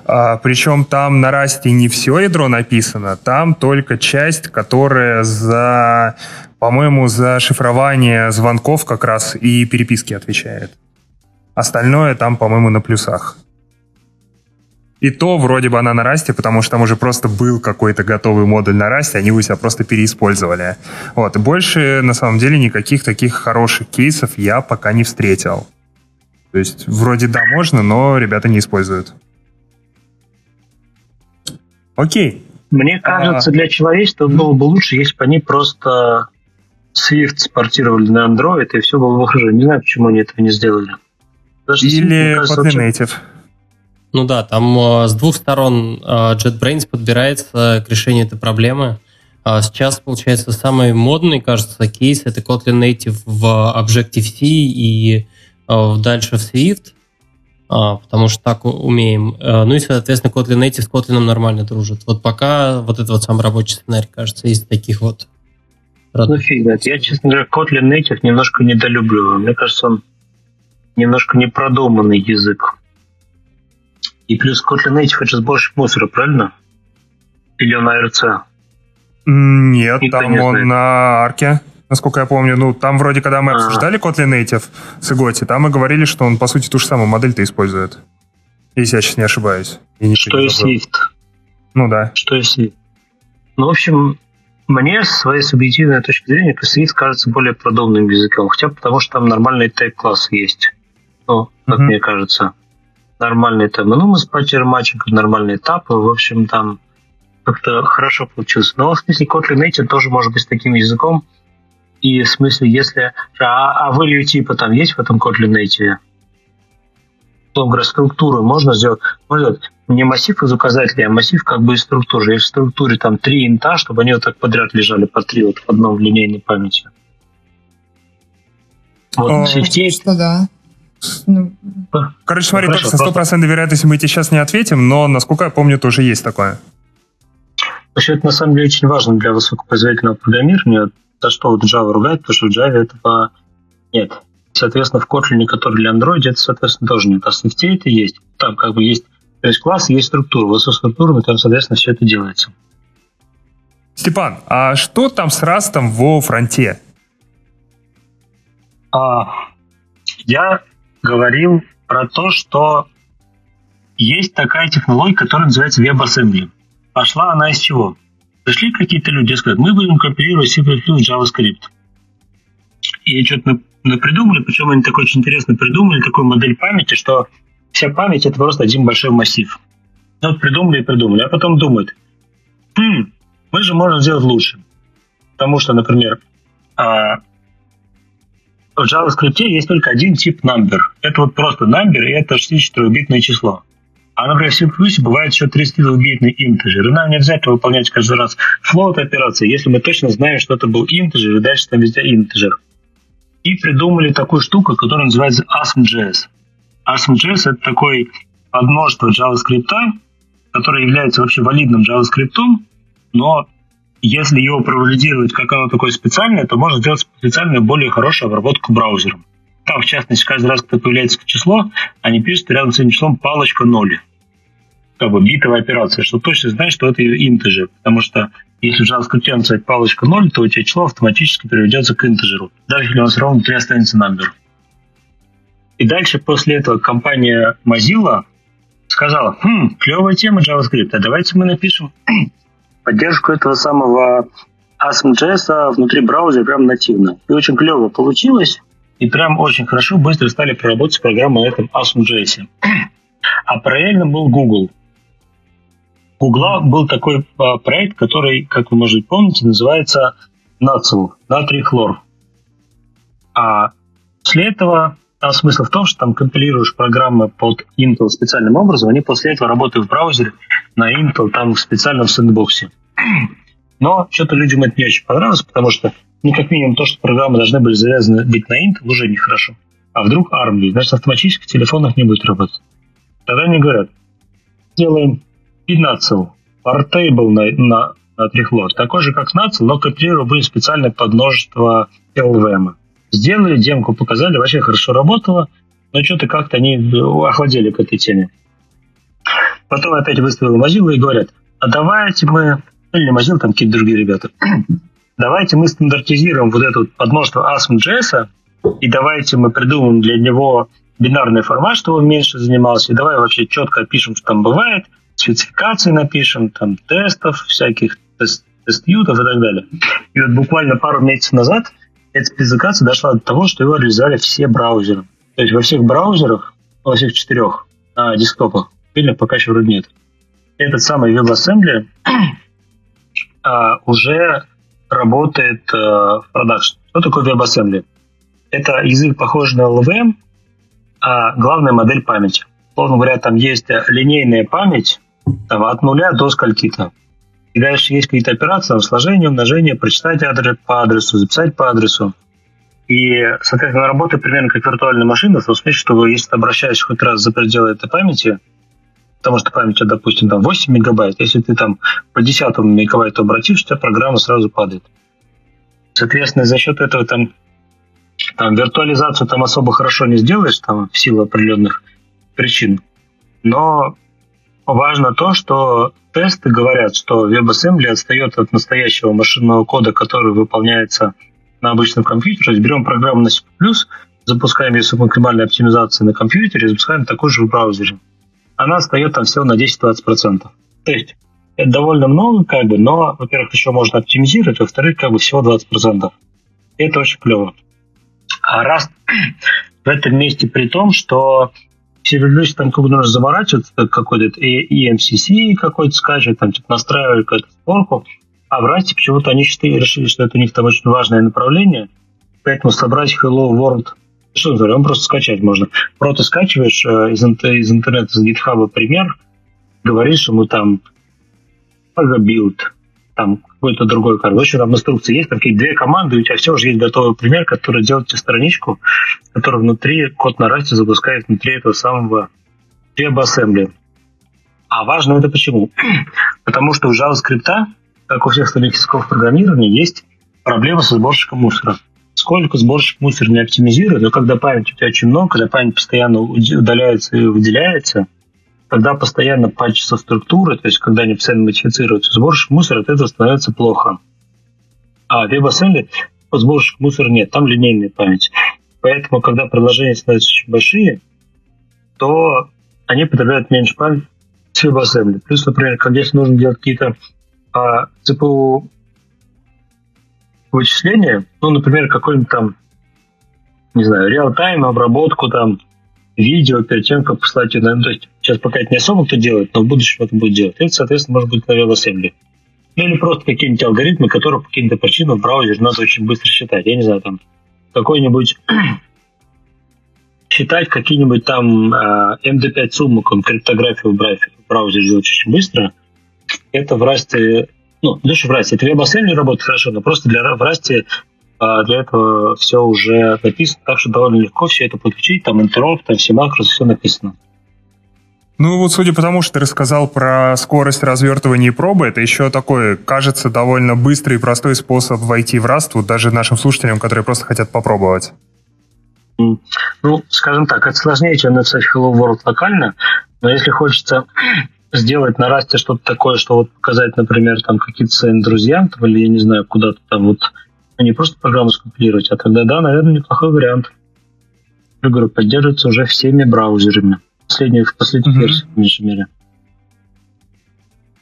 А, причем там на расте не все ядро написано, там только часть, которая за, по-моему, за шифрование звонков как раз и переписки отвечает. Остальное там, по-моему, на плюсах. И то вроде бы она на расте, потому что там уже просто был какой-то готовый модуль на расте, они его себя просто переиспользовали. Вот. И больше, на самом деле, никаких таких хороших кейсов я пока не встретил. То есть, вроде да, можно, но ребята не используют. Окей. Мне кажется, а... для человечества было бы лучше, если бы они просто Swift спортировали на Android, и все было бы хорошо. Не знаю, почему они этого не сделали. Даже Или вообще... Native. Ну да, там э, с двух сторон э, JetBrains подбирается к решению этой проблемы. А сейчас, получается, самый модный, кажется, кейс это Kotlin Native в Objective-C и э, дальше в Swift, а, потому что так умеем. Ну и, соответственно, Kotlin Native с Kotlin нормально дружит. Вот пока вот этот вот самый рабочий сценарий, кажется, из таких вот. Ну фиг знает. Я, честно говоря, Kotlin Native немножко недолюблю. Мне кажется, он немножко непродуманный язык. И плюс Kotlin Native это больше мусора, правильно? Или он на RC? Нет, Никто там не он знает. на арке. насколько я помню. Ну, там вроде, когда мы обсуждали Kotlin Native с Иготи, там мы говорили, что он, по сути, ту же самую модель-то использует. Если я сейчас не ошибаюсь. И что и Swift. Ну да. Что и Swift. Ну, в общем, мне, с своей субъективной точки зрения, Swift кажется более продобным языком. Хотя потому, что там нормальный тайп-класс есть. Ну, как mm-hmm. мне кажется. Нормальный там анумас по матчингом, нормальные этапы. В общем, там как-то хорошо получилось. Но в смысле Kotlin Native тоже может быть таким языком. И в смысле, если... А, а value типа там есть в этом Kotlin Native? Лонгра структуру можно сделать, можно сделать не массив из указателей, а массив как бы из структуры. И в структуре там три инта, чтобы они вот так подряд лежали по три вот в одном линейной памяти. Вот а, в Что да. Ну, Короче, смотри, ну, точно, 100% просто... вероятности мы тебе сейчас не ответим, но, насколько я помню, тоже есть такое. Вообще, это на самом деле очень важно для высокопроизводительного программирования. За что вот Java ругает, потому что в Java этого нет. Соответственно, в Kotlin, который для Android, это, соответственно, тоже нет. А в Swift это есть. Там как бы есть, то есть класс, есть структура. Вот со структурами там, соответственно, все это делается. Степан, а что там с растом во фронте? А, я говорил про то, что есть такая технология, которая называется WebAssembly. Пошла она из чего? Пришли какие-то люди и сказали, мы будем компилировать C++ в JavaScript. И что-то придумали, причем они такой очень интересно придумали, такую модель памяти, что вся память это просто один большой массив. Ну, вот придумали и придумали, а потом думают, хм, мы же можем сделать лучше. Потому что, например, а, в JavaScript есть только один тип number. Это вот просто number, и это 64-битное число. А, например, в C++ бывает еще 32-битный интеджер. И нам не обязательно выполнять каждый раз float операции, если мы точно знаем, что это был интеджер, и дальше там везде интеджер. И придумали такую штуку, которая называется ASM.js. ASM.js — это такой подмножество JavaScript, которое является вообще валидным JavaScript, но если его провалидировать как оно такое специальное, то можно сделать специальную более хорошую обработку браузером. Там, в частности, каждый раз, когда появляется число, они пишут рядом с этим числом палочка 0. Как бы битовая операция, что точно знаешь, что это интеджер. Потому что если в JavaScript написать палочка 0, то у тебя число автоматически переведется к интеджеру. Даже если у нас ровно 3 останется number. И дальше после этого компания Mozilla сказала, хм, клевая тема JavaScript, а давайте мы напишем поддержку этого самого ASM.js внутри браузера прям нативно. И очень клево получилось и прям очень хорошо, быстро стали проработать программу на этом ASM.js. А параллельно был Google. Google был такой а, проект, который, как вы, может помните, называется NACL, натрий хлор. А после этого там смысл в том, что там компилируешь программы под Intel специальным образом, они после этого работают в браузере на Intel, там в специальном сэндбоксе. Но что-то людям это не очень понравилось, потому что ну, как минимум, то, что программы должны были завязаны быть на Intel, уже нехорошо. А вдруг ARM значит, автоматически в телефонах не будет работать. Тогда они говорят, сделаем и нацел, Portable на, на, на трихлор, такой же, как нацел, но компилировать будет специально под множество LVM. Сделали, демку показали, вообще хорошо работало, но что-то как-то они охладели к этой теме. Потом опять выставил Mozilla и говорят, а давайте мы, ну, или Mozilla, там какие-то другие ребята, давайте мы стандартизируем вот это вот подмножество ASM.js, и давайте мы придумаем для него бинарный формат, чтобы он меньше занимался, и давай вообще четко опишем, что там бывает, спецификации напишем, там тестов, всяких тест, тест-ютов и так далее. И вот буквально пару месяцев назад эта спецификация дошла до того, что его реализовали все браузеры. То есть во всех браузерах, во всех четырех на десктопах, или пока еще вроде нет. Этот самый WebAssembly а, уже работает э, в продакшн. Что такое WebAssembly? Это язык, похожий на LVM, а главная модель памяти. Словно говоря, там есть линейная память там, от нуля до скольки-то. И дальше есть какие-то операции, сложение, умножение, прочитать адрес по адресу, записать по адресу. И, соответственно, работает примерно как виртуальная машина, в том смысле, что если ты обращаешься хоть раз за пределы этой памяти, потому что память, допустим, там 8 мегабайт, если ты там по 10 мегабайту обратишься, у тебя программа сразу падает. Соответственно, за счет этого там, там виртуализацию там особо хорошо не сделаешь, там в силу определенных причин. Но важно то, что тесты говорят, что WebAssembly отстает от настоящего машинного кода, который выполняется на обычном компьютере, то есть берем программу на C++, запускаем ее с максимальной оптимизацией на компьютере запускаем такой же в браузере. Она встает там всего на 10-20%. То есть это довольно много, как бы, но, во-первых, еще можно оптимизировать, во-вторых, как бы всего 20%. И это очень клево. А раз в этом месте при том, что люди там как бы нужно заворачиваться, какой-то EMCC какой-то скачивать, там типа настраивать какую-то сборку, а в Расте почему-то они считали, решили, что это у них там очень важное направление, поэтому собрать Hello World что называется, просто скачать можно. Просто скачиваешь э, из, из интернета, из GitHub пример, говоришь ему там build, там какой-то другой код. В общем, там инструкции есть, там какие-то две команды, и у тебя все уже есть готовый пример, который делает тебе страничку, который внутри, код на расте запускает внутри этого самого WebAssembly. А важно это почему? Потому что у JavaScript, как у всех остальных языков программирования, есть проблема со сборщиком мусора сколько сборщик мусора не оптимизирует, но когда память у тебя очень много, когда память постоянно удаляется и выделяется, когда постоянно патчится структура, то есть когда они постоянно модифицируются, сборщик мусора от этого становится плохо. А в WebAssembly сборщик мусора нет, там линейная память. Поэтому, когда предложения становятся очень большие, то они потребляют меньше памяти в WebAssembly. Плюс, например, когда если нужно делать какие-то а, CPU вычисления, ну, например, какой-нибудь там, не знаю, реал-тайм, обработку там видео как послать ее, ну, то есть сейчас пока это не особо кто делает, но в будущем это будет делать. Это, соответственно, может быть на WebAssembly. Ну, или просто какие-нибудь алгоритмы, которые по каким-то причинам в браузере надо очень быстро считать. Я не знаю, там какой-нибудь считать какие-нибудь там э, MD5 сумму, криптографию в браузере делать очень быстро. Это в Rust ну, лучше в Расте. Это WebAssembly работает хорошо, но просто для, в Расте а, для этого все уже написано, так что довольно легко все это подключить, там интероп, там все макросы, все написано. Ну вот судя по тому, что ты рассказал про скорость развертывания и пробы, это еще такой, кажется, довольно быстрый и простой способ войти в Rust, вот даже нашим слушателям, которые просто хотят попробовать. Ну, скажем так, это сложнее, чем написать Hello World локально, но если хочется сделать на расте что-то такое, что вот показать, например, там какие-то своим друзьям, там, или я не знаю, куда-то там вот, а не просто программу скомпилировать, а тогда, да, наверное, неплохой вариант. Я говорю, поддерживается уже всеми браузерами. Последний, в последних mm-hmm. версиях, по меньшей мере.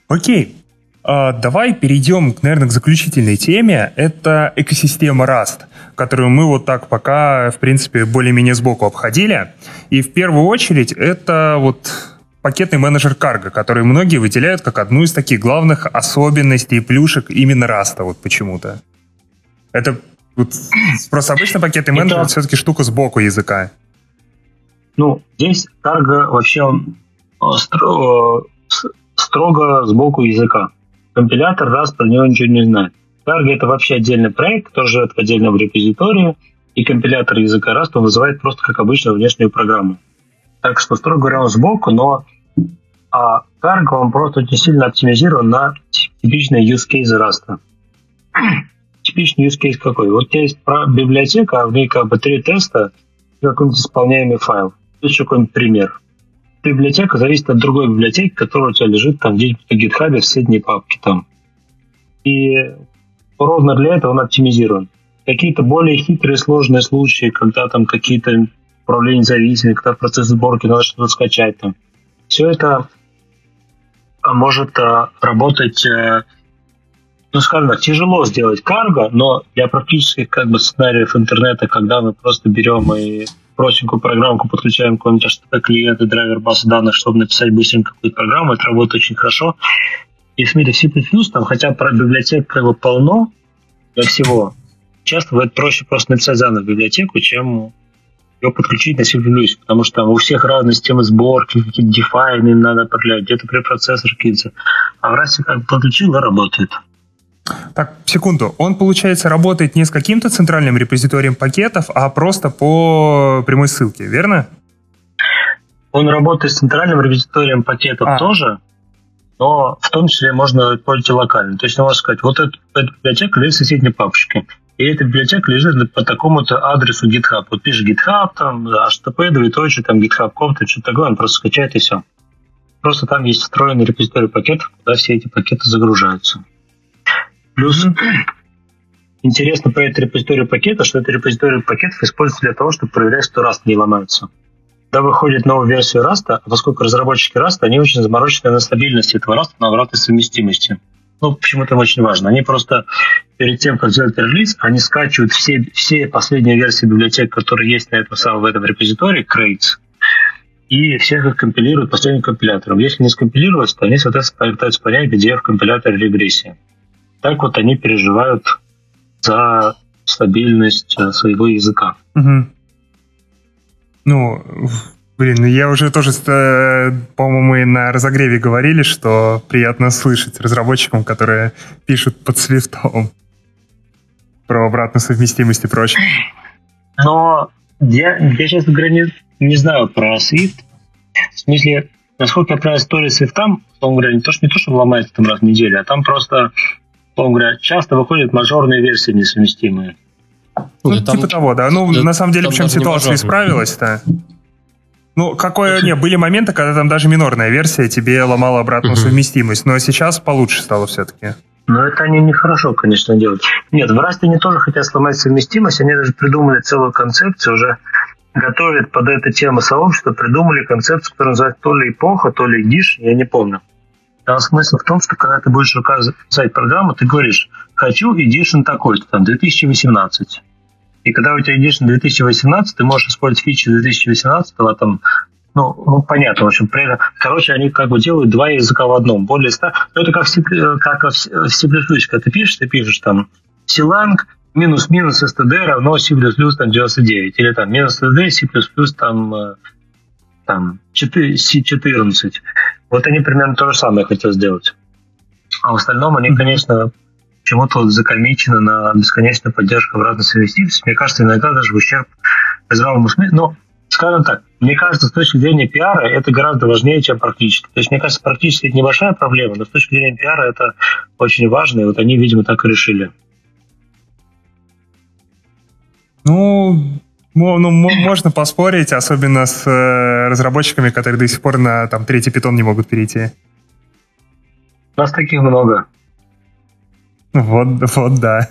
Окей. А, давай перейдем, наверное, к заключительной теме. Это экосистема Rust, которую мы вот так пока, в принципе, более-менее сбоку обходили. И в первую очередь это вот пакетный менеджер Cargo, который многие выделяют как одну из таких главных особенностей плюшек именно Раста вот почему-то. Это вот, просто обычно пакетный менеджер это... все-таки штука сбоку языка. Ну, здесь Cargo вообще он э, строго, строго сбоку языка. Компилятор раз про него ничего не знает. Cargo это вообще отдельный проект, который живет в отдельном репозитории, и компилятор языка Rust он вызывает просто как обычную внешнюю программу. Так что, строго говоря, он сбоку, но а Cargo, он просто очень сильно оптимизирован на типичные use case Rust. Типичный use case какой? Вот есть библиотека, а в ней как бы три теста и какой-нибудь исполняемый файл. Есть какой-нибудь пример. Библиотека зависит от другой библиотеки, которая у тебя лежит там где-нибудь на GitHub в соседней папке там. И ровно для этого он оптимизирован. Какие-то более хитрые, сложные случаи, когда там какие-то управления зависимыми, когда процесс сборки надо что-то скачать там. Все это может э, работать, э, ну, скажем так, тяжело сделать карго, но для практических как бы сценариев интернета, когда мы просто берем и простенькую программку подключаем к какому-нибудь HTTP клиенту, драйвер базы данных, чтобы написать быстренько какую-то программу, это работает очень хорошо. И в C++, там хотя про библиотек как бы полно для всего, часто бывает проще просто написать заново библиотеку, чем ее подключить на CPU, потому что там у всех разные системы сборки, какие-то дефайны им надо определять, где-то препроцессор кинется. А в Rust как подключил и работает. Так, секунду. Он, получается, работает не с каким-то центральным репозиторием пакетов, а просто по прямой ссылке, верно? Он работает с центральным репозиторием пакетов а. тоже, но в том числе можно использовать и локально. То есть можно сказать, вот эта, эта библиотека лежит в соседней папочке. И эта библиотека лежит по такому-то адресу GitHub. Вот пишешь GitHub, там, HTTP, двоеточие, там, GitHub.com, там, что-то такое, он просто скачает и все. Просто там есть встроенный репозиторий пакетов, куда все эти пакеты загружаются. Плюс интересно про это репозиторий пакета, что это репозиторий пакетов используется для того, чтобы проверять, что Rust не ломается. Когда выходит новая версия Rust, а поскольку разработчики Rust, они очень заморочены на стабильности этого Rust, на обратной совместимости. Ну, почему это очень важно? Они просто перед тем, как сделать релиз, они скачивают все, все последние версии библиотек, которые есть на этом самом в этом репозитории, crates, и всех их компилируют последним компилятором. Если не скомпилировать, то они, соответственно, пытаются понять, где в компиляторе регрессия. Так вот они переживают за стабильность э, своего языка. Угу. Ну, блин, ну я уже тоже, э, по-моему, и на разогреве говорили, что приятно слышать разработчикам, которые пишут под свифтом про обратную совместимость и прочее. Но я, я честно говоря, не, не знаю про Swift. В смысле, насколько я понимаю, история с Swift, он говоря, не то, что, не то, что ломается там раз в неделю, а там просто условно говоря, часто выходят мажорные версии несовместимые. Ну, ну там, типа того, да. Ну, да, на самом деле, причем ситуация исправилась-то. Ну, какое... Не, были моменты, когда там даже минорная версия тебе ломала обратную uh-huh. совместимость, но сейчас получше стало все-таки. Но это они нехорошо, конечно, делают. Нет, в Расте они тоже хотят сломать совместимость, они даже придумали целую концепцию, уже готовят под эту тему сообщества, придумали концепцию, которая называется то ли эпоха, то ли диш, я не помню. Там смысл в том, что когда ты будешь писать программу, ты говоришь, хочу edition такой-то, там, 2018. И когда у тебя edition 2018, ты можешь использовать фичи 2018, а там, ну, ну, понятно, в общем, при этом, короче, они как бы делают два языка в одном, более ста. Ну, это как как в C++, когда ты пишешь, ты пишешь там Clang минус-минус std равно C++ там 99, или там минус std, C++ там, э, там 4, C14. Вот они примерно то же самое хотят сделать. А в остальном они, конечно, почему-то вот закомичены на бесконечную поддержку в разных совместимости. Мне кажется, иногда даже в ущерб здравому смыслу. Но, скажем так, мне кажется, с точки зрения пиара это гораздо важнее, чем практически. То есть, мне кажется, практически это небольшая проблема, но с точки зрения пиара это очень важно, и вот они, видимо, так и решили. Ну, ну, можно поспорить, особенно с э, разработчиками, которые до сих пор на там, третий питон не могут перейти. У нас таких много. Вот, вот да.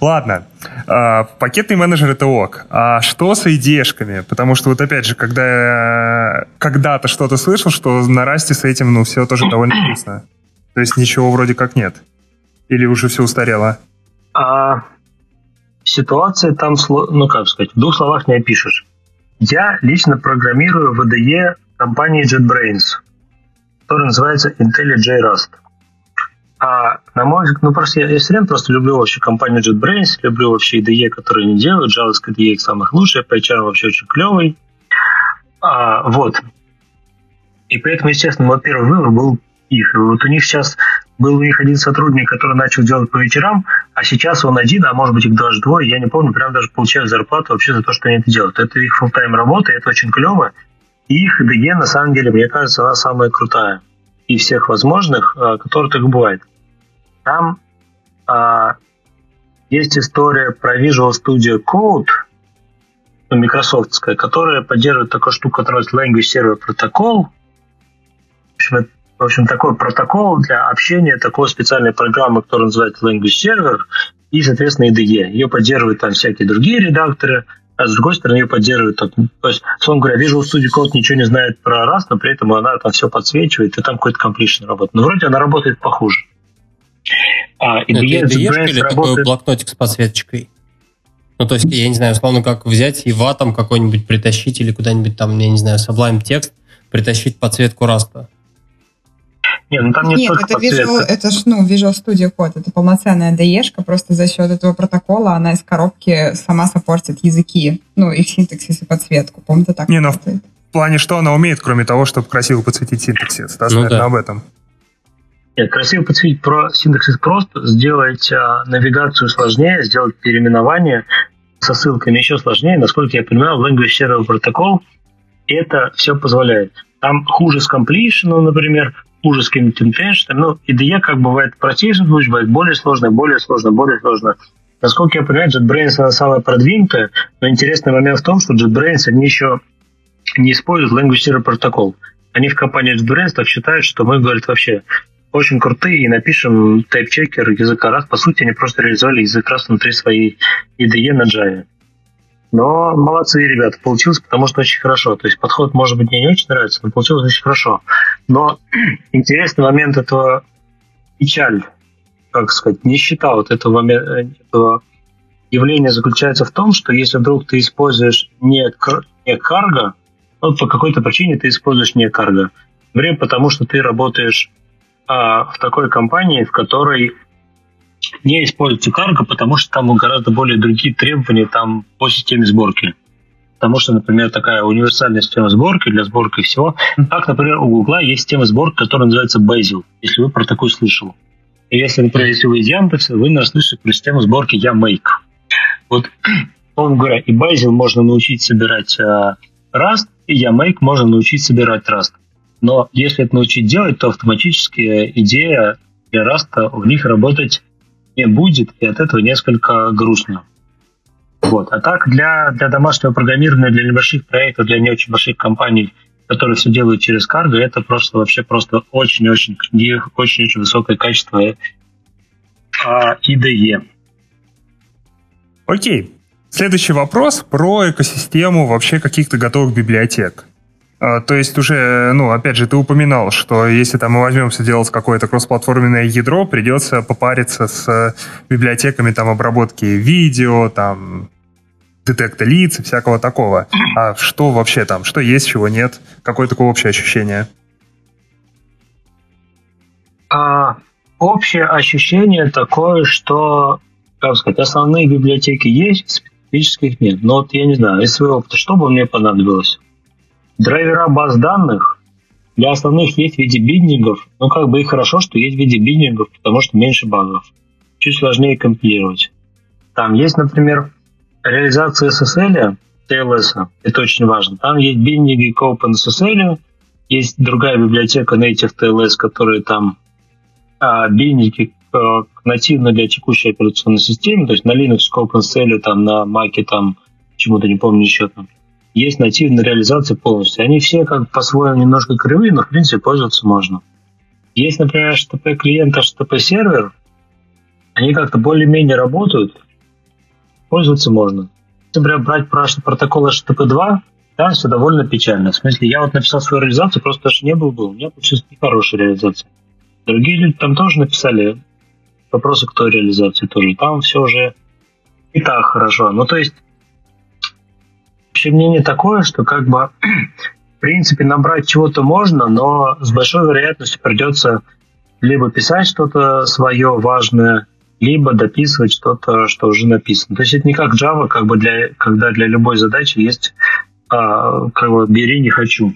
Ладно, а, пакетный менеджер это ок. А что с IDE-шками? Потому что вот опять же, когда я когда-то что-то слышал, что на расте с этим, ну, все тоже довольно вкусно. То есть ничего вроде как нет. Или уже все устарело? А, ситуация там, ну как сказать, в двух словах не опишешь. Я лично программирую в компании JetBrains, которая называется IntelliJ Rust. А на мой взгляд, ну просто я, я все время просто люблю вообще компанию JetBrains, люблю вообще IDE, которые они делают, JavaScript IDE самых лучших, PyCharm вообще очень клевый. А, вот. И поэтому, естественно, мой первый выбор был их. И вот у них сейчас был у них один сотрудник, который начал делать по вечерам, а сейчас он один, а может быть их даже двое, я не помню, прям даже получают зарплату вообще за то, что они это делают. Это их full-time работа, это очень клево. И их IDE, на самом деле, мне кажется, она самая крутая из всех возможных, а, которые так бывает. Там а, есть история про Visual Studio Code, микрософтская, которая поддерживает такую штуку, которая называется Language Server Protocol. В общем, в общем, такой протокол для общения такой специальной программы, которая называется Language Server, и, соответственно, IDE. Ее поддерживают там всякие другие редакторы, а с другой стороны ее поддерживают. То есть, словом говоря, Visual Studio Code ничего не знает про Rust, но при этом она там все подсвечивает, и там какой-то completion работает. Но вроде она работает похуже. А, IDE, Это IDE или работает... такой блокнотик с подсветочкой? Ну, то есть, я не знаю, условно, как взять и ватом какой-нибудь притащить или куда-нибудь там, я не знаю, Sublime текст, притащить подсветку раста. Нет, ну там не Нет, это, visual, это ж, ну, Visual Studio Code, это полноценная de просто за счет этого протокола она из коробки сама саппортит языки, ну, их синтаксис и подсветку. Помните, так Не, ну, в плане, что она умеет, кроме того, чтобы красиво подсветить синтаксис, да, ну, да. об этом. Нет, красиво подсветить про синтаксис просто, сделать а, навигацию сложнее, сделать переименование со ссылками еще сложнее. Насколько я понимаю, Language Server Protocol это все позволяет. Там хуже с completion, например, каким-то intention. Ну, IDE, как бывает простейший случай, бывает более сложно, более сложно, более сложно. Насколько я понимаю, JetBrains она самая продвинутая, но интересный момент в том, что JetBrains, они еще не используют Language Server Protocol. Они в компании JetBrains так считают, что мы, говорят, вообще очень крутые и напишем тайп-чекер языка раз. По сути, они просто реализовали язык раз внутри своей IDE на Java. Но молодцы ребята, получилось, потому что очень хорошо. То есть подход, может быть, мне не очень нравится, но получилось очень хорошо. Но интересный момент этого печаль, как сказать, нищета вот этого, этого явления заключается в том, что если вдруг ты используешь не, не карго, ну, по какой-то причине ты используешь не карго, например, потому что ты работаешь а, в такой компании, в которой не используется карго, потому что там гораздо более другие требования там по системе сборки. Потому что, например, такая универсальная система сборки для сборки всего. Как, например, у Гугла есть система сборки, которая называется Bazel, если вы про такую слышали. И если, например, если вы из Яндекса, вы, наверное, слышали про систему сборки Yamake. Вот, условно говоря, и Bazel можно научить собирать uh, Rust, и Yamake можно научить собирать Rust. Но если это научить делать, то автоматически идея для Rust в них работать не будет, и от этого несколько грустно. Вот. А так для, для домашнего программирования, для небольших проектов, для не очень больших компаний, которые все делают через карго, это просто вообще просто очень-очень очень-очень высокое качество а, IDE. Окей. Следующий вопрос про экосистему вообще каких-то готовых библиотек. А, то есть уже, ну, опять же, ты упоминал, что если там мы возьмемся делать какое-то кроссплатформенное ядро, придется попариться с библиотеками там обработки видео, там детекта лиц и всякого такого. А что вообще там? Что есть, чего нет? Какое такое общее ощущение? А, общее ощущение такое, что, как сказать, основные библиотеки есть, специфических нет. Но вот я не знаю, из своего опыта, что бы мне понадобилось? Драйвера баз данных для основных есть в виде биддингов. Ну, как бы и хорошо, что есть в виде биддингов, потому что меньше багов. Чуть сложнее компилировать. Там есть, например, реализация SSL, TLS, это очень важно. Там есть биддинги к OpenSSL, есть другая библиотека Native TLS, которая там а, биндинги э, нативно для текущей операционной системы, то есть на Linux к OpenSSL, там на Mac, там чему-то не помню еще там есть нативная реализация полностью. Они все как по-своему немножко кривые, но в принципе пользоваться можно. Есть, например, HTTP клиент, HTTP сервер, они как-то более-менее работают, пользоваться можно. Например, брать протокол HTTP 2, там все довольно печально. В смысле, я вот написал свою реализацию, просто даже не был, был. У меня получилась нехорошая реализация. Другие люди там тоже написали вопросы к той реализации тоже. Там все уже и так хорошо. Ну, то есть Общее мнение такое, что как бы в принципе набрать чего-то можно, но с большой вероятностью придется либо писать что-то свое важное, либо дописывать что-то, что уже написано. То есть это не как Java, как бы для, когда для любой задачи есть а, как бы бери, не хочу.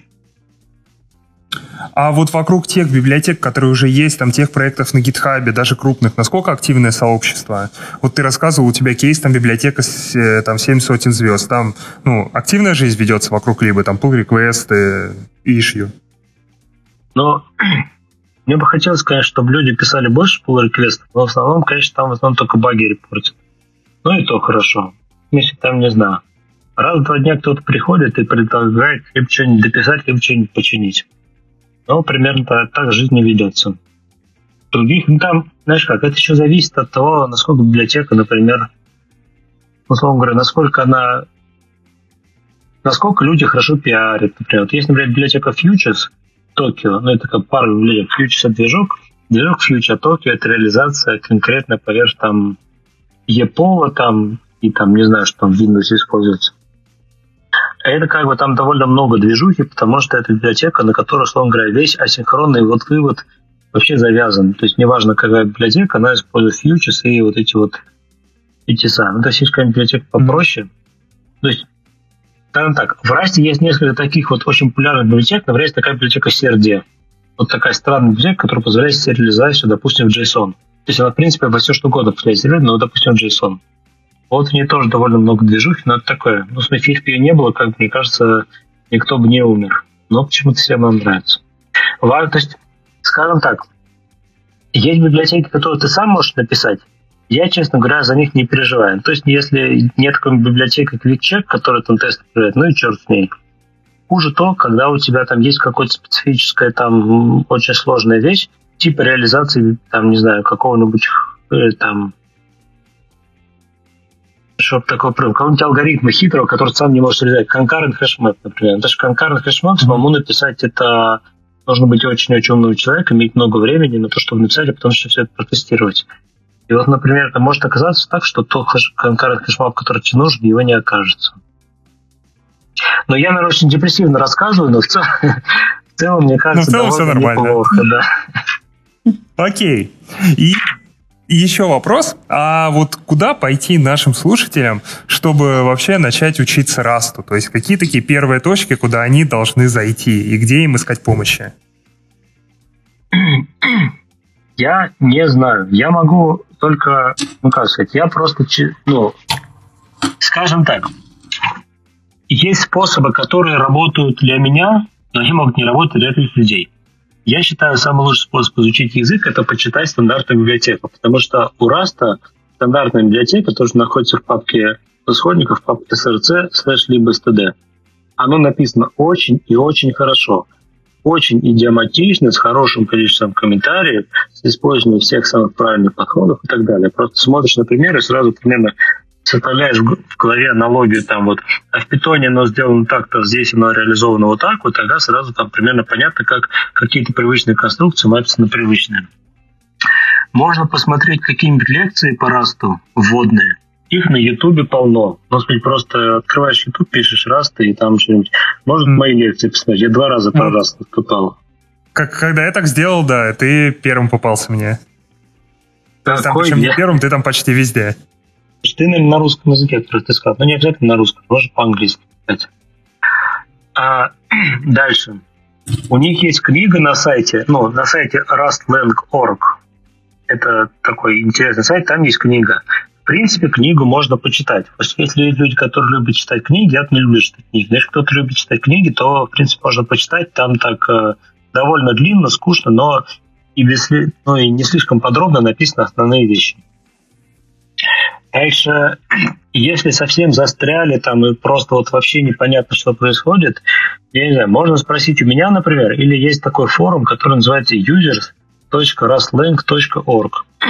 А вот вокруг тех библиотек, которые уже есть, там тех проектов на GitHub, даже крупных, насколько активное сообщество? Вот ты рассказывал, у тебя кейс, там библиотека э, там, 7 сотен звезд. Там ну, активная жизнь ведется вокруг либо там pull реквесты issue? Ну, мне бы хотелось, конечно, чтобы люди писали больше pull реквестов, но в основном, конечно, там в основном только баги репортят. Ну и то хорошо. Если там, не знаю, раз в два дня кто-то приходит и предлагает либо что-нибудь дописать, либо что-нибудь починить. Ну, примерно так, жизнь не ведется. Других, ну там, знаешь как, это еще зависит от того, насколько библиотека, например, условно говоря, насколько она насколько люди хорошо пиарят, например. Вот есть, например, библиотека Futures Токио, ну, это как пара библиотек. Futures — это движок, движок Future, Токио — это реализация конкретно поверх там EPOL, там, и там, не знаю, что там в Windows используется. Это как бы там довольно много движухи, потому что это библиотека, на которой, условно говоря, весь асинхронный вот вывод вообще завязан. То есть неважно, какая библиотека, она использует фьючерс и вот эти вот самые. Ну, то есть есть какая-нибудь библиотека попроще. То есть, скажем так, в Расте есть несколько таких вот очень популярных библиотек. Например, есть такая библиотека CRD. Вот такая странная библиотека, которая позволяет сериализацию, допустим, в JSON. То есть она, в принципе, во все что угодно позволяет сериализировать, но, допустим, в JSON. Вот в ней тоже довольно много движухи, но это такое. Ну, в смысле, их ее не было, как мне кажется, никто бы не умер. Но почему-то всем нам нравится. Важно, то есть, скажем так, есть библиотеки, которые ты сам можешь написать. Я, честно говоря, за них не переживаю. То есть, если нет такой библиотеки, как QuickCheck, который там тест проверяет, ну и черт с ней. Хуже то, когда у тебя там есть какая-то специфическая, там, очень сложная вещь, типа реализации, там, не знаю, какого-нибудь э, там чтобы такой прям, какого-нибудь алгоритма хитрого, который сам не может реализовать. Concurrent hashmap, например. Даже concurrent hashmap самому написать это нужно быть очень-очень умным человеком, иметь много времени на то, чтобы написать, а потом еще все это протестировать. И вот, например, это может оказаться так, что тот concurrent hashmap, который тебе нужен, его не окажется. Но я, наверное, очень депрессивно рассказываю, но в целом, в целом мне кажется, но в целом все нормально. Неплохо, да. Окей. И и еще вопрос, а вот куда пойти нашим слушателям, чтобы вообще начать учиться расту? То есть какие такие первые точки, куда они должны зайти и где им искать помощи? Я не знаю. Я могу только, ну как сказать, я просто, ну, скажем так, есть способы, которые работают для меня, но они могут не работать для этих людей. Я считаю, самый лучший способ изучить язык – это почитать стандартную библиотеку, потому что у Раста стандартная библиотека тоже находится в папке исходников, в папке src слэш libstd. Оно написано очень и очень хорошо. Очень идиоматично, с хорошим количеством комментариев, с использованием всех самых правильных подходов и так далее. Просто смотришь на примеры, сразу примерно составляешь в голове аналогию там вот, а в питоне оно сделано так-то, здесь оно реализовано вот так, вот тогда сразу там примерно понятно, как какие-то привычные конструкции мапятся на привычные. Можно посмотреть какие-нибудь лекции по расту вводные. Их на Ютубе полно. Господи, просто открываешь Ютуб, пишешь расты, и там что-нибудь. Может, мои лекции посмотреть. Я два раза про раст выступал. Как, когда я так сделал, да, ты первым попался мне. Какой там, причем я? не первым, ты там почти везде. Ты, наверное, на русском языке, который ты сказал. Но не обязательно на русском, можно по-английски. А, дальше. У них есть книга на сайте, ну, на сайте rustlang.org. Это такой интересный сайт, там есть книга. В принципе, книгу можно почитать. Если есть люди, которые любят читать книги, я не люблю читать книги. Если кто-то любит читать книги, то, в принципе, можно почитать. Там так э, довольно длинно, скучно, но и, без, ну, и не слишком подробно написаны основные вещи. Дальше, если совсем застряли там и просто вот вообще непонятно, что происходит, я не знаю, можно спросить у меня, например, или есть такой форум, который называется users.rustlang.org.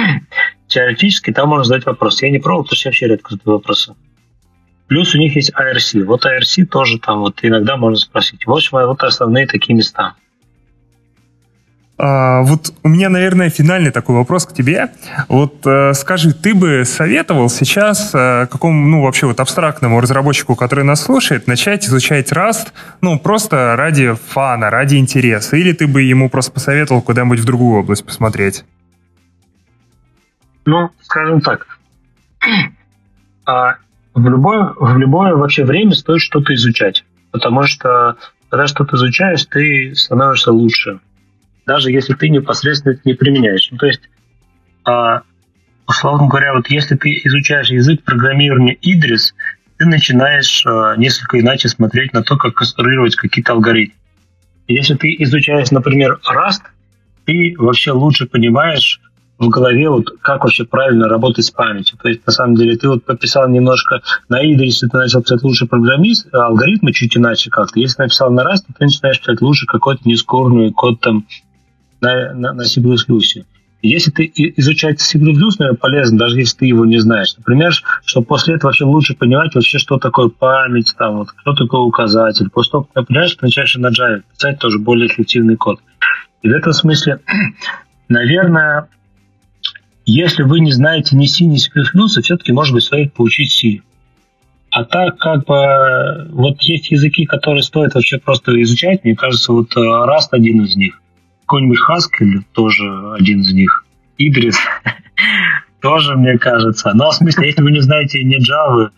Теоретически там можно задать вопрос. Я не пробовал, потому что я вообще редко задаю вопросы. Плюс у них есть IRC. Вот IRC тоже там вот иногда можно спросить. В общем, вот основные такие места. А, вот у меня, наверное, финальный такой вопрос к тебе. Вот э, скажи, ты бы советовал сейчас э, какому, ну, вообще вот абстрактному разработчику, который нас слушает, начать изучать Rust, ну, просто ради фана, ради интереса? Или ты бы ему просто посоветовал куда-нибудь в другую область посмотреть? Ну, скажем так, а в любое, в любое вообще время стоит что-то изучать. Потому что когда что-то изучаешь, ты становишься лучше даже если ты непосредственно это не применяешь. Ну, то есть, а, условно говоря, вот если ты изучаешь язык программирования Идрис, ты начинаешь а, несколько иначе смотреть на то, как конструировать какие-то алгоритмы. Если ты изучаешь, например, Rust, ты вообще лучше понимаешь в голове, вот как вообще правильно работать с памятью. То есть, на самом деле, ты вот пописал немножко на Идрисе, ты начал писать лучше программист, а алгоритмы чуть иначе как-то. Если написал на Rust, ты начинаешь писать лучше какой-то нескорный код там на, на, на C++. Если ты изучать C++, наверное, полезно, даже если ты его не знаешь. Например, что после этого вообще лучше понимать вообще, что такое память, там, вот, кто такой указатель. После того, как ты ты начинаешь на Java писать тоже более эффективный код. И в этом смысле, наверное, если вы не знаете ни C, ни C++, все-таки, может быть, стоит поучить C. А так, как бы, вот есть языки, которые стоит вообще просто изучать, мне кажется, вот э, Rust один из них какой-нибудь Haskell тоже один из них. Идрис тоже, мне кажется. Но, в смысле, если вы не знаете ни Java,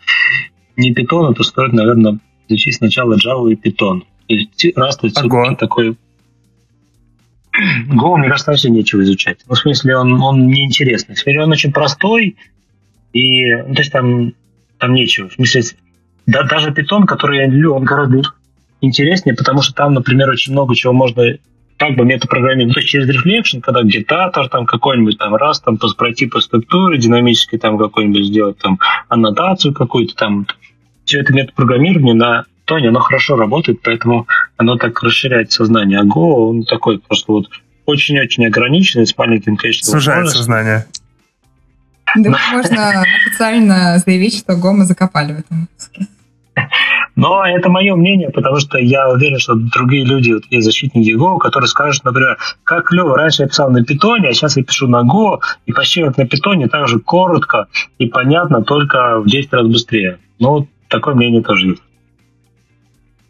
ни Python, то стоит, наверное, изучить сначала Java и Python. То есть раз тут все такой... Go, мне кажется, вообще нечего изучать. Ну, в смысле, он, он неинтересный. В смысле, он очень простой, и, ну, то есть там, там нечего. В смысле, да, даже Python, который я люблю, он гораздо интереснее, потому что там, например, очень много чего можно как бы метапрограммирование, то есть через рефлекшн, когда агитатор там какой-нибудь там раз там пройти по структуре, динамически там какой-нибудь сделать там аннотацию какую-то там, все это метапрограммирование на Тоне, оно хорошо работает, поэтому оно так расширяет сознание. А Go, он такой просто вот очень-очень ограниченный, с маленьким количеством Сужается знание. Да, можно официально заявить, что Гома закопали в этом выпуске. Но это мое мнение, потому что я уверен, что другие люди, вот есть защитники Go, которые скажут, например, как клево, раньше я писал на питоне, а сейчас я пишу на Go, и почти как на питоне, так же коротко и понятно, только в 10 раз быстрее. Ну, такое мнение тоже есть.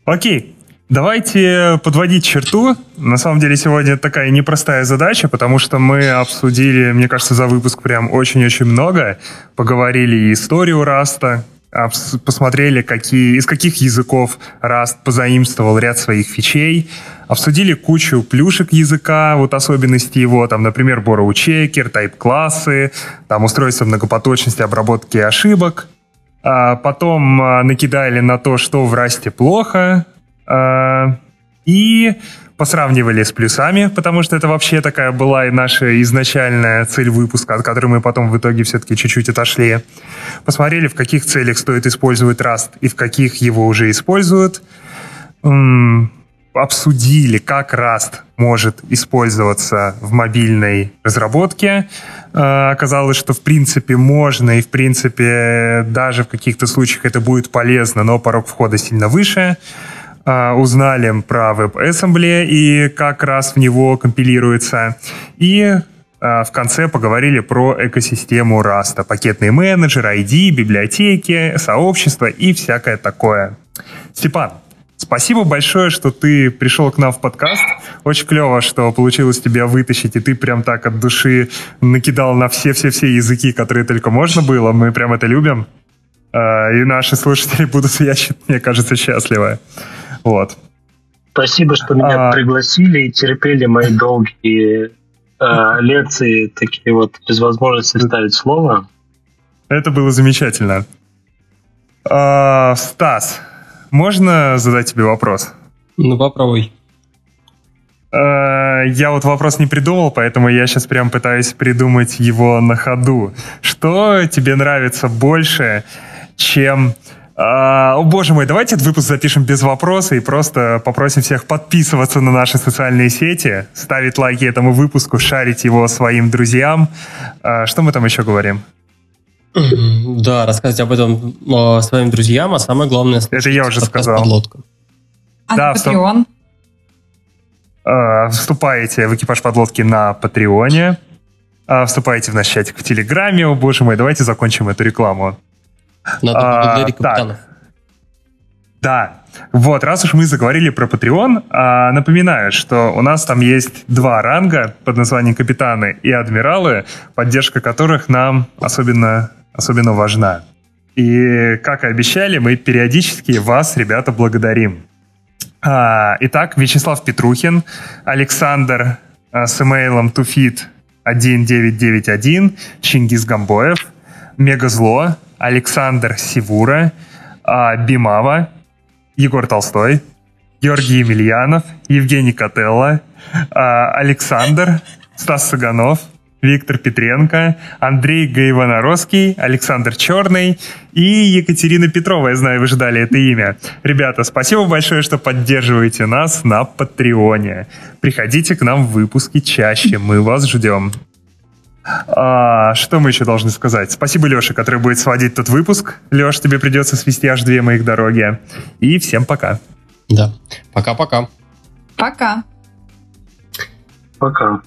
Окей, Давайте подводить черту. На самом деле сегодня такая непростая задача, потому что мы обсудили, мне кажется, за выпуск прям очень-очень много. Поговорили и историю Раста, посмотрели, какие, из каких языков Rust позаимствовал ряд своих фичей, обсудили кучу плюшек языка, вот особенности его, там, например, borrow checker, тайп-классы, там, устройство многопоточности обработки ошибок. А потом а, накидали на то, что в Расте плохо, а, и посравнивали с плюсами, потому что это вообще такая была и наша изначальная цель выпуска, от которой мы потом в итоге все-таки чуть-чуть отошли. Посмотрели, в каких целях стоит использовать Rust и в каких его уже используют. М-м, обсудили, как Rust может использоваться в мобильной разработке. Э, оказалось, что в принципе можно и в принципе даже в каких-то случаях это будет полезно, но порог входа сильно выше. А, узнали про WebAssembly и как раз в него компилируется. И а, в конце поговорили про экосистему Rust, пакетный менеджер, ID, библиотеки, сообщества и всякое такое. Степан, Спасибо большое, что ты пришел к нам в подкаст. Очень клево, что получилось тебя вытащить, и ты прям так от души накидал на все-все-все языки, которые только можно было. Мы прям это любим. А, и наши слушатели будут, я, мне кажется, счастливы. Вот. Спасибо, что меня а... пригласили и терпели мои долгие э, лекции, такие вот без возможности ставить слово. Это было замечательно. А, Стас, можно задать тебе вопрос? Ну, попробуй. А, я вот вопрос не придумал, поэтому я сейчас прям пытаюсь придумать его на ходу. Что тебе нравится больше, чем а, о, боже мой, давайте этот выпуск запишем без вопроса и просто попросим всех подписываться на наши социальные сети, ставить лайки этому выпуску, шарить его своим друзьям. А, что мы там еще говорим? Да, рассказывать об этом о, своим друзьям, а самое главное... Это я уже сказал. Подлодка. А да, на Patreon? Э, вступаете в экипаж подлодки на Патреоне, вступаете в наш чатик в Телеграме. О, боже мой, давайте закончим эту рекламу. Надо поблагодарить а, капитанов. Да. Вот, раз уж мы заговорили про Patreon, а, напоминаю, что у нас там есть два ранга под названием капитаны и адмиралы, поддержка которых нам особенно, особенно важна. И, как и обещали, мы периодически вас, ребята, благодарим. А, итак, Вячеслав Петрухин, Александр а, с имейлом туфит 1991, Чингис Гамбоев, Мегазло, Александр Сивура, а, Бимава, Егор Толстой, Георгий Емельянов, Евгений Котелло, а, Александр, Стас Саганов, Виктор Петренко, Андрей Гаиваноровский, Александр Черный и Екатерина Петрова. Я знаю, вы ждали это имя. Ребята, спасибо большое, что поддерживаете нас на Патреоне. Приходите к нам в выпуски чаще, мы вас ждем. А, что мы еще должны сказать? Спасибо Леше, который будет сводить тот выпуск. Леш, тебе придется свести аж две моих дороги. И всем пока. Да. Пока-пока. Пока. Пока.